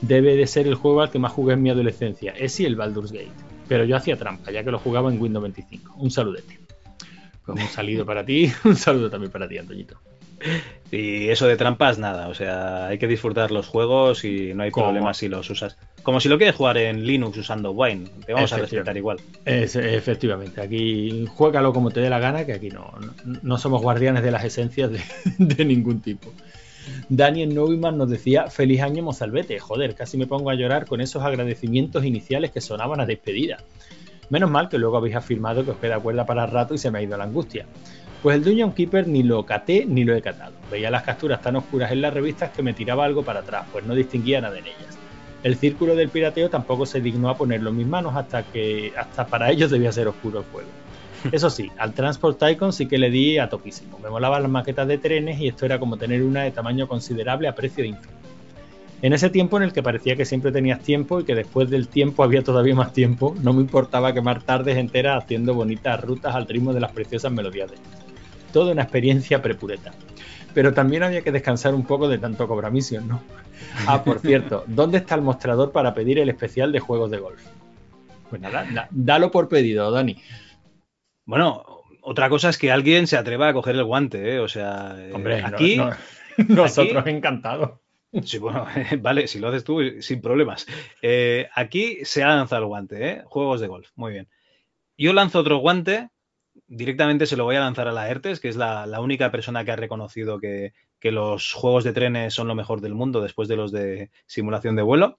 Debe de ser el juego al que más jugué en mi adolescencia. Ese y el Baldur's Gate. Pero yo hacía trampa, ya que lo jugaba en Windows 25. Un saludete. Pues un saludo para ti, un saludo también para ti, Antoñito. Y eso de trampas, nada. O sea, hay que disfrutar los juegos y no hay problema si los usas. Como si lo quieres jugar en Linux usando Wine. Te vamos a respetar igual. efectivamente. Aquí juégalo como te dé la gana, que aquí no, no, somos guardianes de las esencias de, ningún tipo. Daniel Neumann nos decía: Feliz año, Mozalbete. Joder, casi me pongo a llorar con esos agradecimientos iniciales que sonaban a despedida. Menos mal que luego habéis afirmado que os queda cuerda para rato y se me ha ido la angustia. Pues el Dungeon Keeper ni lo caté ni lo he catado. Veía las capturas tan oscuras en las revistas que me tiraba algo para atrás, pues no distinguía nada en ellas. El círculo del pirateo tampoco se dignó a ponerlo en mis manos hasta que hasta para ellos debía ser oscuro el juego. Eso sí, al Transport Tycoon sí que le di a topísimo. Me molaban las maquetas de trenes y esto era como tener una de tamaño considerable a precio de infinito. En ese tiempo en el que parecía que siempre tenías tiempo y que después del tiempo había todavía más tiempo, no me importaba quemar tardes enteras haciendo bonitas rutas al ritmo de las preciosas melodías de Toda una experiencia prepureta. Pero también había que descansar un poco de tanto cobramisión, ¿no? Ah, por cierto, ¿dónde está el mostrador para pedir el especial de juegos de golf? Pues nada, dalo por pedido, Dani. Bueno, otra cosa es que alguien se atreva a coger el guante, ¿eh? O sea, Hombre, aquí... nosotros encantados. Sí, bueno, vale, si lo haces tú, sin problemas. Eh, aquí se ha lanzado el guante, ¿eh? Juegos de golf, muy bien. Yo lanzo otro guante, directamente se lo voy a lanzar a la ERTES, que es la, única persona que ha reconocido que, los juegos de trenes son lo mejor del mundo después de los de simulación de vuelo.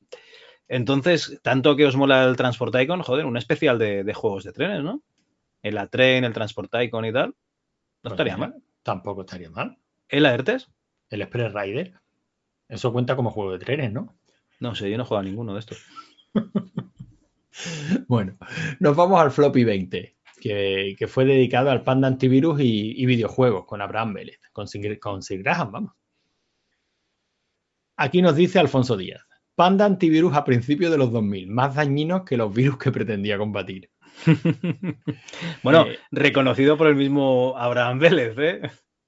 Entonces, tanto que os mola el Transport Icon, joder, un especial de, juegos de trenes, ¿no? El A-Train, el Transport Icon y tal. No pues estaría mal. Tampoco estaría mal. ¿El AERTES? El Express Rider. Eso cuenta como juego de trenes, ¿no? No sé, yo no juego a ninguno de estos. bueno, nos vamos al Floppy 20, que, fue dedicado al Panda Antivirus y, videojuegos con Abraham Vélez, con Sir, con Graham, vamos. Aquí nos dice Alfonso Díaz. Panda Antivirus a principios de los 2000, más dañinos que los virus que pretendía combatir. bueno, eh, reconocido por el mismo Abraham Vélez, ¿eh?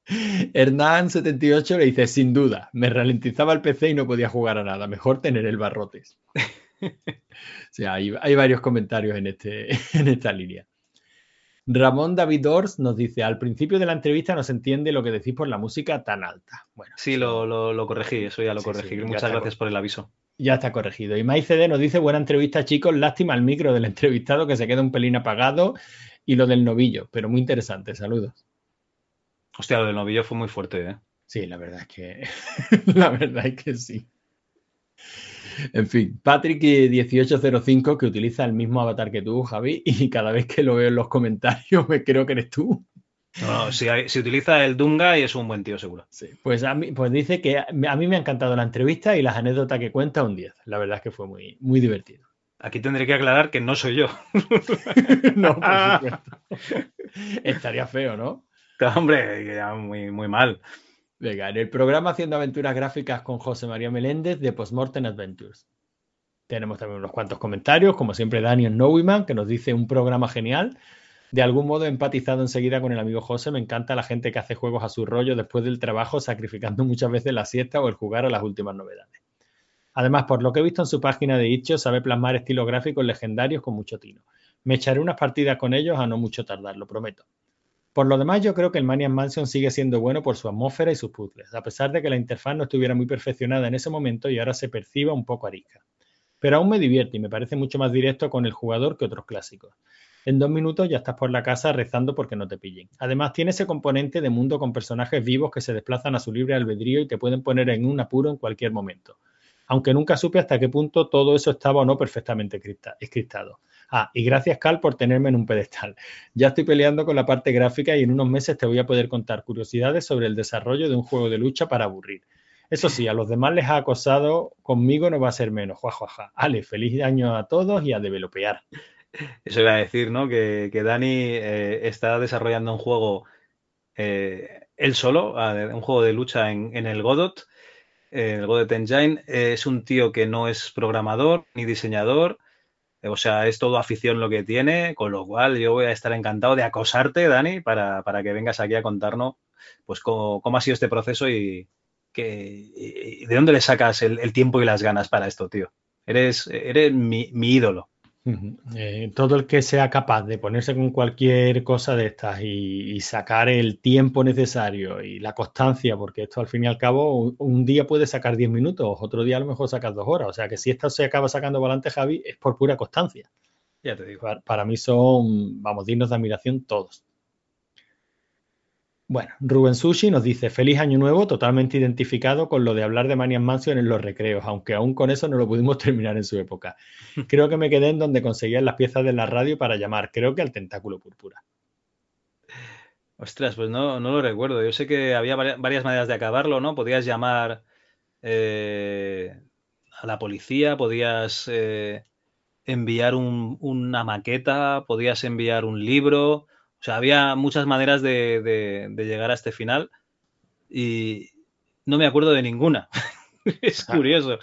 Hernán78 le dice, sin duda, me ralentizaba el PC y no podía jugar a nada, mejor tener el barrotes. o sea, hay, varios comentarios en, este, en esta línea. Ramón David Ors nos dice, al principio de la entrevista no se entiende lo que decís por la música tan alta. Bueno, sí, lo, corregí, eso ya lo corregí. Muchas gracias por el aviso. Ya está corregido. Y MyCD nos dice, buena entrevista chicos, lástima el micro del entrevistado que se queda un pelín apagado y lo del novillo, pero muy interesante, saludos. Hostia, lo del novillo fue muy fuerte, ¿eh? Sí, la verdad es que. la verdad es que sí. En fin, Patrick1805, que utiliza el mismo avatar que tú, Javi, y cada vez que lo veo en los comentarios me creo que eres tú. No, si, utiliza el Dunga y es un buen tío, seguro. Sí, pues, a mí, pues dice que a mí me ha encantado la entrevista y las anécdotas que cuenta un 10. La verdad es que fue muy, muy divertido. Aquí tendré que aclarar que no soy yo. no, por supuesto. Estaría feo, ¿no? Hombre, muy, muy mal. Venga, en el programa Haciendo Aventuras Gráficas con José María Meléndez de Postmortem Adventures. Tenemos también unos cuantos comentarios, como siempre Daniel Nowiman, que nos dice un programa genial. De algún modo he empatizado enseguida con el amigo José. Me encanta la gente que hace juegos a su rollo después del trabajo, sacrificando muchas veces la siesta o el jugar a las últimas novedades. Además, por lo que he visto en su página de Itch.io, sabe plasmar estilos gráficos legendarios con mucho tino. Me echaré unas partidas con ellos a no mucho tardar, lo prometo. Por lo demás, yo creo que el Maniac Mansion sigue siendo bueno por su atmósfera y sus puzzles, a pesar de que la interfaz no estuviera muy perfeccionada en ese momento y ahora se perciba un poco arisca. Pero aún me divierte y me parece mucho más directo con el jugador que otros clásicos. En dos minutos ya estás por la casa rezando porque no te pillen. Además, tiene ese componente de mundo con personajes vivos que se desplazan a su libre albedrío y te pueden poner en un apuro en cualquier momento. Aunque nunca supe hasta qué punto todo eso estaba o no perfectamente escriptado. Ah, y gracias Cal por tenerme en un pedestal. Ya estoy peleando con la parte gráfica y en unos meses te voy a poder contar curiosidades sobre el desarrollo de un juego de lucha para aburrir. Eso sí, a los demás les ha acosado, conmigo no va a ser menos. Juajuaja. Ale, feliz año a todos y a developear. Eso iba a decir, ¿no? Que, Dani eh, está desarrollando un juego eh, él solo, un juego de lucha en, el Godot, el Godot Engine. es un tío que no es programador ni diseñador, o sea, es todo afición lo que tiene, con lo cual yo voy a estar encantado de acosarte, Dani, para, que vengas aquí a contarnos pues cómo, ha sido este proceso y, que, de dónde le sacas el, tiempo y las ganas para esto, tío. Eres, eres mi ídolo. Eh, todo el que sea capaz de ponerse con cualquier cosa de estas y, sacar el tiempo necesario y la constancia, porque esto al fin y al cabo un, día puede sacar 10 minutos, otro día a lo mejor sacas dos horas. O sea que si esto se acaba sacando volante, Javi, es por pura constancia. Ya te digo. para mí son, vamos, dignos de admiración todos. Bueno, Rubén Sushi nos dice, feliz año nuevo, totalmente identificado con lo de hablar de Maniac Mansion en los recreos, aunque aún con eso no lo pudimos terminar en su época. Creo que me quedé en donde conseguían las piezas de la radio para llamar, creo que al tentáculo púrpura. Ostras, pues no, no lo recuerdo. Yo sé que había varias maneras de acabarlo, ¿no? Podías llamar eh, a la policía, podías eh, enviar una maqueta, podías enviar un libro o sea, había muchas maneras de, llegar a este final y no me acuerdo de ninguna. es curioso.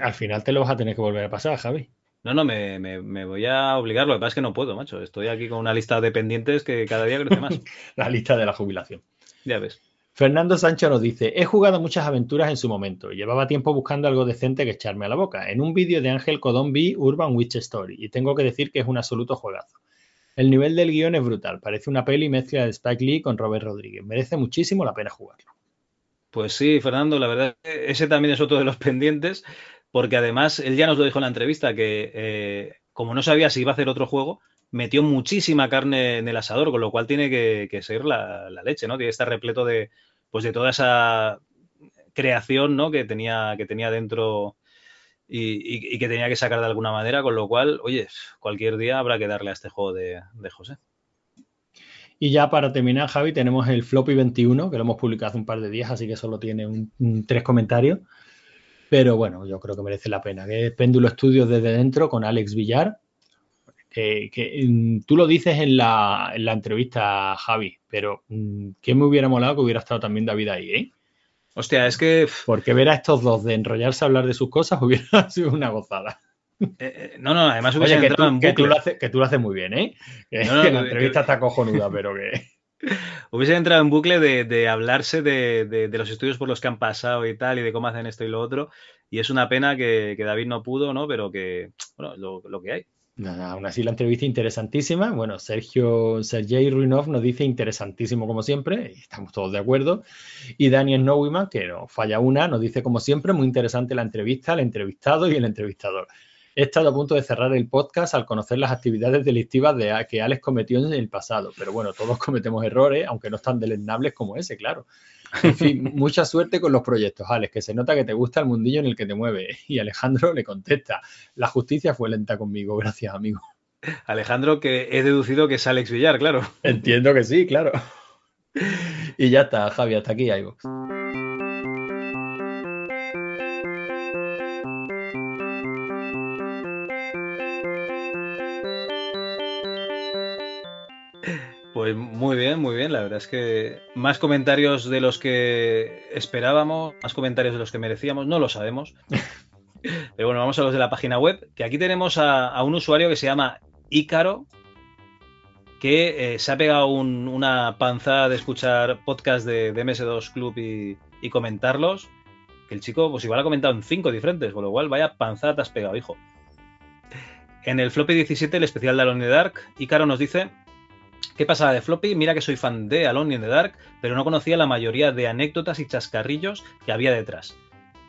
Al, final te lo vas a tener que volver a pasar, Javi. No, no, me, voy a obligar. Lo que pasa es que no puedo, macho. Estoy aquí con una lista de pendientes que cada día crece más. la lista de la jubilación. Ya ves. Fernando Sancho nos dice, he jugado muchas aventuras en su momento. Llevaba tiempo buscando algo decente que echarme a la boca. En un vídeo de Ángel Codón vi Urban Witch Story y tengo que decir que es un absoluto juegazo. El nivel del guion es brutal, parece una peli mezcla de Spike Lee con Robert Rodríguez. Merece muchísimo la pena jugarlo. Pues sí, Fernando, la verdad, ese también es otro de los pendientes, porque además él ya nos lo dijo en la entrevista que eh, como no sabía si iba a hacer otro juego, metió muchísima carne en el asador, con lo cual tiene que, ser la, leche, ¿no? Tiene que estar repleto de, pues de toda esa creación, ¿no? Que tenía, que tenía dentro y, que tenía que sacar de alguna manera, con lo cual, oye, cualquier día habrá que darle a este juego de, José. Y ya para terminar, Javi, tenemos el Floppy 21, que lo hemos publicado hace un par de días, así que solo tiene un, tres comentarios. Pero bueno, yo creo que merece la pena. Que es Péndulo Estudios desde dentro con Alex Villar. Que, mm, tú lo dices en la, en la entrevista, Javi, pero mm, ¿qué me hubiera molado que hubiera estado también David ahí, eh? Hostia, es que. Porque ver a estos dos de enrollarse a hablar de sus cosas hubiera sido una gozada. Eh, eh, no, no, además hubiese entrado que tú, en bucle. Que tú, lo haces, que tú lo haces muy bien, ¿eh? Que, no, no, la entrevista está cojonuda, pero que. Hubiese entrado en bucle de, hablarse de, los estudios por los que han pasado y tal, y de cómo hacen esto y lo otro. Y es una pena que, David no pudo, ¿no? Pero que, bueno, lo, lo que hay. Nada, aún así la entrevista interesantísima. Bueno, Sergio Sergei Ruinov nos dice interesantísimo como siempre, estamos todos de acuerdo. Y Daniel Nowiman, que no falla una, nos dice como siempre, muy interesante la entrevista, el entrevistado y el entrevistador. He estado a punto de cerrar el podcast al conocer las actividades delictivas de, que Alex cometió en el pasado, pero bueno, todos cometemos errores, aunque no tan deleznables como ese, claro. En fin, mucha suerte con los proyectos, Alex, que se nota que te gusta el mundillo en el que te mueves. Y Alejandro le contesta, la justicia fue lenta conmigo, gracias, amigo. Alejandro, que he deducido que es Alex Villar, claro. Entiendo que sí, claro. Y ya está, Javi, hasta aquí, iVox. Pues muy bien, muy bien. La verdad es que más comentarios de los que esperábamos, más comentarios de los que merecíamos, no lo sabemos. Pero bueno, vamos a los de la página web, que aquí tenemos a, a un usuario que se llama Ícaro, que eh, se ha pegado un- una panzada de escuchar podcast de, de MS2 Club y, y comentarlos. Que el chico, pues igual ha comentado en cinco diferentes, con lo cual vaya panzada te has pegado, hijo. En el floppy 17, el especial de Alone in the Dark, Ícaro nos dice: ¿Qué pasa de floppy? Mira que soy fan de Alone in the Dark, pero no conocía la mayoría de anécdotas y chascarrillos que había detrás.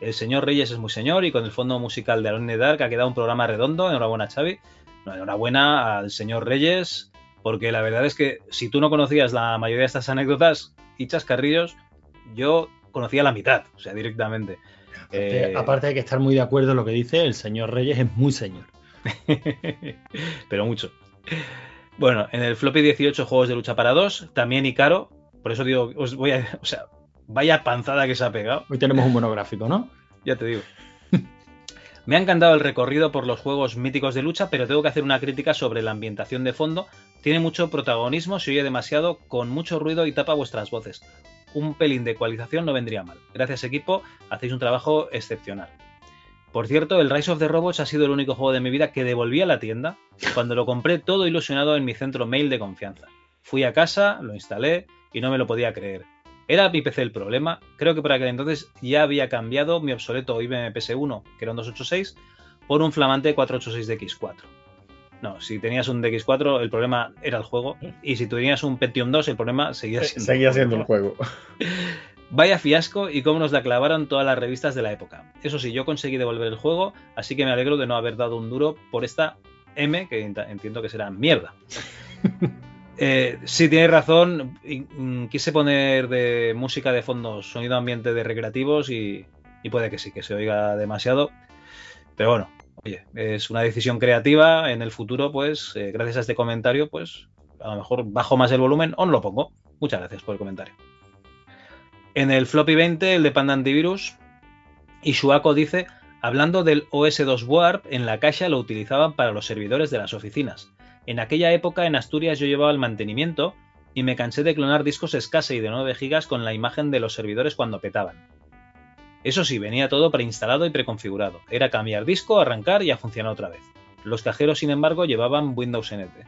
El señor Reyes es muy señor y con el fondo musical de Alone in the Dark ha quedado un programa redondo. Enhorabuena, Xavi. No, enhorabuena al señor Reyes, porque la verdad es que si tú no conocías la mayoría de estas anécdotas y chascarrillos, yo conocía la mitad, o sea, directamente. Eh, Aparte hay que estar muy de acuerdo en lo que dice, el señor Reyes es muy señor. pero mucho. Bueno, en el floppy 18 juegos de lucha para dos, también Icaro, por eso digo, os voy a, o sea, vaya panzada que se ha pegado. Hoy tenemos un monográfico, ¿no? Ya te digo. Me ha encantado el recorrido por los juegos míticos de lucha, pero tengo que hacer una crítica sobre la ambientación de fondo. Tiene mucho protagonismo, se oye demasiado, con mucho ruido y tapa vuestras voces. Un pelín de ecualización no vendría mal. Gracias equipo, hacéis un trabajo excepcional. Por cierto, el Rise of the Robots ha sido el único juego de mi vida que devolví a la tienda cuando lo compré todo ilusionado en mi centro mail de confianza. Fui a casa, lo instalé y no me lo podía creer. ¿Era mi PC el problema? Creo que por aquel entonces ya había cambiado mi obsoleto IBM PS1, que era un 286, por un flamante 486 de X4. No, si tenías un DX4 el problema era el juego y si tenías un Pentium 2 el problema seguía siendo Seguía siendo el juego. Vaya fiasco y cómo nos la clavaron todas las revistas de la época. Eso sí, yo conseguí devolver el juego, así que me alegro de no haber dado un duro por esta M, que ent- entiendo que será mierda. Eh, sí, tienes razón. mm, Quise poner de música de fondo sonido ambiente de recreativos y, y puede que sí, que se oiga demasiado. Pero bueno, oye, es una decisión creativa. En el futuro, pues, eh, gracias a este comentario, pues, a lo mejor bajo más el volumen o no lo pongo. Muchas gracias por el comentario. En el floppy 20, el de Panda Antivirus, Ishuako dice, hablando del OS2 Warp, en la caja lo utilizaban para los servidores de las oficinas. En aquella época en Asturias yo llevaba el mantenimiento y me cansé de clonar discos SCSI de 9 GB con la imagen de los servidores cuando petaban. Eso sí, venía todo preinstalado y preconfigurado. Era cambiar disco, arrancar y a funcionar otra vez. Los cajeros, sin embargo, llevaban Windows NT.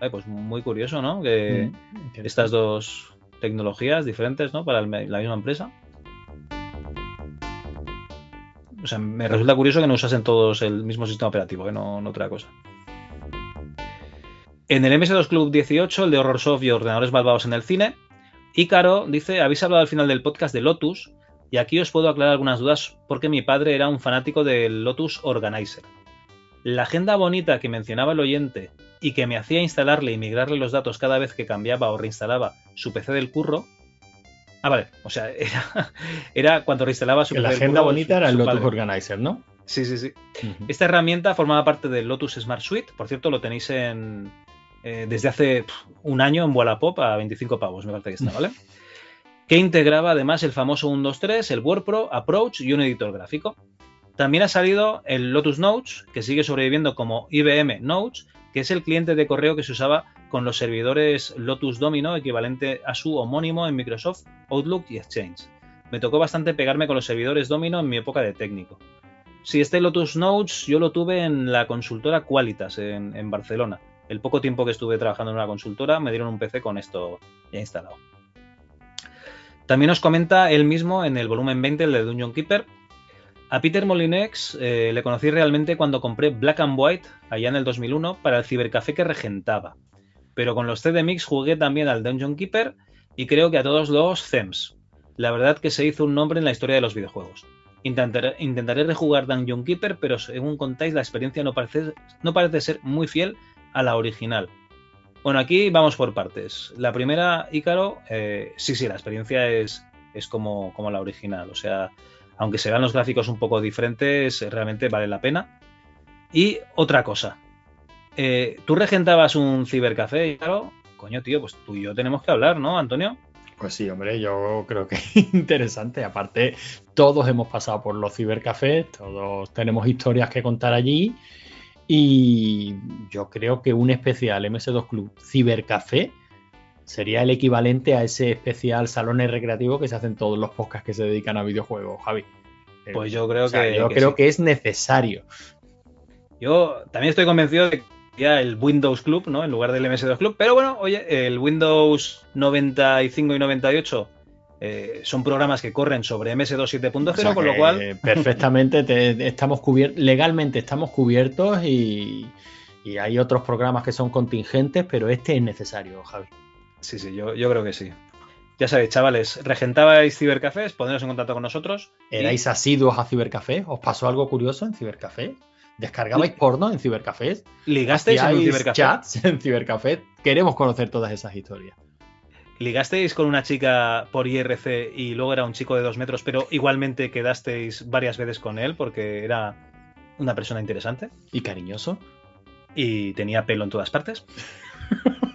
Ay, pues muy curioso, ¿no? Que Mm, estas dos tecnologías diferentes, ¿no? Para la misma empresa. O sea, me resulta curioso que no usasen todos el mismo sistema operativo, que no, no otra cosa. En el MS2 Club 18, el de Horror Soft y ordenadores malvados en el cine, Ícaro dice, habéis hablado al final del podcast de Lotus y aquí os puedo aclarar algunas dudas porque mi padre era un fanático del Lotus Organizer. La agenda bonita que mencionaba el oyente y que me hacía instalarle y migrarle los datos cada vez que cambiaba o reinstalaba su PC del curro. Ah, vale, o sea, era, era cuando reinstalaba su Que la PC del agenda curro, bonita su- era el Lotus padre. Organizer, ¿no? Sí, sí, sí. Esta herramienta formaba parte del Lotus Smart Suite. Por cierto, lo tenéis en eh, desde hace un año en Wallapop a 25 pavos, me parece que está, ¿vale? que integraba además el famoso 123, el WordPro, Approach y un editor gráfico. También ha salido el Lotus Notes, que sigue sobreviviendo como IBM Notes, que es el cliente de correo que se usaba con los servidores Lotus Domino, equivalente a su homónimo en Microsoft, Outlook y Exchange. Me tocó bastante pegarme con los servidores Domino en mi época de técnico. Sí, este Lotus Notes yo lo tuve en la consultora Qualitas en, en Barcelona. El poco tiempo que estuve trabajando en una consultora me dieron un PC con esto ya instalado. También nos comenta él mismo en el volumen 20, el de Dungeon Keeper. A Peter Molinex eh, le conocí realmente cuando compré Black and White allá en el 2001 para el cibercafé que regentaba. Pero con los CD Mix jugué también al Dungeon Keeper y creo que a todos los CEMS. La verdad que se hizo un nombre en la historia de los videojuegos. Intentaré, intentaré rejugar Dungeon Keeper, pero según contáis, la experiencia no parece, no parece ser muy fiel a la original. Bueno, aquí vamos por partes. La primera, Ícaro, eh, sí, sí, la experiencia es, es como, como la original. O sea, aunque se vean los gráficos un poco diferentes, realmente vale la pena. Y otra cosa. Eh, ¿Tú regentabas un cibercafé, Ícaro? Coño, tío, pues tú y yo tenemos que hablar, ¿no, Antonio? Pues sí, hombre, yo creo que es interesante. Aparte, todos hemos pasado por los cibercafés, todos tenemos historias que contar allí. Y yo creo que un especial MS2 Club Cibercafé Sería el equivalente a ese especial salones recreativos que se hacen todos los podcasts que se dedican a videojuegos, Javi. Pues yo creo O sea, que. yo que creo sí. que es necesario. Yo también estoy convencido de que ya el Windows Club, ¿no? En lugar del MS2 Club. Pero bueno, oye, el Windows 95 y 98 eh, son programas que corren sobre MS2 7.0, O sea con lo cual. perfectamente te- estamos cubiertos, legalmente estamos cubiertos y, y hay otros programas que son contingentes, pero este es necesario, Javi. Sí, sí, yo, yo creo que sí. Ya sabéis, chavales, regentabais cibercafés, poneros en contacto con nosotros. y- ¿Erais asiduos a Cibercafé? ¿Os pasó algo curioso en Cibercafé? ¿Descargabais porno en Cibercafés? ¿Ligasteis en un ¿Hacíais cibercafé? chats en Cibercafé? Queremos conocer todas esas historias. ¿Ligasteis con una chica por IRC y luego era un chico de dos metros, pero igualmente quedasteis varias veces con él porque era una persona interesante? ¿Y cariñoso? Y tenía pelo en todas partes.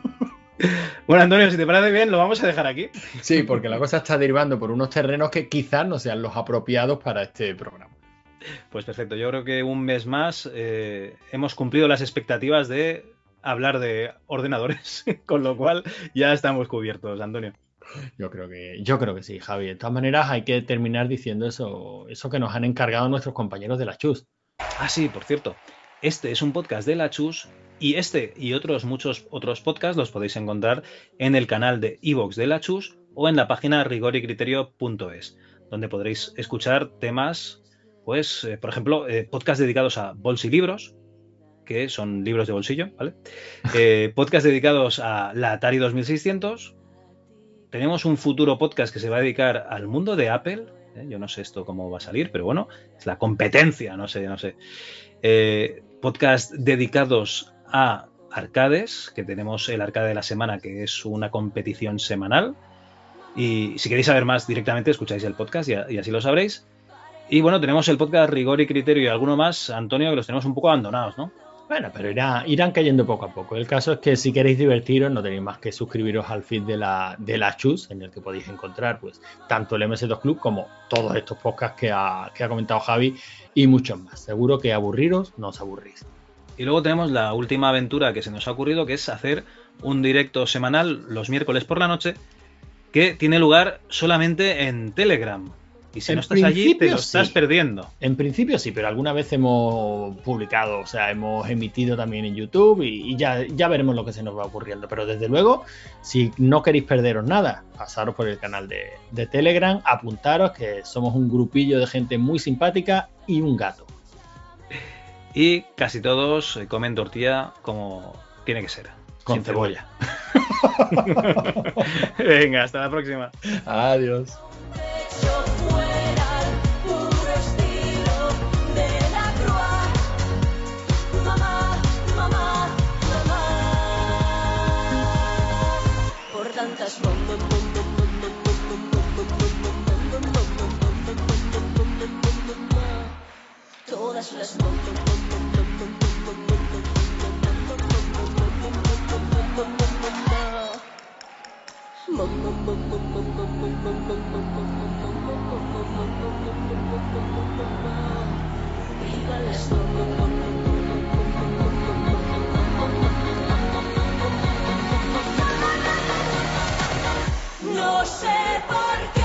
bueno, Antonio, si te parece bien, lo vamos a dejar aquí. Sí, porque la cosa está derivando por unos terrenos que quizás no sean los apropiados para este programa. Pues perfecto, yo creo que un mes más eh, hemos cumplido las expectativas de hablar de ordenadores, con lo cual ya estamos cubiertos, Antonio. Yo creo que, yo creo que sí, Javi. De todas maneras, hay que terminar diciendo eso, eso que nos han encargado nuestros compañeros de la Chus. Ah, sí, por cierto. Este es un podcast de la Chus y este y otros muchos otros podcasts los podéis encontrar en el canal de iVoox de la Chus o en la página rigoricriterio.es, donde podréis escuchar temas, pues, eh, por ejemplo, eh, podcasts dedicados a bolsilibros, que son libros de bolsillo, ¿vale? Eh, podcasts dedicados a la Atari 2600. Tenemos un futuro podcast que se va a dedicar al mundo de Apple. Yo no sé esto cómo va a salir, pero bueno, es la competencia, no sé, no sé. Podcast dedicados a arcades, que tenemos el arcade de la semana, que es una competición semanal. Y si queréis saber más directamente, escucháis el podcast y, así lo sabréis. Y bueno, tenemos el podcast Rigor y Criterio y alguno más, Antonio, que los tenemos un poco abandonados, ¿no? Bueno, pero irá- irán cayendo poco a poco. El caso es que si queréis divertiros, no tenéis más que suscribiros al feed de la, de la Chus, en el que podéis encontrar pues tanto el MS2 Club como todos estos podcasts que ha, que ha comentado Javi y muchos más. Seguro que aburriros, no os aburrís. Y luego tenemos la última aventura que se nos ha ocurrido, que es hacer un directo semanal los miércoles por la noche, que tiene lugar solamente en Telegram. Y si En no estás allí, te lo estás sí. perdiendo. En principio sí, pero alguna vez hemos publicado, o sea, hemos emitido también en YouTube y, y ya, ya veremos lo que se nos va ocurriendo. Pero desde luego, si no queréis perderos nada, pasaros por el canal de, de Telegram, apuntaros que somos un grupillo de gente muy simpática y un gato. Y casi todos eh, comen tortilla como tiene que ser. Con sin cebolla. Venga, hasta la próxima. Adiós. puro estilo No sé por qué.